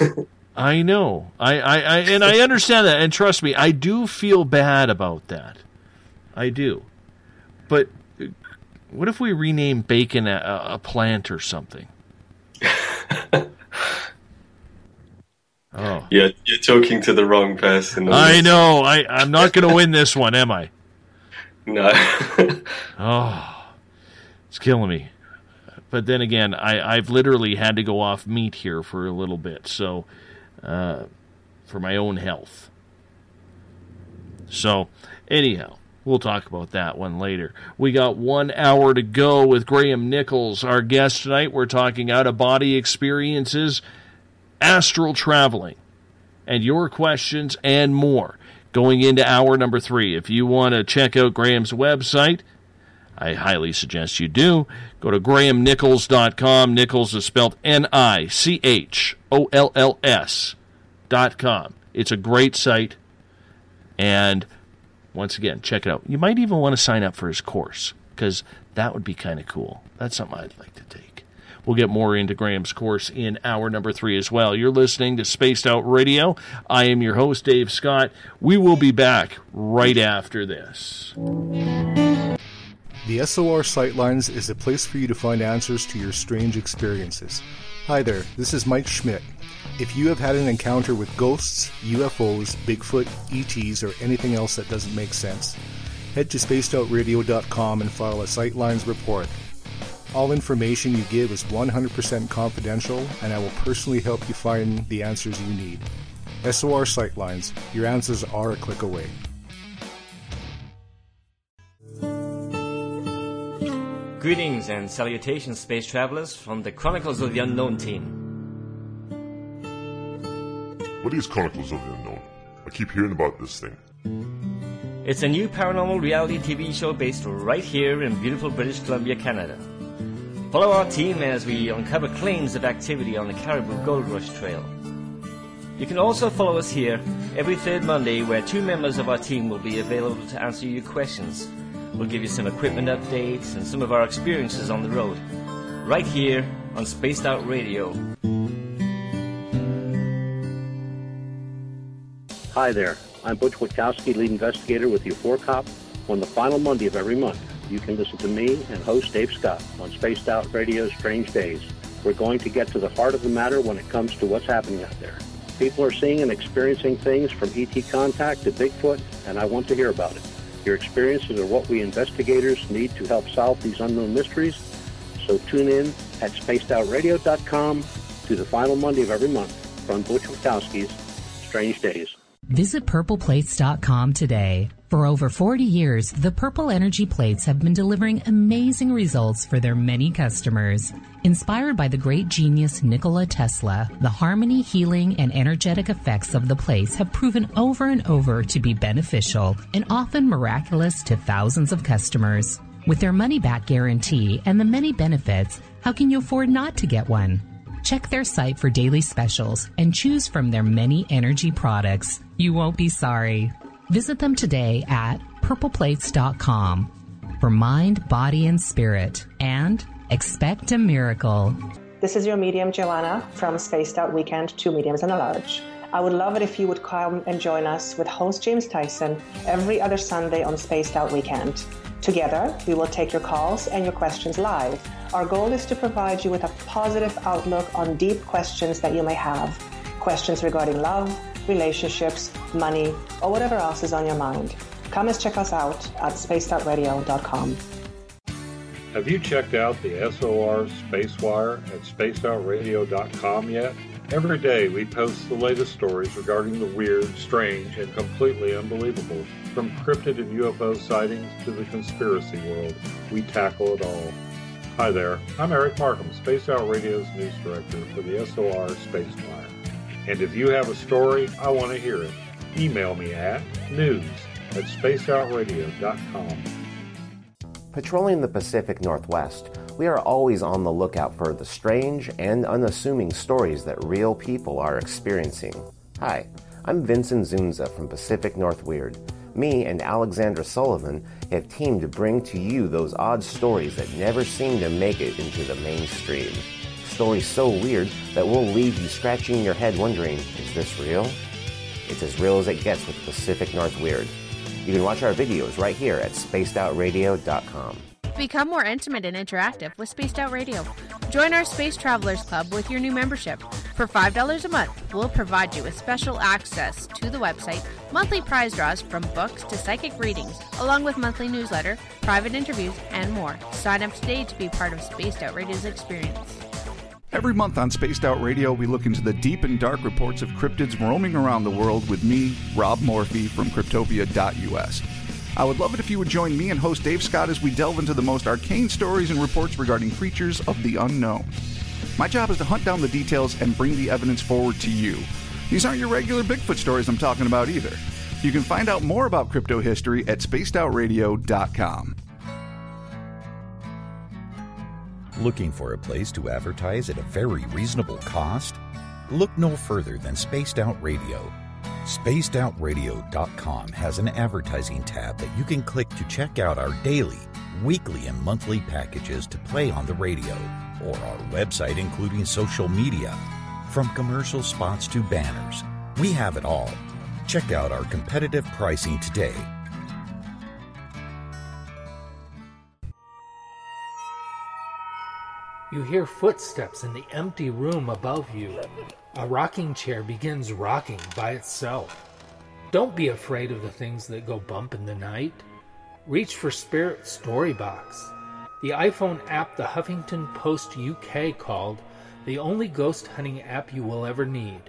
I know. I, I, I, and I understand that. And trust me, I do feel bad about that. I do. But uh, what if we rename bacon a, a plant or something? oh. Yeah, you're talking to the wrong person. I know. I, I'm not going to win this one, am I? No. oh. It's killing me. But then again, I, I've literally had to go off meat here for a little bit, so uh, for my own health. So, anyhow, we'll talk about that one later. We got one hour to go with Graham Nicholls, our guest tonight. We're talking out of body experiences, astral traveling, and your questions and more going into hour number three. If you want to check out Graham's website, I highly suggest you do. Go to grahamnicholls.com. Nicholls is spelled N I C H O L L S dot com. It's a great site. And once again, check it out. You might even want to sign up for his course because that would be kind of cool. That's something I'd like to take. We'll get more into Graham's course in hour number three as well. You're listening to Spaced Out Radio. I am your host, Dave Scott. We will be back right after this. The SOR Sightlines is a place for you to find answers to your strange experiences. Hi there, this is Mike Schmidt. If you have had an encounter with ghosts, UFOs, Bigfoot, ETs, or anything else that doesn't make sense, head to spacedoutradio.com and file a Sightlines report. All information you give is 100% confidential, and I will personally help you find the answers you need. SOR Sightlines, your answers are a click away. Greetings and salutations, space travelers, from the Chronicles of the Unknown team. What is Chronicles of the Unknown? I keep hearing about this thing. It's a new paranormal reality TV show based right here in beautiful British Columbia, Canada. Follow our team as we uncover claims of activity on the Cariboo Gold Rush Trail. You can also follow us here every third Monday, where two members of our team will be available to answer your questions. We'll give you some equipment updates and some of our experiences on the road. Right here on Spaced Out Radio. Hi there. I'm Butch Witkowski, lead investigator with the 4 Cop. On the final Monday of every month, you can listen to me and host Dave Scott on Spaced Out Radio's Strange Days. We're going to get to the heart of the matter when it comes to what's happening out there. People are seeing and experiencing things from ET contact to Bigfoot, and I want to hear about it. Your experiences are what we investigators need to help solve these unknown mysteries. So tune in at spacedoutradio.com to the final Monday of every month from Butch Witkowski's Strange Days. Visit purpleplates.com today. For over 40 years, the Purple Energy Plates have been delivering amazing results for their many customers. Inspired by the great genius Nikola Tesla, the harmony, healing, and energetic effects of the plates have proven over and over to be beneficial and often miraculous to thousands of customers. With their money back guarantee and the many benefits, how can you afford not to get one? Check their site for daily specials and choose from their many energy products. You won't be sorry. Visit them today at purpleplates.com for mind, body, and spirit, and expect a miracle. This is your medium, Joanna, from Spaced Out Weekend, Two Mediums and a Large. I would love it if you would come and join us with host James Tyson every other Sunday on Spaced Out Weekend. Together, we will take your calls and your questions live. Our goal is to provide you with a positive outlook on deep questions that you may have. Questions regarding love, relationships, money, or whatever else is on your mind. Come and check us out at spacedoutradio.com. Have you checked out the SOR Spacewire at spacedoutradio.com yet? Every day we post the latest stories regarding the weird, strange, and completely unbelievable. From cryptid and UFO sightings to the conspiracy world, we tackle it all. Hi there, I'm Eric Markham, Spaced Out Radio's news director for the SOR Spacewire. And if you have a story, I want to hear it. Email me at news at spacedoutradio.com. Patrolling the Pacific Northwest, we are always on the lookout for the strange and unassuming stories that real people are experiencing. Hi, I'm Vincent Zunza from Pacific North Weird. Me and Alexandra Sullivan have teamed to bring to you those odd stories that never seem to make it into the mainstream. Stories so weird that will leave you scratching your head wondering, is this real? It's as real as it gets with Pacific North Weird. You can watch our videos right here at spacedoutradio.com. Become more intimate and interactive with Spaced Out Radio. Join our Space Travelers Club with your new membership. For $5 a month, we'll provide you with special access to the website, monthly prize draws from books to psychic readings, along with monthly newsletter, private interviews, and more. Sign up today to be part of Spaced Out Radio's experience. Every month on Spaced Out Radio, we look into the deep and dark reports of cryptids roaming around the world with me, Ron Murphy from Cryptopia.us. I would love it if you would join me and host Dave Scott as we delve into the most arcane stories and reports regarding creatures of the unknown. My job is to hunt down the details and bring the evidence forward to you. These aren't your regular Bigfoot stories I'm talking about either. You can find out more about crypto history at spacedoutradio.com. Looking for a place to advertise at a very reasonable cost? Look no further than Spaced Out Radio. SpacedOutRadio.com has an advertising tab that you can click to check out our daily, weekly, and monthly packages to play on the radio, or our website, including social media. From commercial spots to banners, we have it all. Check out our competitive pricing today You hear footsteps in the empty room above you. A rocking chair begins rocking by itself. Don't be afraid of the things that go bump in the night. Reach for Spirit Storybox. The iPhone app the Huffington Post UK called the only ghost hunting app you will ever need.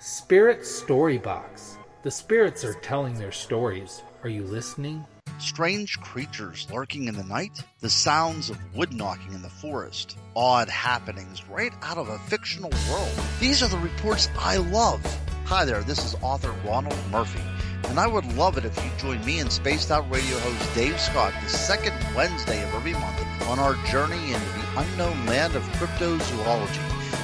Spirit Storybox. The spirits are telling their stories. Are you listening? Strange creatures lurking in the night, the sounds of wood knocking in the forest, odd happenings right out of a fictional world. These are the reports I love. Hi there, this is author Ronald Murphy, and I would love it if you join me and Spaced Out Radio host Dave Scott the second Wednesday of every month on our journey into the unknown land of cryptozoology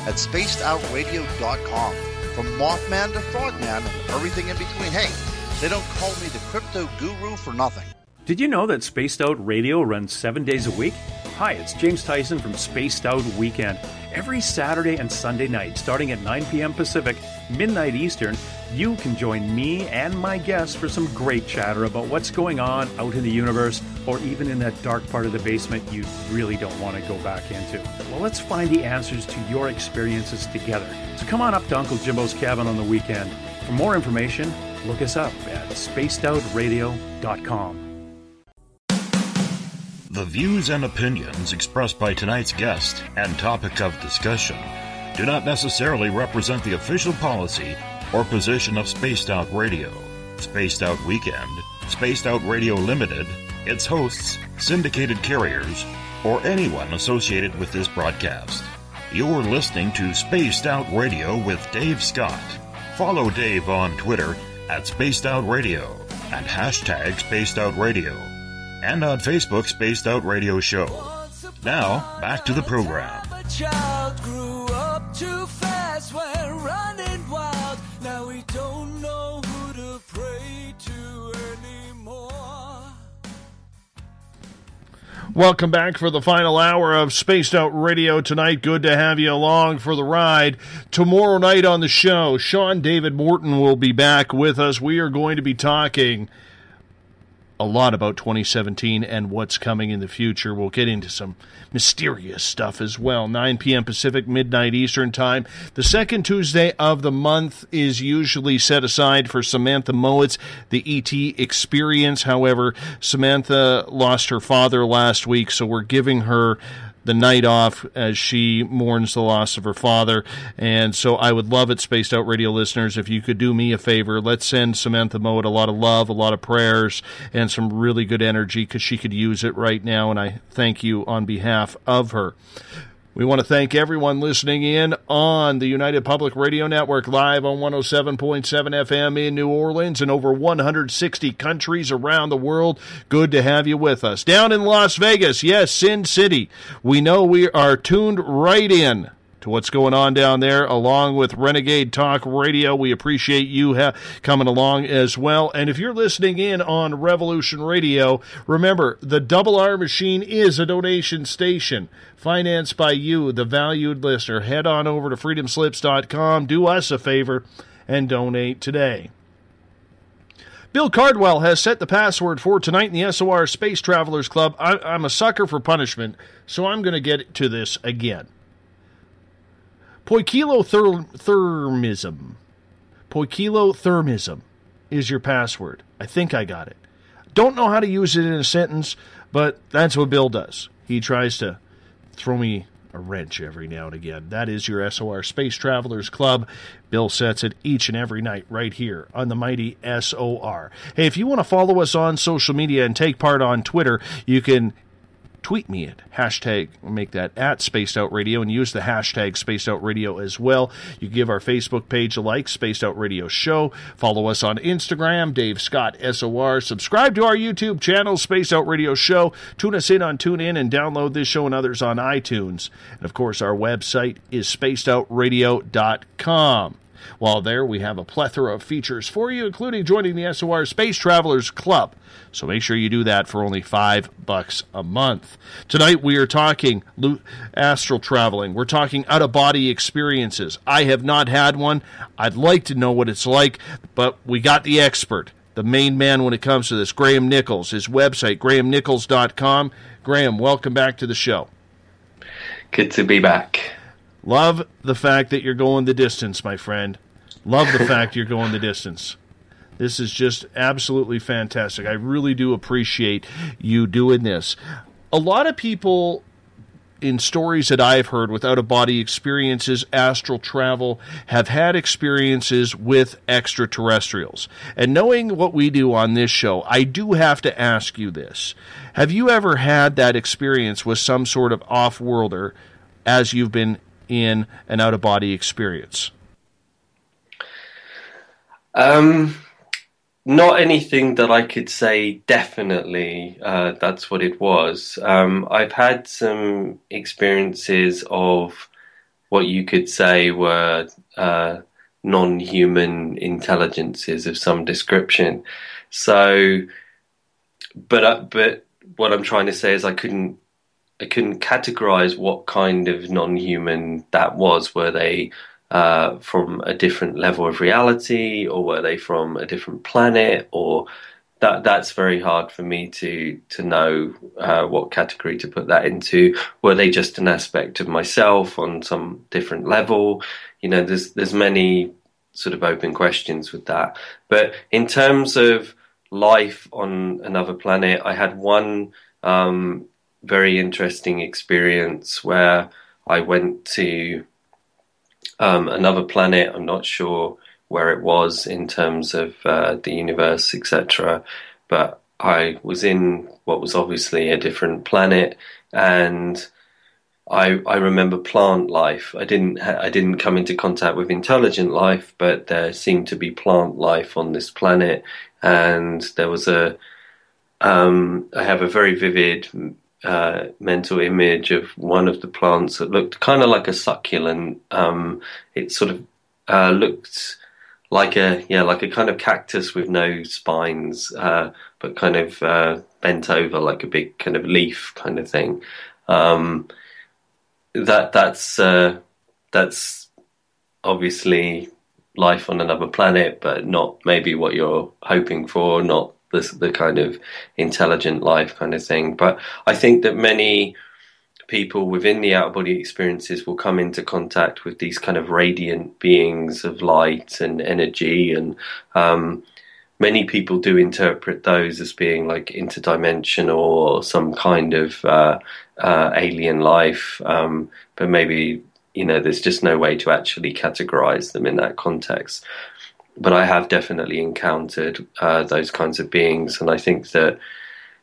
at spacedoutradio.com. From Mothman to Frogman and everything in between. Hey, they don't call me the crypto guru for nothing. Did you know that Spaced Out Radio runs seven days a week? Hi, it's James Tyson from Spaced Out Weekend. Every Saturday and Sunday night, starting at 9 p.m. Pacific, midnight Eastern, you can join me and my guests for some great chatter about what's going on out in the universe or even in that dark part of the basement you really don't want to go back into. Well, let's find the answers to your experiences together. So come on up to Uncle Jimbo's cabin on the weekend. For more information, look us up at spacedoutradio.com. The views and opinions expressed by tonight's guest and topic of discussion do not necessarily represent the official policy or position of Spaced Out Radio, Spaced Out Weekend, Spaced Out Radio Limited, its hosts, syndicated carriers, or anyone associated with this broadcast. You're listening to Spaced Out Radio with Dave Scott. Follow Dave on Twitter at Spaced Out Radio and hashtag Spaced Out Radio, and on Facebook Spaced Out Radio Show. Now, back to the program. A child grew up too fast, went running wild. Now we don't know who to pray to anymore. Welcome back for the final hour of Spaced Out Radio tonight. Good to have you along for the ride. Tomorrow night on the show, Sean David Morton will be back with us. We are going to be talking a lot about 2017 and what's coming in the future. We'll get into some mysterious stuff as well. 9 p.m. Pacific, midnight Eastern Time. The second Tuesday of the month is usually set aside for Samantha Mowitz, the ET experience. However, Samantha lost her father last week, so we're giving her the night off as she mourns the loss of her father. And so I would love it, Spaced Out Radio listeners, if you could do me a favor. Let's send Samantha Mowat a lot of love, a lot of prayers, and some really good energy because she could use it right now. And I thank you on behalf of her. We want to thank everyone listening in on the United Public Radio Network live on 107.7 FM in New Orleans and over 160 countries around the world. Good to have you with us. Down in Las Vegas, yes, Sin City. We know we are tuned right in to what's going on down there, along with Renegade Talk Radio. We appreciate you ha- coming along as well. And if you're listening in on Revolution Radio, remember the Double R machine is a donation station financed by you, the valued listener. Head on over to freedomslips.com, do us a favor, and donate today. Bill Cardwell has set the password for tonight in the SOR Space Travelers Club. I, I'm a sucker for punishment, so I'm going to get to this again. Poikilothermism. Poikilothermism is your password. I think I got it. Don't know how to use it in a sentence, but that's what Bill does. He tries to throw me a wrench every now and again. That is your SOR Space Travelers Club. Bill sets it each and every night right here on the mighty SOR. Hey, if you want to follow us on social media and take part on Twitter, you can tweet me at hashtag make that at spaced out radio and use the hashtag spaced out radio as well. You give our facebook page a like spaced out radio show. Follow us on instagram dave scott sor subscribe to our youtube channel spaced out radio show. Tune us in on tune in and download this show and others on itunes. And of course our website is spacedoutradio.com while there, we have a plethora of features for you, including joining the SOR Space Travelers Club. So make sure you do that for only five bucks a month. Tonight we are talking astral traveling. We're talking out of body experiences. I have not had one. I'd like to know what it's like, but we got the expert, the main man when it comes to this, Graham Nicholls. His website, grahamnicholls.com. Graham, welcome back to the show. Good to be back. Love the fact that you're going the distance, my friend. Love the fact you're going the distance. This is just absolutely fantastic. I really do appreciate you doing this. a lot of people in stories that I've heard with out of body experiences, astral travel, have had experiences with extraterrestrials. And knowing what we do on this show, I do have to ask you this. Have you ever had that experience with some sort of off worlder as you've been in an out of body experience? Um, not anything that I could say definitely uh, that's what it was. Um, I've had some experiences of what you could say were uh, non human intelligences of some description. So, but, uh, but what I'm trying to say is I couldn't. I couldn't categorize what kind of non-human that was. Were they uh, from a different level of reality, or were they from a different planet, or that that's very hard for me to to know uh, what category to put that into. Were they just an aspect of myself on some different level? You know, there's there's many sort of open questions with that. But in terms of life on another planet, I had one um, very interesting experience where I went to um, another planet. I'm not sure where it was in terms of uh, the universe, etc. But I was in what was obviously a different planet, and I I remember plant life. I didn't ha- I didn't come into contact with intelligent life, but there seemed to be plant life on this planet, and there was a um, I have a very vivid uh, mental image of one of the plants that looked kind of like a succulent. Um, it sort of uh, looked like a yeah, like a kind of cactus with no spines, uh, but kind of uh, bent over like a big kind of leaf kind of thing. Um, that that's uh, that's obviously life on another planet, but not maybe what you're hoping for, not the, the kind of intelligent life kind of thing. But I think that many people within the out of body experiences will come into contact with these kind of radiant beings of light and energy. And um, many people do interpret those as being like interdimensional or some kind of uh, uh, alien life. Um, but maybe you know there's just no way to actually categorize them in that context but I have definitely encountered uh, those kinds of beings, and I think that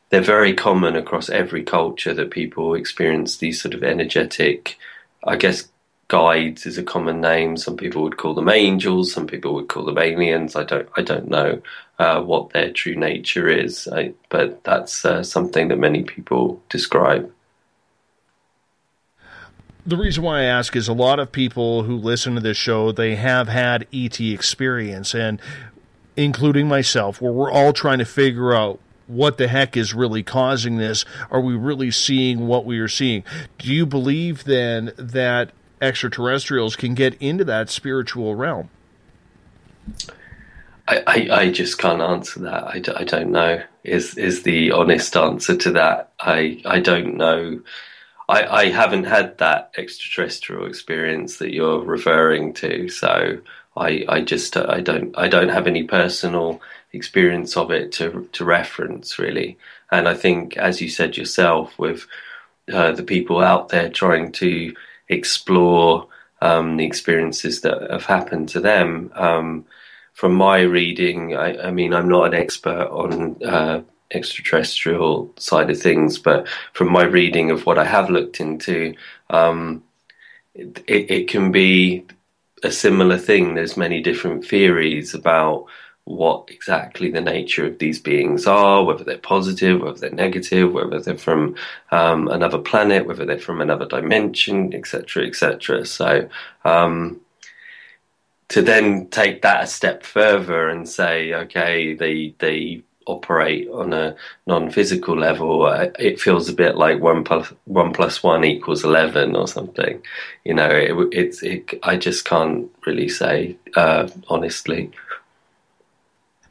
they're very common across every culture that people experience these sort of energetic, I guess, guides is a common name. Some people would call them angels, some people would call them aliens. I don't, I don't know uh, what their true nature is, I, but that's uh, something that many people describe the reason why I ask is a lot of people who listen to this show they have had ET experience, and including myself, where we're all trying to figure out what the heck is really causing this. Are we really seeing what we are seeing? Do you believe then that extraterrestrials can get into that spiritual realm? I, I, I just can't answer that. I, I don't know. Is is the honest answer to that? I I don't know I, I haven't had that extraterrestrial experience that you're referring to, so I, I just I don't I don't have any personal experience of it to to reference really. And I think, as you said yourself, with uh, the people out there trying to explore um, the experiences that have happened to them. Um, from my reading, I, I, mean, I'm not an expert on uh, extraterrestrial side of things, but from my reading of what I have looked into, um, it, it, can be a similar thing. There's many different theories about what exactly the nature of these beings are, whether they're positive, whether they're negative, whether they're from um, another planet, whether they're from another dimension, etc., etc. So. Um, to then take that a step further and say, okay, they they operate on a non-physical level, uh, it feels a bit like one plus one plus one equals eleven or something. You know, it, it's it, I just can't really say uh, honestly.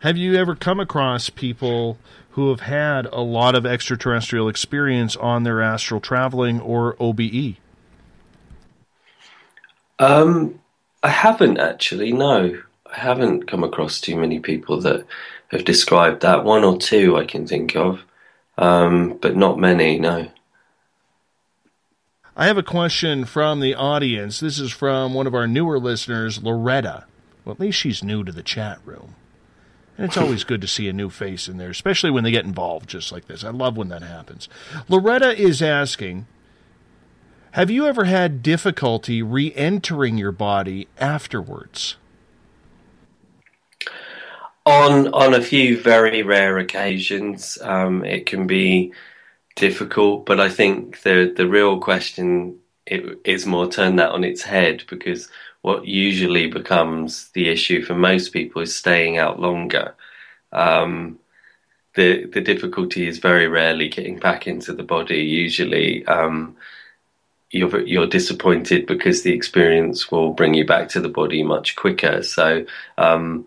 Have you ever come across people who have had a lot of extraterrestrial experience on their astral traveling or OBE? Um, I haven't actually. No, I haven't come across too many people that have described that. One or two I can think of, um, but not many. No. I have a question from the audience. This is from one of our newer listeners, Loretta. Well, at least she's new to the chat room. And it's always good to see a new face in there, especially when they get involved just like this. I love when that happens. Loretta is asking Have you ever had difficulty re entering your body afterwards? On on a few very rare occasions, um, it can be difficult, but I think the the real question it, is more turn that on its head because what usually becomes the issue for most people is staying out longer. Um, the the difficulty is very rarely getting back into the body. Usually, um, you're you're disappointed because the experience will bring you back to the body much quicker. So, um,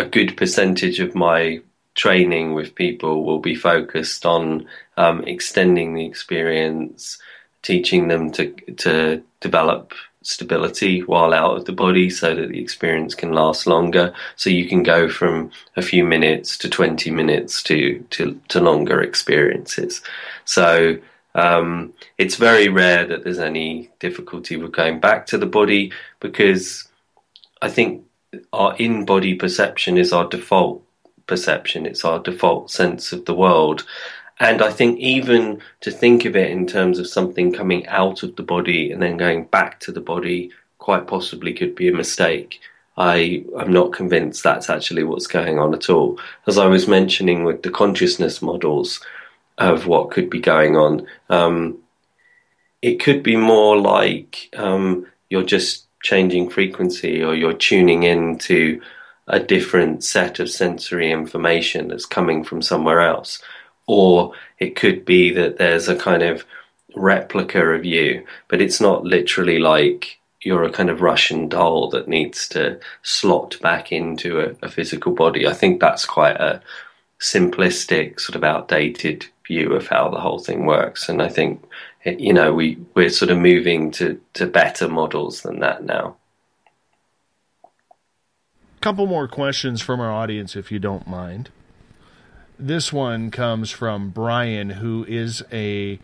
a good percentage of my training with people will be focused on um, extending the experience, teaching them to to develop stability while out of the body so that the experience can last longer. So you can go from a few minutes to 20 minutes to to, to longer experiences. So um, it's very rare that there's any difficulty with going back to the body because I think our in body perception is our default perception, it's our default sense of the world. And I think even to think of it in terms of something coming out of the body and then going back to the body quite possibly could be a mistake. I am not convinced that's actually what's going on at all. As I was mentioning with the consciousness models of what could be going on, um, it could be more like um, you're just changing frequency or you're tuning in to a different set of sensory information that's coming from somewhere else. Or it could be that there's a kind of replica of you, but it's not literally like you're a kind of Russian doll that needs to slot back into a, a physical body. I think that's quite a simplistic, sort of outdated view of how the whole thing works. And I think you know, we we're sort of moving to to better models than that now. Couple more questions from our audience, if you don't mind. This one comes from Brian, who is a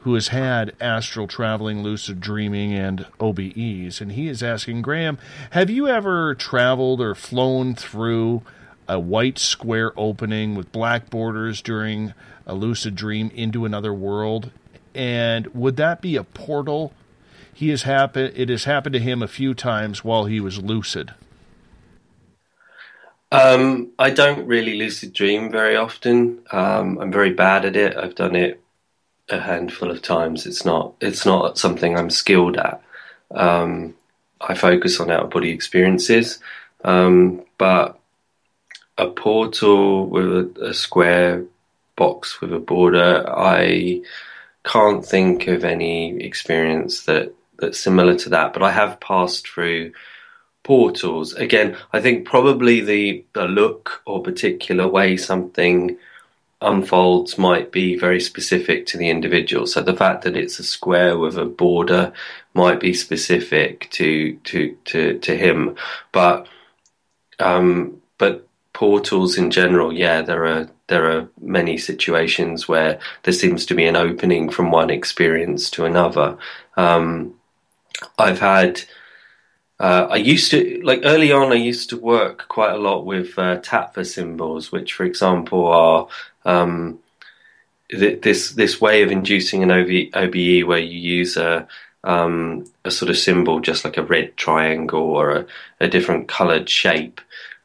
who has had astral traveling, lucid dreaming, and OBEs, and he is asking Graham, have you ever traveled or flown through a white square opening with black borders during a lucid dream into another world? And would that be a portal? He has happened. It has happened to him a few times while he was lucid. Um, I don't really lucid dream very often. Um, I'm very bad at it. I've done it a handful of times. It's not. It's not something I'm skilled at. Um, I focus on out of body experiences, um, but a portal with a, a square box with a border, I can't think of any experience that that's similar to that, but I have passed through portals. Again, I think probably the, the look or particular way something unfolds might be very specific to the individual. So the fact that it's a square with a border might be specific to to to, to him. But um, but portals in general, yeah, there are there are many situations where there seems to be an opening from one experience to another. Um, I've had. Uh, I used to like early on. I used to work quite a lot with uh, tattva symbols, which, for example, are um, th- this this way of inducing an OV- OBE where you use a um, a sort of symbol, just like a red triangle or a, a different coloured shape,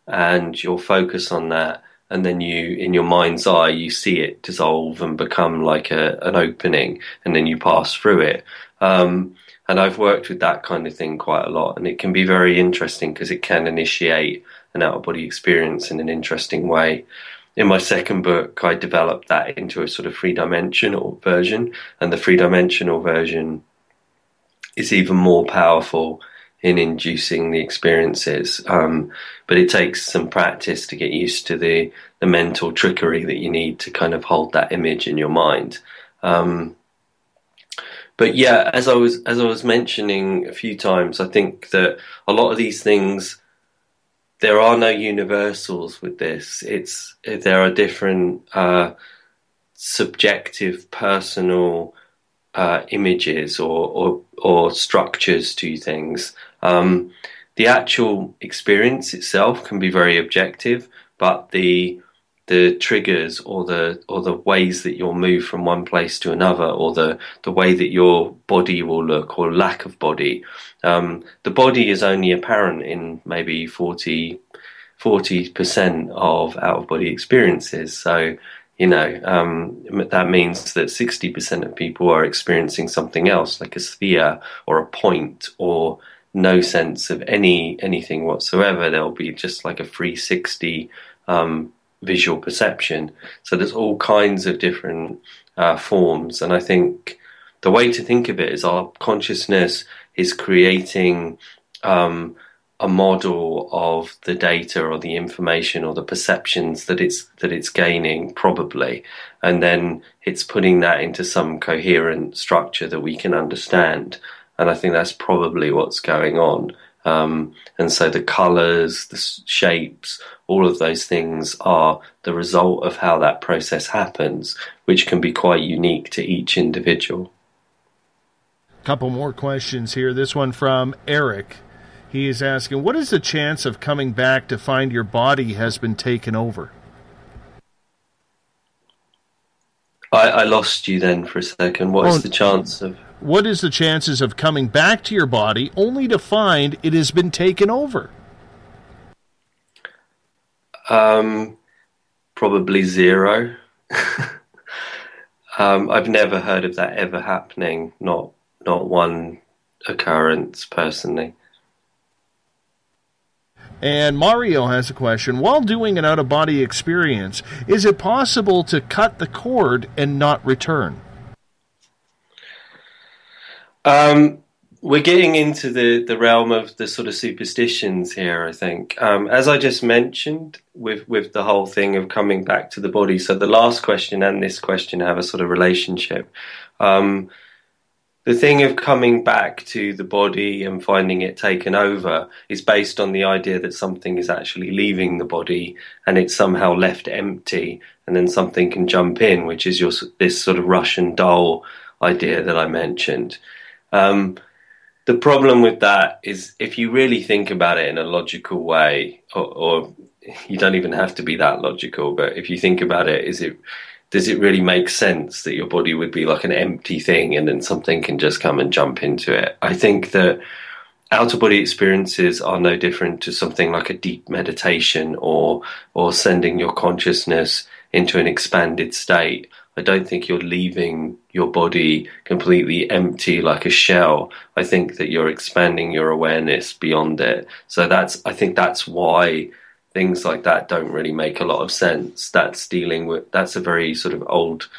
and you'll focus on that and then you in your mind's eye you see it dissolve and become like a, an opening and then you pass through it. Um, and i've worked with that kind of thing quite a lot and it can be very interesting because it can initiate an out of body experience in an interesting way. In my second book i developed that into a sort of three dimensional version and the three dimensional version is even more powerful in inducing the experiences. Um, but it takes some practice to get used to the the mental trickery that you need to kind of hold that image in your mind. Um, but yeah, as I was as I was mentioning a few times, I think that a lot of these things there are no universals with this. It's there are different uh, subjective, personal uh, images or, or, or structures to things. Um, the actual experience itself can be very objective, but the the triggers or the or the ways that you'll move from one place to another or the the way that your body will look or lack of body um, the body is only apparent in maybe 40 percent of out of body experiences. So you know um, that means that 60% of people are experiencing something else like a sphere or a point or no sense of any anything whatsoever. There'll be just like a 360 um, visual perception. So there's all kinds of different uh, forms, and I think the way to think of it is our consciousness is creating um, a model of the data or the information or the perceptions that it's that it's gaining probably. And then it's putting that into some coherent structure that we can understand and i think that's probably what's going on um, and so the colors, the shapes, all of those things are the result of how that process happens, which can be quite unique to each individual. Couple more questions here. This one from Eric. He is asking, What is the chance of coming back to find your body has been taken over? I, I lost you then for a second. What is the chance of what is the chances of coming back to your body only to find it has been taken over? Um, probably zero. um, I've never heard of that ever happening. Not not one occurrence personally. And Mario has a question. While doing an out of body experience, is it possible to cut the cord and not return? Um, we're getting into the, the realm of the sort of superstitions here, I think. Um, as I just mentioned, with, with the whole thing of coming back to the body, so the last question and this question have a sort of relationship. Um, the thing of coming back to the body and finding it taken over is based on the idea that something is actually leaving the body and it's somehow left empty, and then something can jump in, which is your this sort of Russian doll idea that I mentioned. Um, the problem with that is if you really think about it in a logical way, or, or, you don't even have to be that logical, but if you think about it, is it does it really make sense that your body would be like an empty thing and then something can just come and jump into it? I think that out of body experiences are no different to something like a deep meditation or or sending your consciousness into an expanded state. I don't think you're leaving your body completely empty like a shell. I think that you're expanding your awareness beyond it. So that's I think that's why things like that don't really make a lot of sense. That's dealing with that's a very sort of old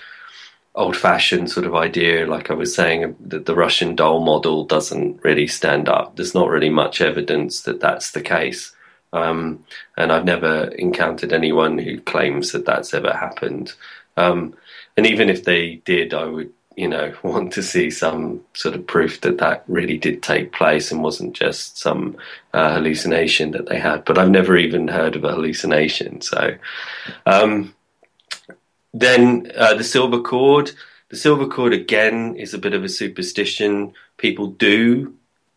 old fashioned sort of idea, like I was saying, that the Russian doll model doesn't really stand up. There's not really much evidence that that's the case. Um, and I've never encountered anyone who claims that that's ever happened. Um, and even if they did, I would, you know, want to see some sort of proof that that really did take place and wasn't just some uh, hallucination that they had. But I've never even heard of a hallucination. So, um, then uh, the silver cord. The silver cord again is a bit of a superstition. People do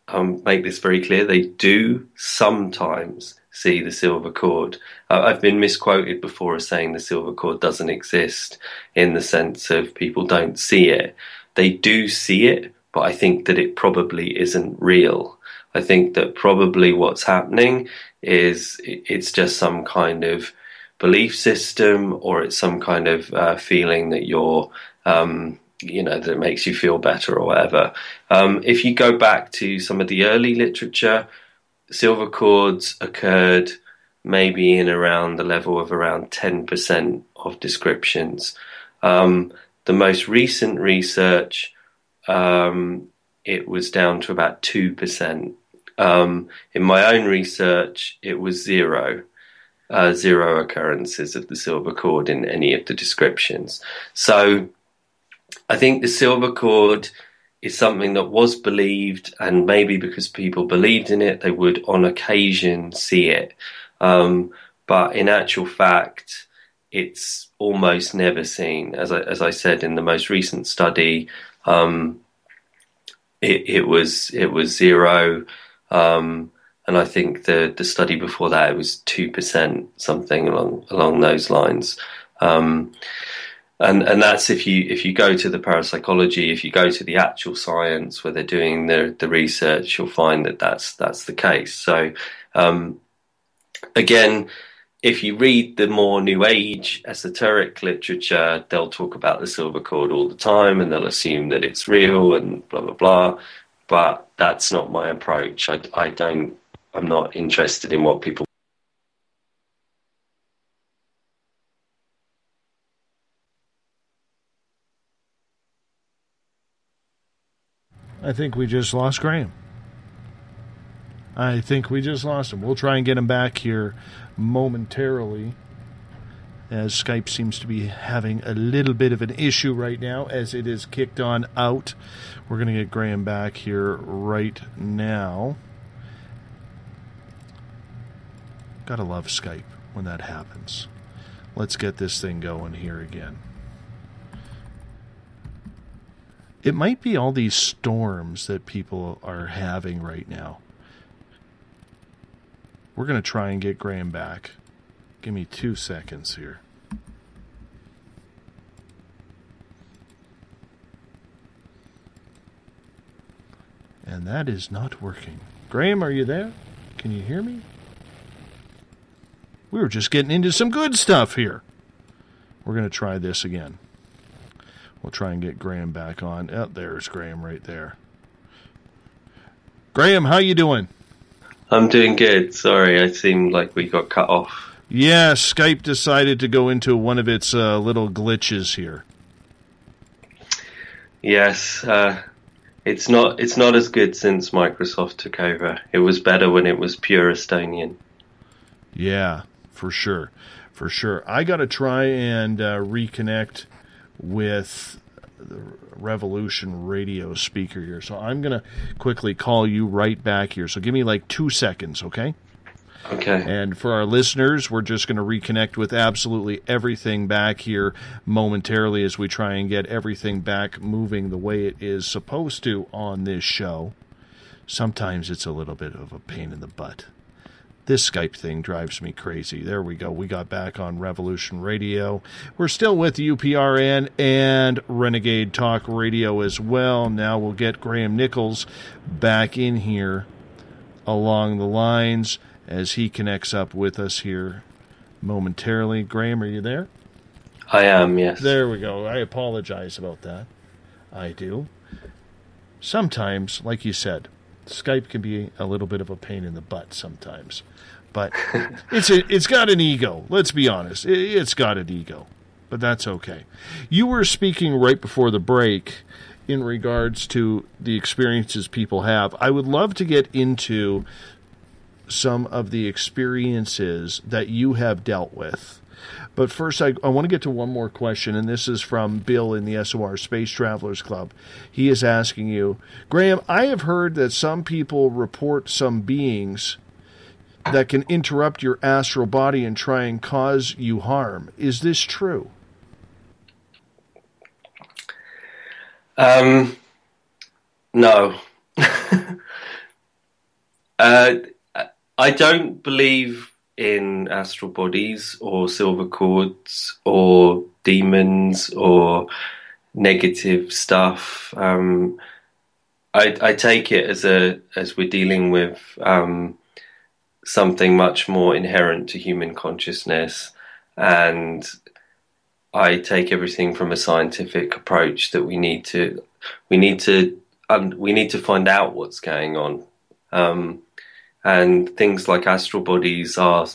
um, make this very clear. They do sometimes see the silver cord. I've been misquoted before as saying the silver cord doesn't exist in the sense of people don't see it. They do see it, but I think that it probably isn't real. I think that probably what's happening is it's just some kind of belief system or it's some kind of uh, feeling that you're um, you know that makes you feel better or whatever. Um, if you go back to some of the early literature, silver cords occurred maybe in around the level of around 10% of descriptions. Um, the most recent research, um, it was down to about 2%. Um, in my own research, it was zero. Uh, zero occurrences of the silver cord in any of the descriptions. So I think the silver cord is something that was believed, and maybe because people believed in it, they would on occasion see it. Um, but in actual fact, it's almost never seen. As I, as I said in the most recent study, Um, it, it, was it was zero, um, and I think the the study before that it was two percent, something along along those lines. Um, and and that's if you if you go to the parapsychology, if you go to the actual science where they're doing the the research, you'll find that that's that's the case. So um, again, if you read the more New Age esoteric literature, they'll talk about the silver cord all the time, and they'll assume that it's real and blah blah blah. But that's not my approach. I, I don't. I'm not interested in what people I think we just lost Graham. I think we just lost him. We'll try and get him back here momentarily, as Skype seems to be having a little bit of an issue right now as it is kicked on out. We're going to get Graham back here right now. Gotta love Skype when that happens. Let's get this thing going here again. It might be all these storms that people are having right now. We're going to try and get Graham back. Give me two seconds here. And that is not working. Graham, are you there? Can you hear me? We were just getting into some good stuff here. We're going to try this again. We'll try and get Graham back on. Oh, there's Graham right there. Graham, how you doing? I'm doing good. Sorry, I seemed like we got cut off. Yeah, Skype decided to go into one of its uh, little glitches here. Yes, uh, it's not. It's not as good since Microsoft took over. It was better when it was pure Estonian. Yeah, for sure, for sure. I got to try and uh, reconnect with the Revolution radio speaker here. So I'm going to quickly call you right back here. So give me like two seconds, okay? Okay. And for our listeners, we're just going to reconnect with absolutely everything back here momentarily as we try and get everything back moving the way it is supposed to on this show. Sometimes it's a little bit of a pain in the butt. This Skype thing drives me crazy. There we go. We got back on Revolution Radio. We're still with UPRN and Renegade Talk Radio as well. Now we'll get Graham Nicholls back in here along the lines as he connects up with us here momentarily. Graham, are you there? I am, yes. There we go. I apologize about that. I do. Sometimes, like you said, Skype can be a little bit of a pain in the butt sometimes. But it's a, it's got an ego. Let's be honest. It, it's got an ego. But that's okay. You were speaking right before the break in regards to the experiences people have. I would love to get into some of the experiences that you have dealt with. But first, I, I want to get to one more question, and this is from Bill in the SOR Space Travelers Club. He is asking you, Graham, I have heard that some people report some beings that can interrupt your astral body and try and cause you harm. Is this true? Um, no. uh, I don't believe in astral bodies or silver cords or demons or negative stuff. Um, I, I, take it as a as we're dealing with um, something much more inherent to human consciousness, and I take everything from a scientific approach that we need to we need to um, we need to find out what's going on. Um, and things like astral bodies are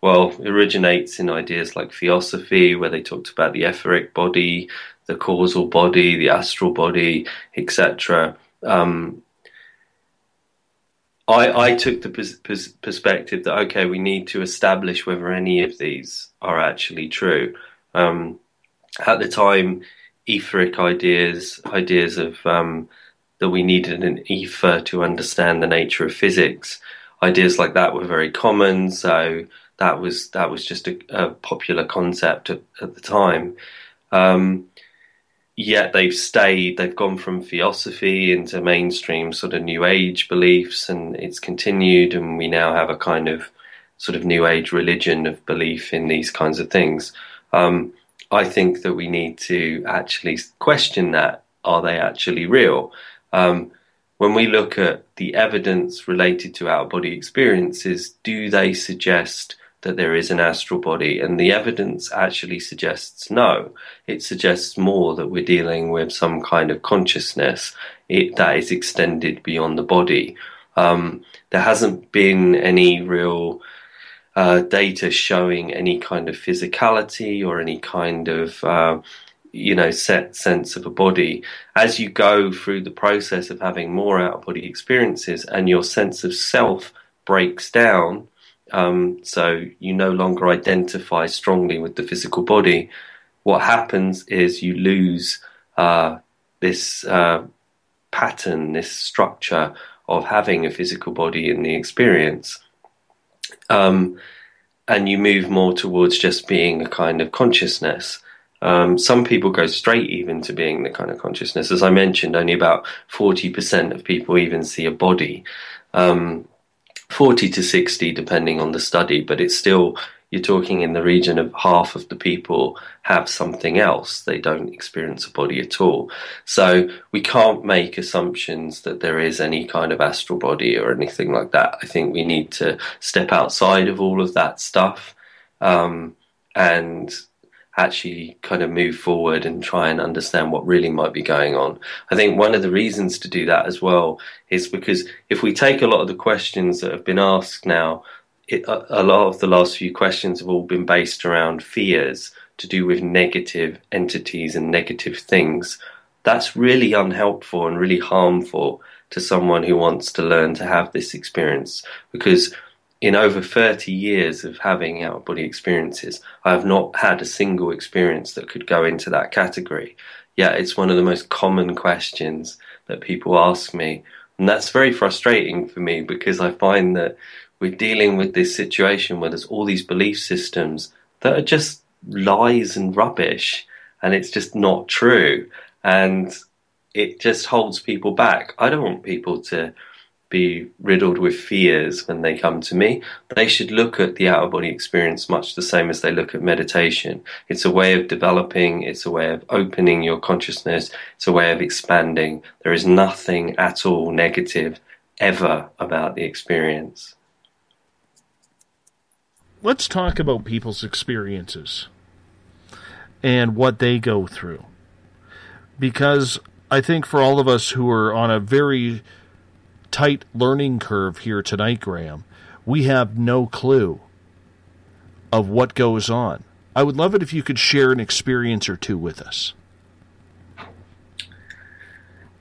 well originates in ideas like theosophy where they talked about the etheric body the causal body the astral body etc um, I, I, took the pers- pers- perspective that okay we need to establish whether any of these are actually true um, at the time etheric ideas ideas of um, that we needed an ether to understand the nature of physics ideas like that were very common. So that was that was just a, a popular concept at, at, the time. Um, yet they've stayed, they've gone from theosophy into mainstream sort of new age beliefs, and it's continued, and we now have a kind of sort of new age religion of belief in these kinds of things. Um, I think that we need to actually question that. Are they actually real? Um, when we look at the evidence related to out body experiences, do they suggest that there is an astral body? And the evidence actually suggests no. It suggests more that we're dealing with some kind of consciousness it, that is extended beyond the body. Um, there hasn't been any real uh, data showing any kind of physicality or any kind of uh, you know set sense of a body as you go through the process of having more out of body experiences and your sense of self breaks down um, so you no longer identify strongly with the physical body what happens is you lose uh, this uh, pattern this structure of having a physical body in the experience um, and you move more towards just being a kind of consciousness. Um, some people go straight even to being the kind of consciousness. As I mentioned, only about 40% of people even see a body. Um, 40 to 60, depending on the study, but it's still you're talking in the region of half of the people have something else. They don't experience a body at all. So we can't make assumptions that there is any kind of astral body or anything like that. I think we need to step outside of all of that stuff um, and actually kind of move forward and try and understand what really might be going on. I think one of the reasons to do that as well is because if we take a lot of the questions that have been asked now it, a, a lot of the last few questions have all been based around fears to do with negative entities and negative things. That's really unhelpful and really harmful to someone who wants to learn to have this experience because in over 30 years of having out of body experiences, I have not had a single experience that could go into that category. Yet it's one of the most common questions that people ask me. And that's very frustrating for me because I find that we're dealing with this situation where there's all these belief systems that are just lies and rubbish and it's just not true and it just holds people back i don't want people to be riddled with fears when they come to me. They should look at the out of body experience much the same as they look at meditation. It's a way of developing it's a way of opening your consciousness it's a way of expanding. There is nothing at all negative ever about the experience. Let's talk about people's experiences and what they go through. Because I think for all of us who are on a very tight learning curve here tonight, Graham, we have no clue of what goes on. I would love it if you could share an experience or two with us.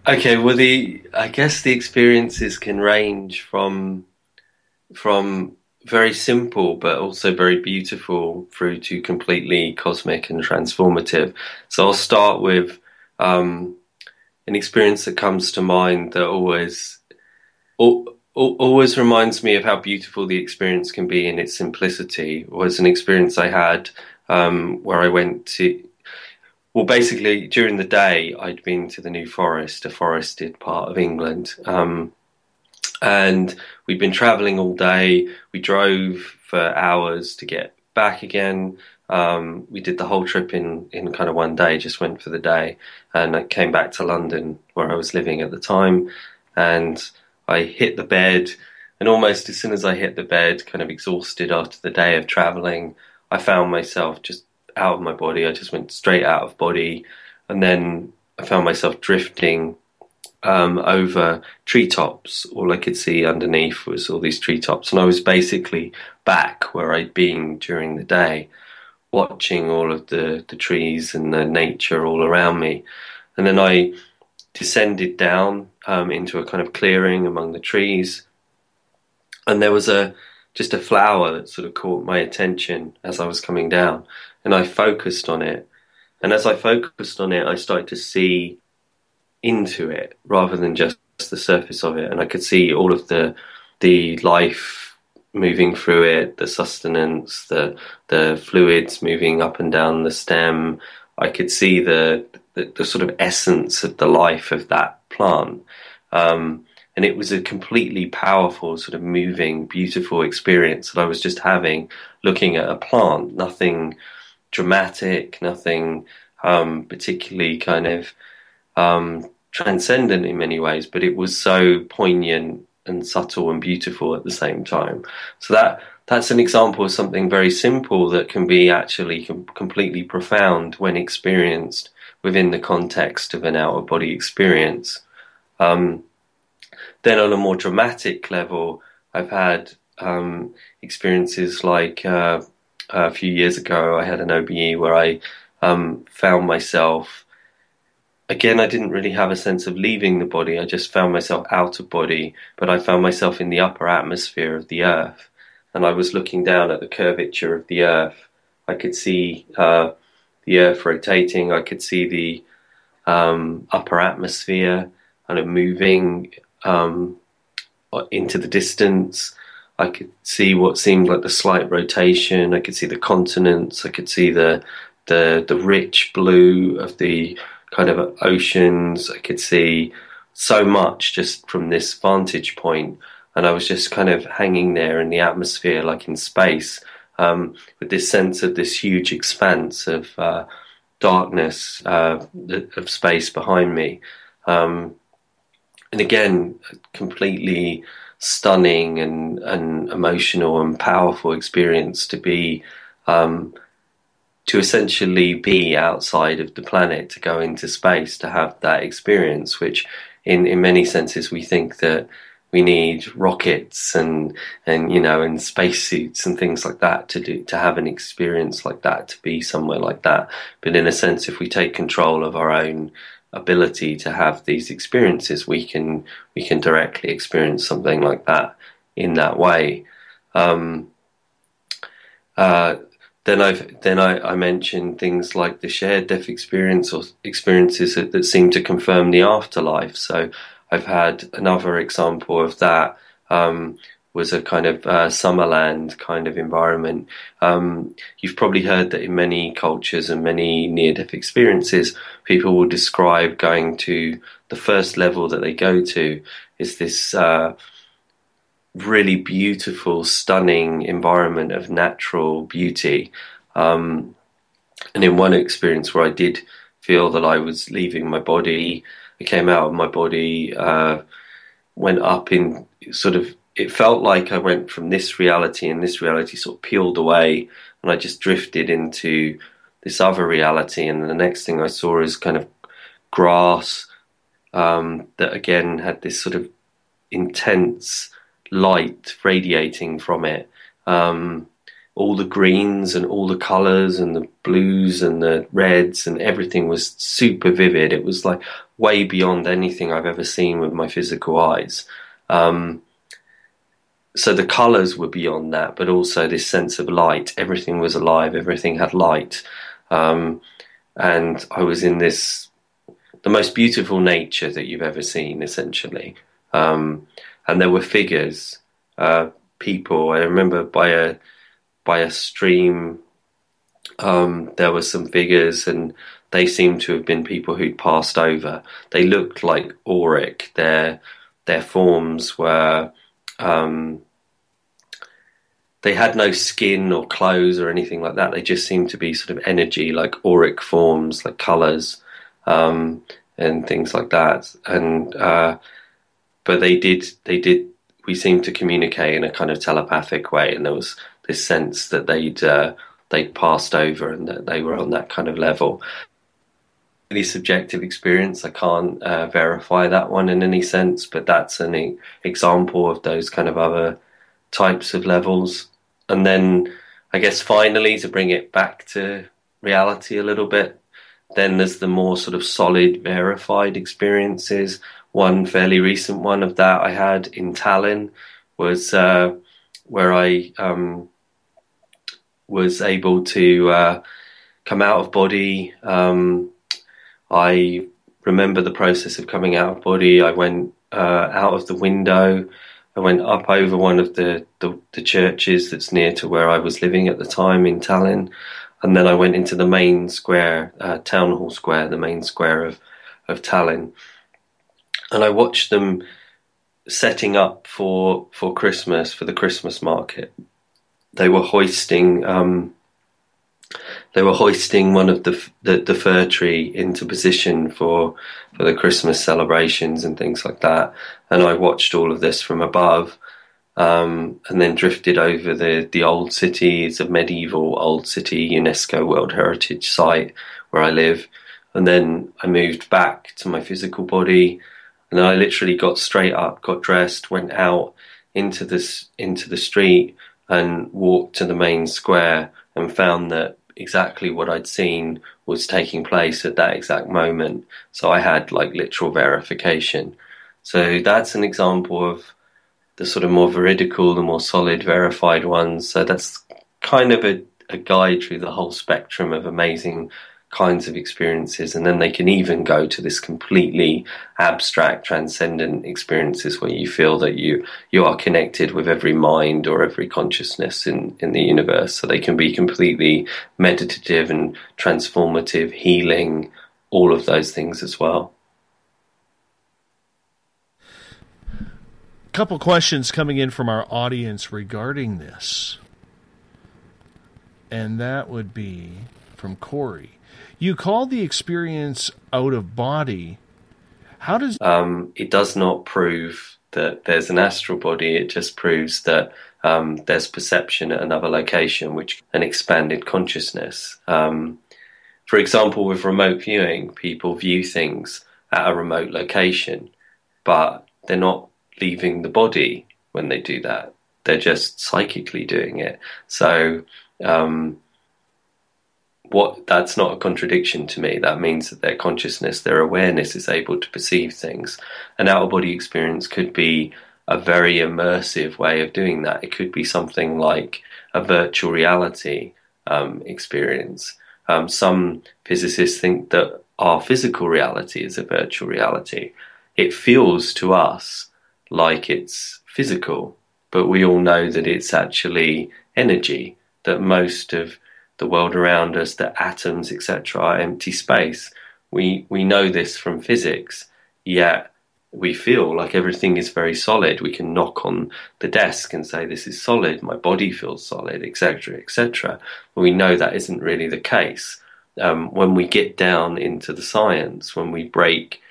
Okay, well the I guess the experiences can range from from very simple but also very beautiful through to completely cosmic and transformative. So I'll start with um, an experience that comes to mind that always always reminds me of how beautiful the experience can be in its simplicity. It was an experience I had um, where I went to. Well, basically, during the day, I'd been to the New Forest, a forested part of England, um, and we'd been traveling all day. We drove for hours to get back again. Um, we did the whole trip in, in kind of one day, just went for the day. And I came back to London where I was living at the time. And I hit the bed. And almost as soon as I hit the bed, kind of exhausted after the day of traveling, I found myself just out of my body. I just went straight out of body. And then I found myself drifting um, over treetops. All I could see underneath was all these treetops, and I was basically back where I'd been during the day, watching all of the, the trees and the nature all around me. And then I descended down um, into a kind of clearing among the trees, and there was a just a flower that sort of caught my attention as I was coming down, and I focused on it. And as I focused on it, I started to see into it rather than just the surface of it, and I could see all of the the life moving through it, the sustenance, the the fluids moving up and down the stem. I could see the the, the sort of essence of the life of that plant. Um, and it was a completely powerful, sort of moving, beautiful experience that I was just having looking at a plant. Nothing dramatic, nothing um, particularly kind of um, transcendent in many ways, but it was so poignant and subtle and beautiful at the same time. So that that's an example of something very simple that can be actually com- completely profound when experienced within the context of an out of body experience. Um, then, on a more dramatic level, I've had um, experiences like uh, a few years ago, I had an OBE where I um, found myself. Again, I didn't really have a sense of leaving the body. I just found myself out of body, but I found myself in the upper atmosphere of the earth. And I was looking down at the curvature of the earth. I could see uh, the earth rotating. I could see the um, upper atmosphere kind of moving um, into the distance. I could see what seemed like the slight rotation. I could see the continents. I could see the the the rich blue of the kind of oceans. I could see so much just from this vantage point, and I was just kind of hanging there in the atmosphere, like in space, um, with this sense of this huge expanse of uh, darkness uh, of space behind me. Um, and again, completely stunning and, and emotional and powerful experience to be um, to essentially be outside of the planet, to go into space, to have that experience, which in, in many senses we think that we need rockets and and you know and spacesuits and things like that to do to have an experience like that to be somewhere like that. But in a sense if we take control of our own ability to have these experiences, we can we can directly experience something like that in that way. Um, uh, then i then I, I, mentioned things like the shared death experience or experiences that, that, seem to confirm the afterlife. So I've had another example of that. Um, was a kind of uh, Summerland kind of environment. Um, you've probably heard that in many cultures and many near death experiences, people will describe going to the first level that they go to is this uh, really beautiful, stunning environment of natural beauty. Um, and in one experience where I did feel that I was leaving my body, I came out of my body, uh, went up in sort of it felt like I went from this reality and this reality sort of peeled away, and I just drifted into this other reality. And the next thing I saw is kind of grass um, that again had this sort of intense light radiating from it. Um, all the greens and all the colors and the blues and the reds and everything was super vivid. It was like way beyond anything I've ever seen with my physical eyes. Um, so the colors were beyond that, but also this sense of light. Everything was alive. Everything had light, um, and I was in this the most beautiful nature that you've ever seen, essentially. Um, and there were figures, uh, people. I remember by a by a stream, um, there were some figures, and they seemed to have been people who'd passed over. They looked like auric. Their their forms were um, they had no skin or clothes or anything like that. They just seemed to be sort of energy, like auric forms, like colors, um, and things like that. And uh, but they did, they did. We seemed to communicate in a kind of telepathic way, and there was this sense that they'd uh, they'd passed over and that they were on that kind of level. Really subjective experience. I can't uh, verify that one in any sense, but that's an e- example of those kind of other types of levels. And then I guess finally to bring it back to reality a little bit, then there's the more sort of solid, verified experiences. One fairly recent one of that I had in Tallinn was uh, where I um, was able to uh, come out of body. Um, I remember the process of coming out of body. I went uh, out of the window I went up over one of the, the, the, churches that's near to where I was living at the time in Tallinn. and then I went into the main square, uh, town hall square, the main square of of Tallinn, and I watched them setting up for for Christmas for the Christmas market. They were hoisting um, they were hoisting one of the, the, the fir tree into position for for the Christmas celebrations and things like that. And I watched all of this from above, um, and then drifted over the the old city. It's a medieval old city, UNESCO World Heritage Site where I live. And then I moved back to my physical body, and I literally got straight up, got dressed, went out into this into the street, and walked to the main square, and found that exactly what I'd seen was taking place at that exact moment. So I had like literal verification. So that's an example of the sort of more veridical, the more solid, verified ones. So that's kind of a, a guide through the whole spectrum of amazing kinds of experiences and then they can even go to this completely abstract transcendent experiences where you feel that you you are connected with every mind or every consciousness in in the universe. So they can be completely meditative and transformative healing all of those things as well. Couple questions coming in from our audience regarding this. And that would be from Corey you call the experience out of body. How does um, it does not prove that there's an astral body. It just proves that um, there's perception at another location, which an expanded consciousness. Um, for example, with remote viewing, people view things at a remote location, but they're not leaving the body when they do that. They're just psychically doing it. So um, what that's not a contradiction to me. That means that their consciousness, their awareness is able to perceive things. An out of body experience could be a very immersive way of doing that. It could be something like a virtual reality um, experience. Um, some physicists think that our physical reality is a virtual reality. It feels to us like it's physical, but we all know that it's actually energy, that most of the world around us, the atoms, etc., are empty space. We we know this from physics, yet we feel like everything is very solid. We can knock on the desk and say, "This is solid. My body feels solid," etc., etc. But we know that isn't really the case. Um, when we get down into the science, when we break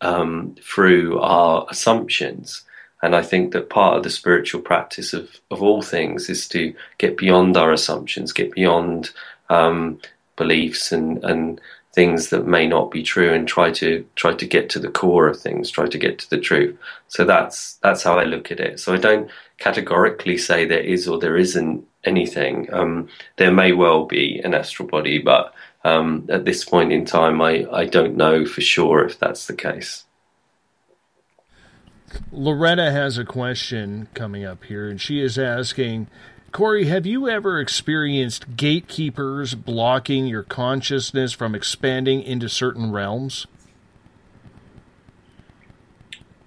um, through our assumptions, and I think that part of the spiritual practice of, of all things is to get beyond our assumptions, get beyond um, beliefs and, and things that may not be true and try to try to get to the core of things, try to get to the truth. So that's that's how I look at it. So I don't categorically say there is or there isn't anything. Um, there may well be an astral body, but um, at this point in time, I, I don't know for sure if that's the case. Loretta has a question coming up here, and she is asking Corey, have you ever experienced gatekeepers blocking your consciousness from expanding into certain realms?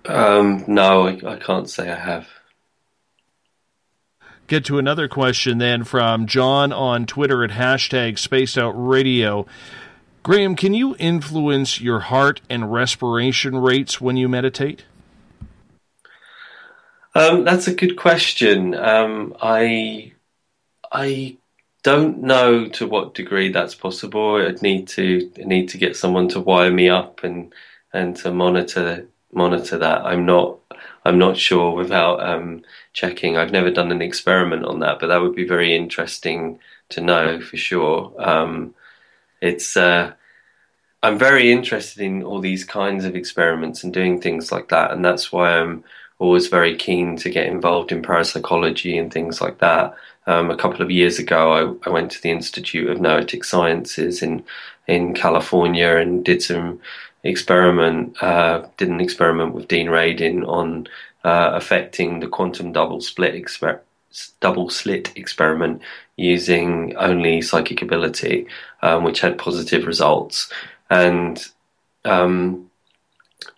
Um, no, I, I can't say I have. Get to another question then from John on Twitter at hashtag Spaced Out Radio. Graham, can you influence your heart and respiration rates when you meditate? Um, that's a good question. Um, I I don't know to what degree that's possible. I'd need to need to get someone to wire me up and and to monitor monitor that. I'm not I'm not sure without um, checking. I've never done an experiment on that, but that would be very interesting to know for sure. Um, it's uh, I'm very interested in all these kinds of experiments and doing things like that, and that's why I'm always very keen to get involved in parapsychology and things like that. Um, a couple of years ago, I, I, went to the Institute of Noetic Sciences in in California and did some experiment, uh, did an experiment with Dean Radin on uh, affecting the quantum double split double slit experiment using only psychic ability, um, which had positive results. And um,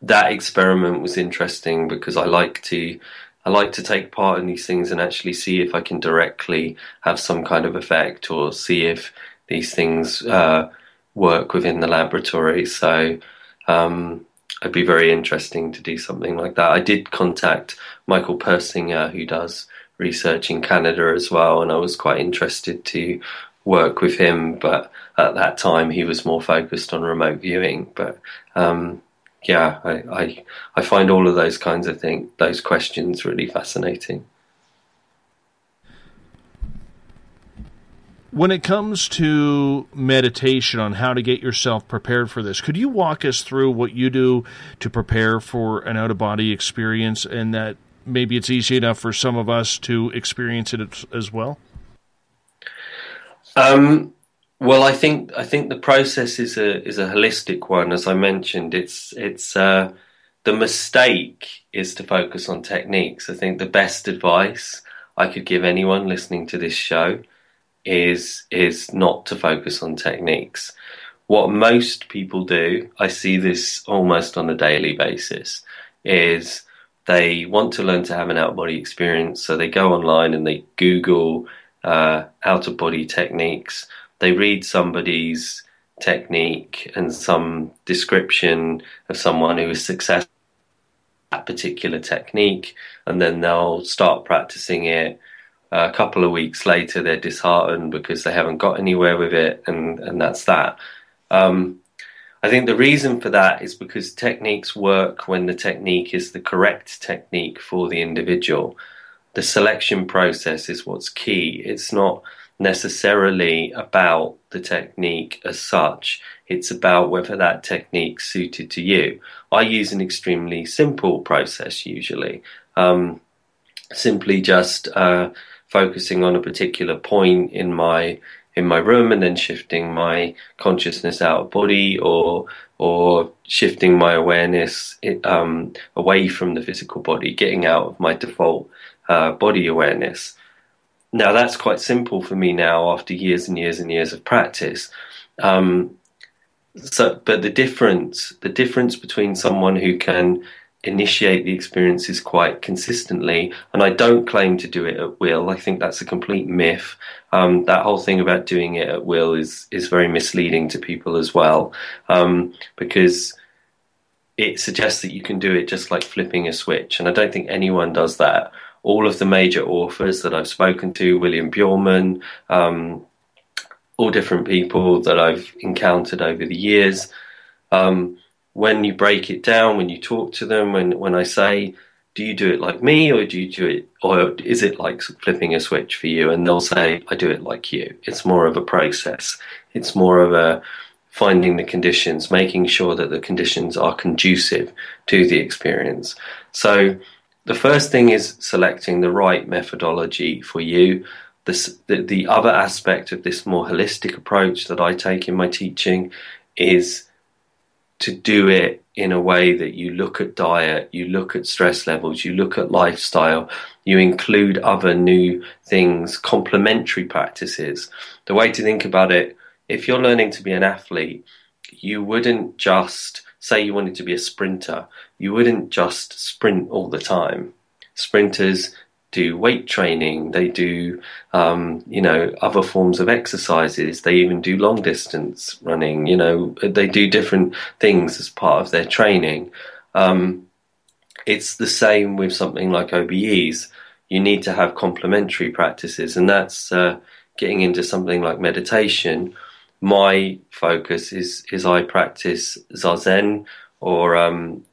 that experiment was interesting because I like to I like to take part in these things and actually see if I can directly have some kind of effect or see if these things uh, work within the laboratory. So um, it'd be very interesting to do something like that. I did contact Michael Persinger, who does research in Canada as well, and I was quite interested to work with him. But at that time, he was more focused on remote viewing. But um, yeah, I, I, I find all of those kinds of things, those questions, really fascinating. When it comes to meditation on how to get yourself prepared for this, could you walk us through what you do to prepare for an out of body experience and that maybe it's easy enough for some of us to experience it as well? Um, well, I think I think the process is a is a holistic one. As I mentioned, it's it's uh, the mistake is to focus on techniques. I think the best advice I could give anyone listening to this show is is not to focus on techniques. What most people do, I see this almost on a daily basis, is they want to learn to have an out of body experience, so they go online and they Google uh, out of body techniques. They read somebody's technique and some description of someone who is successful at particular technique, and then they'll start practicing it a couple of weeks later, they're disheartened because they haven't got anywhere with it, and, and that's that. Um, I think the reason for that is because techniques work when the technique is the correct technique for the individual. The selection process is what's key. It's not necessarily about the technique as such, it's about whether that technique suited to you. I use an extremely simple process usually. Um, simply just uh, focusing on a particular point in my in my room and then shifting my consciousness out of body or or shifting my awareness um, away from the physical body, getting out of my default uh, body awareness. Now that's quite simple for me now after years and years and years of practice. Um, so, but the difference, the difference between someone who can initiate the experiences quite consistently. And I don't claim to do it at will. I think that's a complete myth. Um, that whole thing about doing it at will is is very misleading to people as well, um, because it suggests that you can do it just like flipping a switch. And I don't think anyone does that. All of the major authors that I've spoken to, William Buhlman, um, all different people that I've encountered over the years, um, when you break it down, when you talk to them, when when I say, "Do you do it like me, or do you do it, or is it like flipping a switch for you?" and they'll say, "I do it like you." It's more of a process. It's more of a finding the conditions, making sure that the conditions are conducive to the experience. So the first thing is selecting the right methodology for you. This, the, the other aspect of this more holistic approach that I take in my teaching is to do it in a way that you look at diet, you look at stress levels, you look at lifestyle, you include other new things, complementary practices. The way to think about it, if you're learning to be an athlete, you wouldn't just say you wanted to be a sprinter, you wouldn't just sprint all the time. Sprinters do weight training, they do, um, you know, other forms of exercises, they even do long distance running, you know, they do different things as part of their training. Um, it's the same with something like OBEs. You need to have complementary practices, and that's uh, getting into something like meditation. My focus is is I practice zazen or um,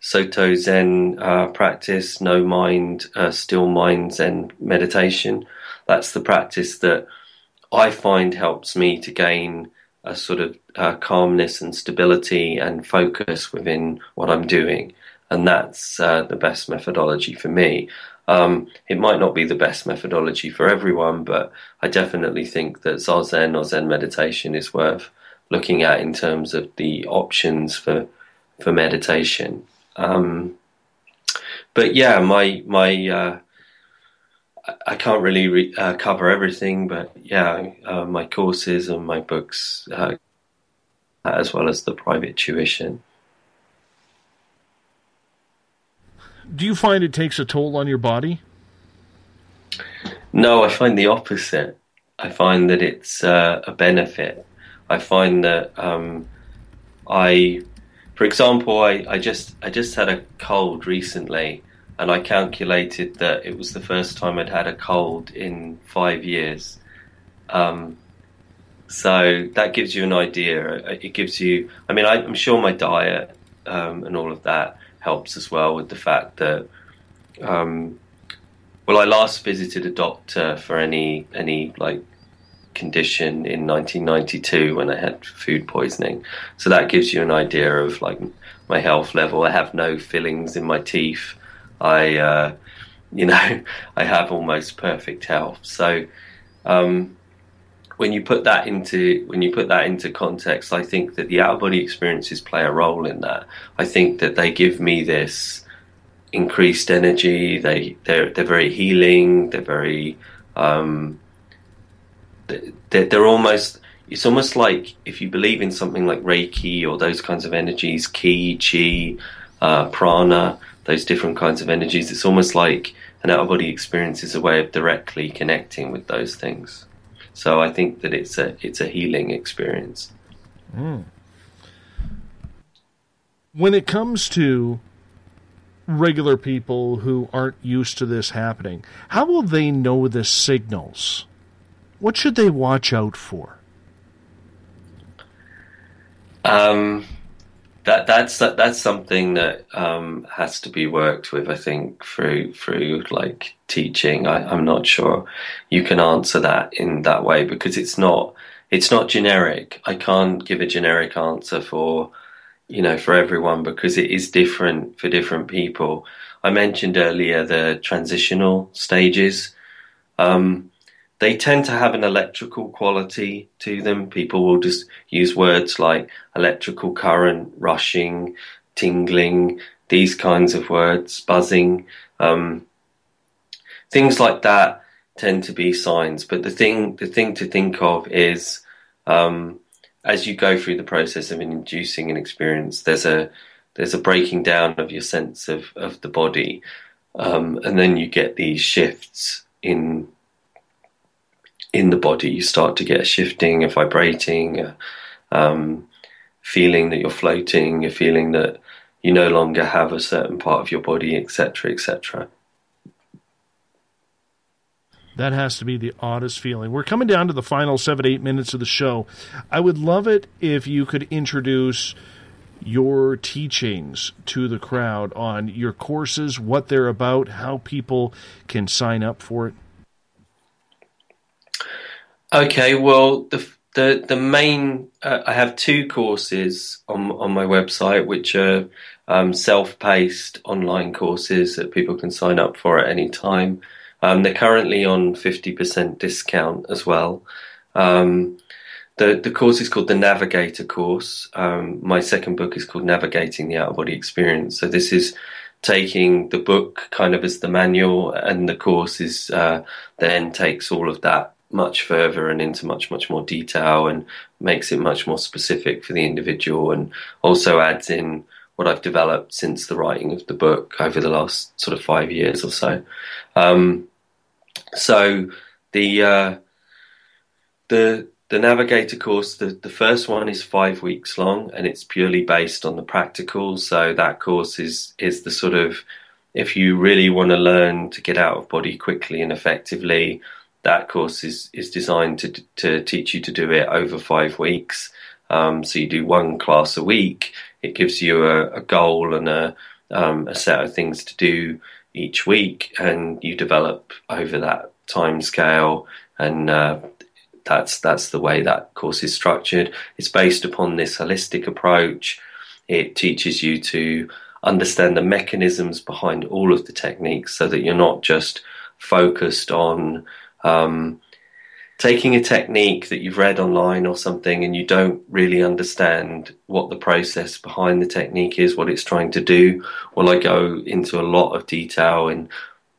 Soto Zen uh, practice, no mind, uh, still mind Zen meditation. That's the practice that I find helps me to gain a sort of uh, calmness and stability and focus within what I'm doing. And that's uh, the best methodology for me. Um, it might not be the best methodology for everyone, but I definitely think that Zazen or Zen meditation is worth looking at in terms of the options for for meditation. Um, but yeah, my my uh, I can't really re- uh, cover everything, but yeah, uh, my courses and my books, uh, as well as the private tuition. Do you find it takes a toll on your body? No, I find the opposite. I find that it's uh, a benefit. I find that um, I, for example, I, I just I just had a cold recently, and I calculated that it was the first time I'd had a cold in five years. Um, so that gives you an idea. It gives you. I mean, I, am sure my diet um, and all of that helps as well with the fact that. Um, well, I last visited a doctor for any any like condition in 1992 when I had food poisoning. So that gives you an idea of like my health level. I have no fillings in my teeth. I, uh, you know, I have almost perfect health. So um, when you put that into when you put that into context, I think that the out of body experiences play a role in that. I think that they give me this increased energy. They they're they're very healing. They're very um, they're, they're almost it's almost like if you believe in something like Reiki or those kinds of energies, Ki, Chi, uh, Prana, those different kinds of energies, it's almost like an out of body experience is a way of directly connecting with those things. So I think that it's a it's a healing experience. Mm. When it comes to regular people who aren't used to this happening, how will they know the signals? What should they watch out for? Um, that that's that, that's something that um, has to be worked with. I think through through like teaching. I, I'm not sure you can answer that in that way because it's not it's not generic. I can't give a generic answer for you know for everyone because it is different for different people. I mentioned earlier the transitional stages. Um, they tend to have an electrical quality to them. People will just use words like electrical current, rushing, tingling, these kinds of words, buzzing. Um, things like that tend to be signs. But the thing, the thing to think of is, um, as you go through the process of inducing an experience, there's a there's a breaking down of your sense of of the body, um, and then you get these shifts in in the body, you start to get a shifting, a vibrating, a, um, feeling that you're floating, a feeling that you no longer have a certain part of your body, etc., etc. That has to be the oddest feeling. We're coming down to the final seven, eight minutes of the show. I would love it if you could introduce your teachings to the crowd on your courses, what they're about, how people can sign up for it. Okay, well, the the the main uh, I have two courses on on my website, which are um, self-paced online courses that people can sign up for at any time. Um, they're currently on fifty percent discount as well. Um, the the course is called the Navigator course. Um, my second book is called Navigating the Out of Body Experience. So this is taking the book kind of as the manual, and the course is uh, then takes all of that much further and into much much more detail and makes it much more specific for the individual and also adds in what I've developed since the writing of the book over the last sort of five years or so. Um, so the uh, the the navigator course, the, the first one is five weeks long and it's purely based on the practical. So that course is is the sort of if you really want to learn to get out of body quickly and effectively, that course is is designed to to teach you to do it over five weeks. Um, so you do one class a week. It gives you a, a goal and a um, a set of things to do each week, and you develop over that time scale. And uh, that's that's the way that course is structured. It's based upon this holistic approach. It teaches you to understand the mechanisms behind all of the techniques, so that you're not just focused on um, taking a technique that you've read online or something and you don't really understand what the process behind the technique is, what it's trying to do. Well, I go into a lot of detail in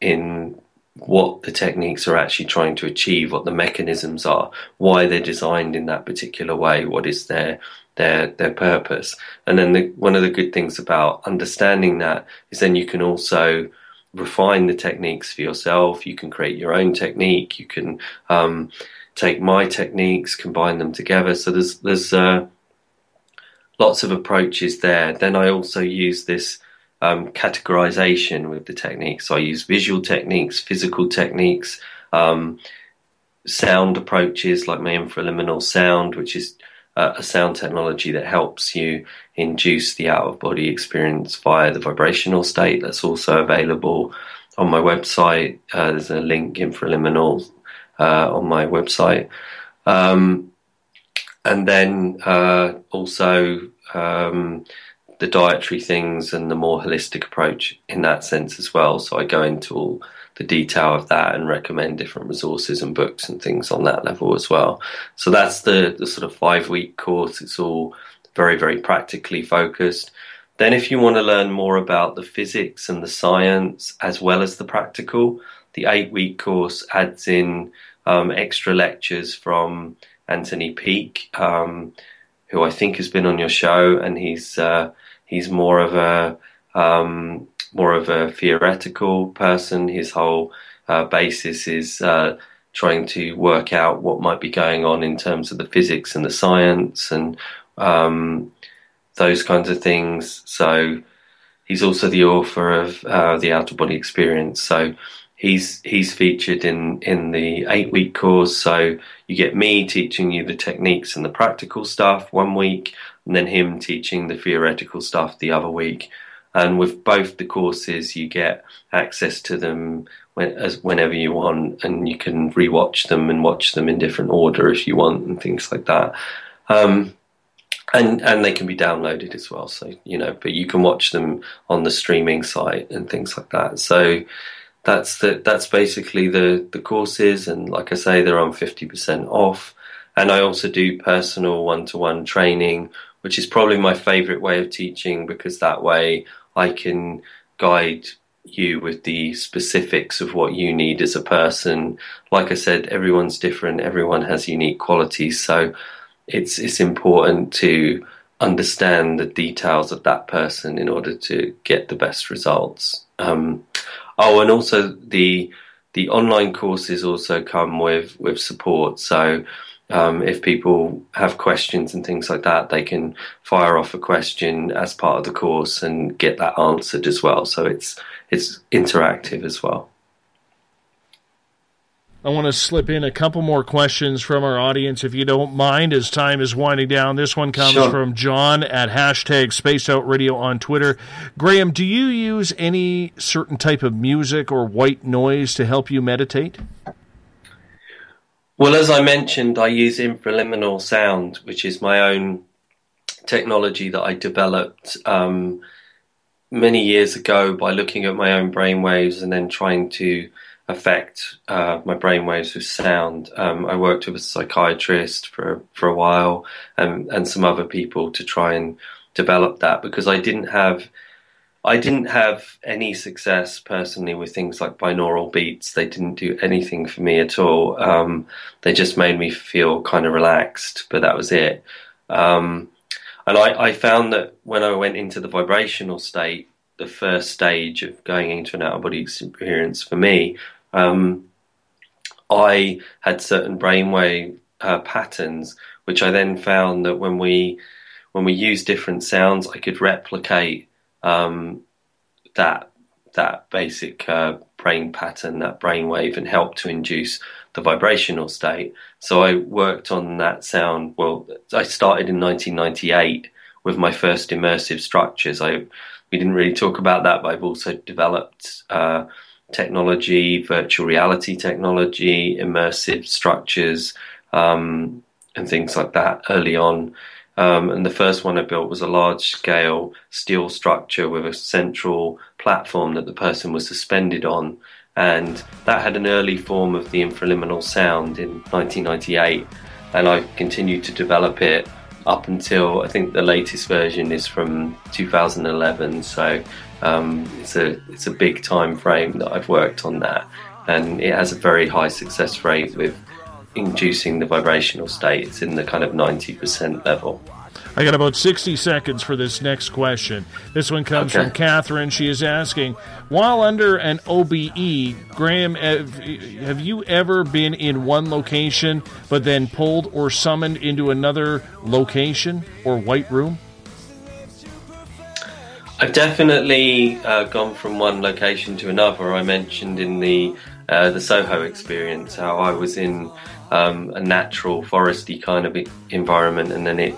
in what the techniques are actually trying to achieve, what the mechanisms are, why they're designed in that particular way, what is their their their purpose. And then the, one of the good things about understanding that is then you can also refine the techniques for yourself. You can create your own technique. You can um, take my techniques, combine them together. So there's there's uh, lots of approaches there. Then I also use this um, categorization with the techniques. So I use visual techniques, physical techniques, um, sound approaches like my infraliminal sound, which is a sound technology that helps you induce the out of body experience via the vibrational state. That's also available on my website. Uh, there's a link infraliminal uh, on my website. Um, and then uh, also um, the dietary things and the more holistic approach in that sense as well. So I go into all the detail of that and recommend different resources and books and things on that level as well. So that's the, the sort of five week course. It's all very, very practically focused. Then, if you want to learn more about the physics and the science as well as the practical, the eight week course adds in um, extra lectures from Anthony Peake, um, who I think has been on your show, and he's uh, he's more of a um, more of a theoretical person. His whole uh, basis is uh, trying to work out what might be going on in terms of the physics and the science and um, those kinds of things. So he's also the author of uh, the Out of Body Experience. So he's he's featured in in the eight week course. So you get me teaching you the techniques and the practical stuff one week, and then him teaching the theoretical stuff the other week. And with both the courses, you get access to them when, as whenever you want, and you can rewatch them and watch them in different order if you want, and things like that. Um, and and they can be downloaded as well. So you know, but you can watch them on the streaming site and things like that. So that's the that's basically the the courses, and like I say, they're on fifty percent off. And I also do personal one to one training, which is probably my favorite way of teaching because that way I can guide you with the specifics of what you need as a person. Like I said, everyone's different, everyone has unique qualities, so it's it's important to understand the details of that person in order to get the best results. Um, oh, and also the the online courses also come with with support. So um, if people have questions and things like that, they can fire off a question as part of the course and get that answered as well. So it's it's interactive as well. I want to slip in a couple more questions from our audience, if you don't mind, as time is winding down. This one comes sure. from John at hashtag Spaced Out Radio on Twitter. Graham, do you use any certain type of music or white noise to help you meditate? Well, as I mentioned, I use infraliminal sound, which is my own technology that I developed um, many years ago by looking at my own brainwaves and then trying to affect uh, my brainwaves with sound. Um, I worked with a psychiatrist for for a while and and some other people to try and develop that because I didn't have I didn't have any success personally with things like binaural beats. They didn't do anything for me at all. Um, they just made me feel kind of relaxed, but that was it. Um, and I, I, found that when I went into the vibrational state, the first stage of going into an out of body experience for me, um, I had certain brainwave uh, patterns, which I then found that when we when we use different sounds, I could replicate um, that that basic uh, brain pattern, that brain wave, and help to induce the vibrational state. So I worked on that sound. Well, I started in 1998 with my first immersive structures. I we didn't really talk about that, but I've also developed uh, technology, virtual reality technology, immersive structures, um, and things like that early on. Um, and the first one I built was a large scale steel structure with a central platform that the person was suspended on. And that had an early form of the infraliminal sound in 1998. And I continued to develop it up until I think the latest version is from 2011. So um, it's a it's a big time frame that I've worked on that, and it has a very high success rate with inducing the vibrational state. It's in the kind of 90% level. I got about 60 seconds for this next question. This one comes Okay. from Catherine. She is asking While under an OBE, Graham, have, you ever been in one location but then pulled or summoned into another location or white room? I've definitely uh, gone from one location to another. I mentioned in the uh, the Soho experience how I was in um, a natural foresty kind of environment, and then it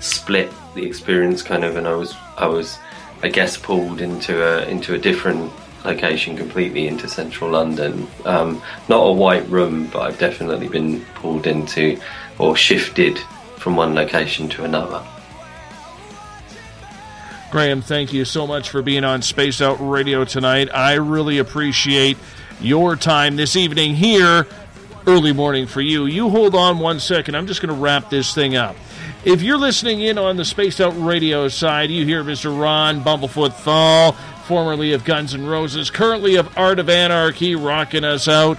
split the experience kind of, and I was I was I guess pulled into a into a different location completely into central London. Um, not a white room, but I've definitely been pulled into or shifted from one location to another. Graham, thank you so much for being on Spaced Out Radio tonight. I really appreciate your time this evening here. Early morning for you. You hold on one second. I'm just going to wrap this thing up. If you're listening in on the Spaced Out Radio side, you hear Mr. Ron Bumblefoot Thal, formerly of Guns N' Roses, currently of Art of Anarchy, rocking us out.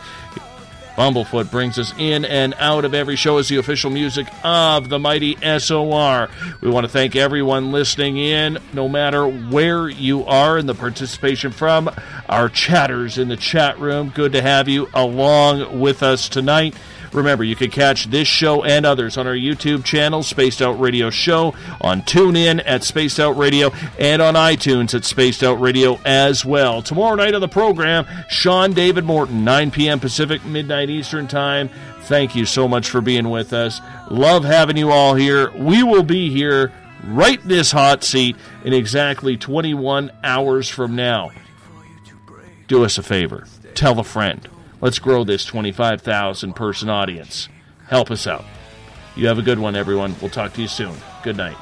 Bumblefoot brings us in and out of every show as the official music of the mighty SOR. We want to thank everyone listening in, no matter where you are, and the participation from our chatters in the chat room. Good to have you along with us tonight. Remember, you can catch this show and others on our YouTube channel, Spaced Out Radio Show, on TuneIn at Spaced Out Radio, and on iTunes at Spaced Out Radio as well. Tomorrow night on the program, Sean David Morton, 9 p.m. Pacific, midnight Eastern Time. Thank you so much for being with us. Love having you all here. We will be here right this hot seat in exactly 21 hours from now. Do us a favor. Tell a friend. Let's grow this 25,000 person audience. Help us out. You have a good one, everyone. We'll talk to you soon. Good night.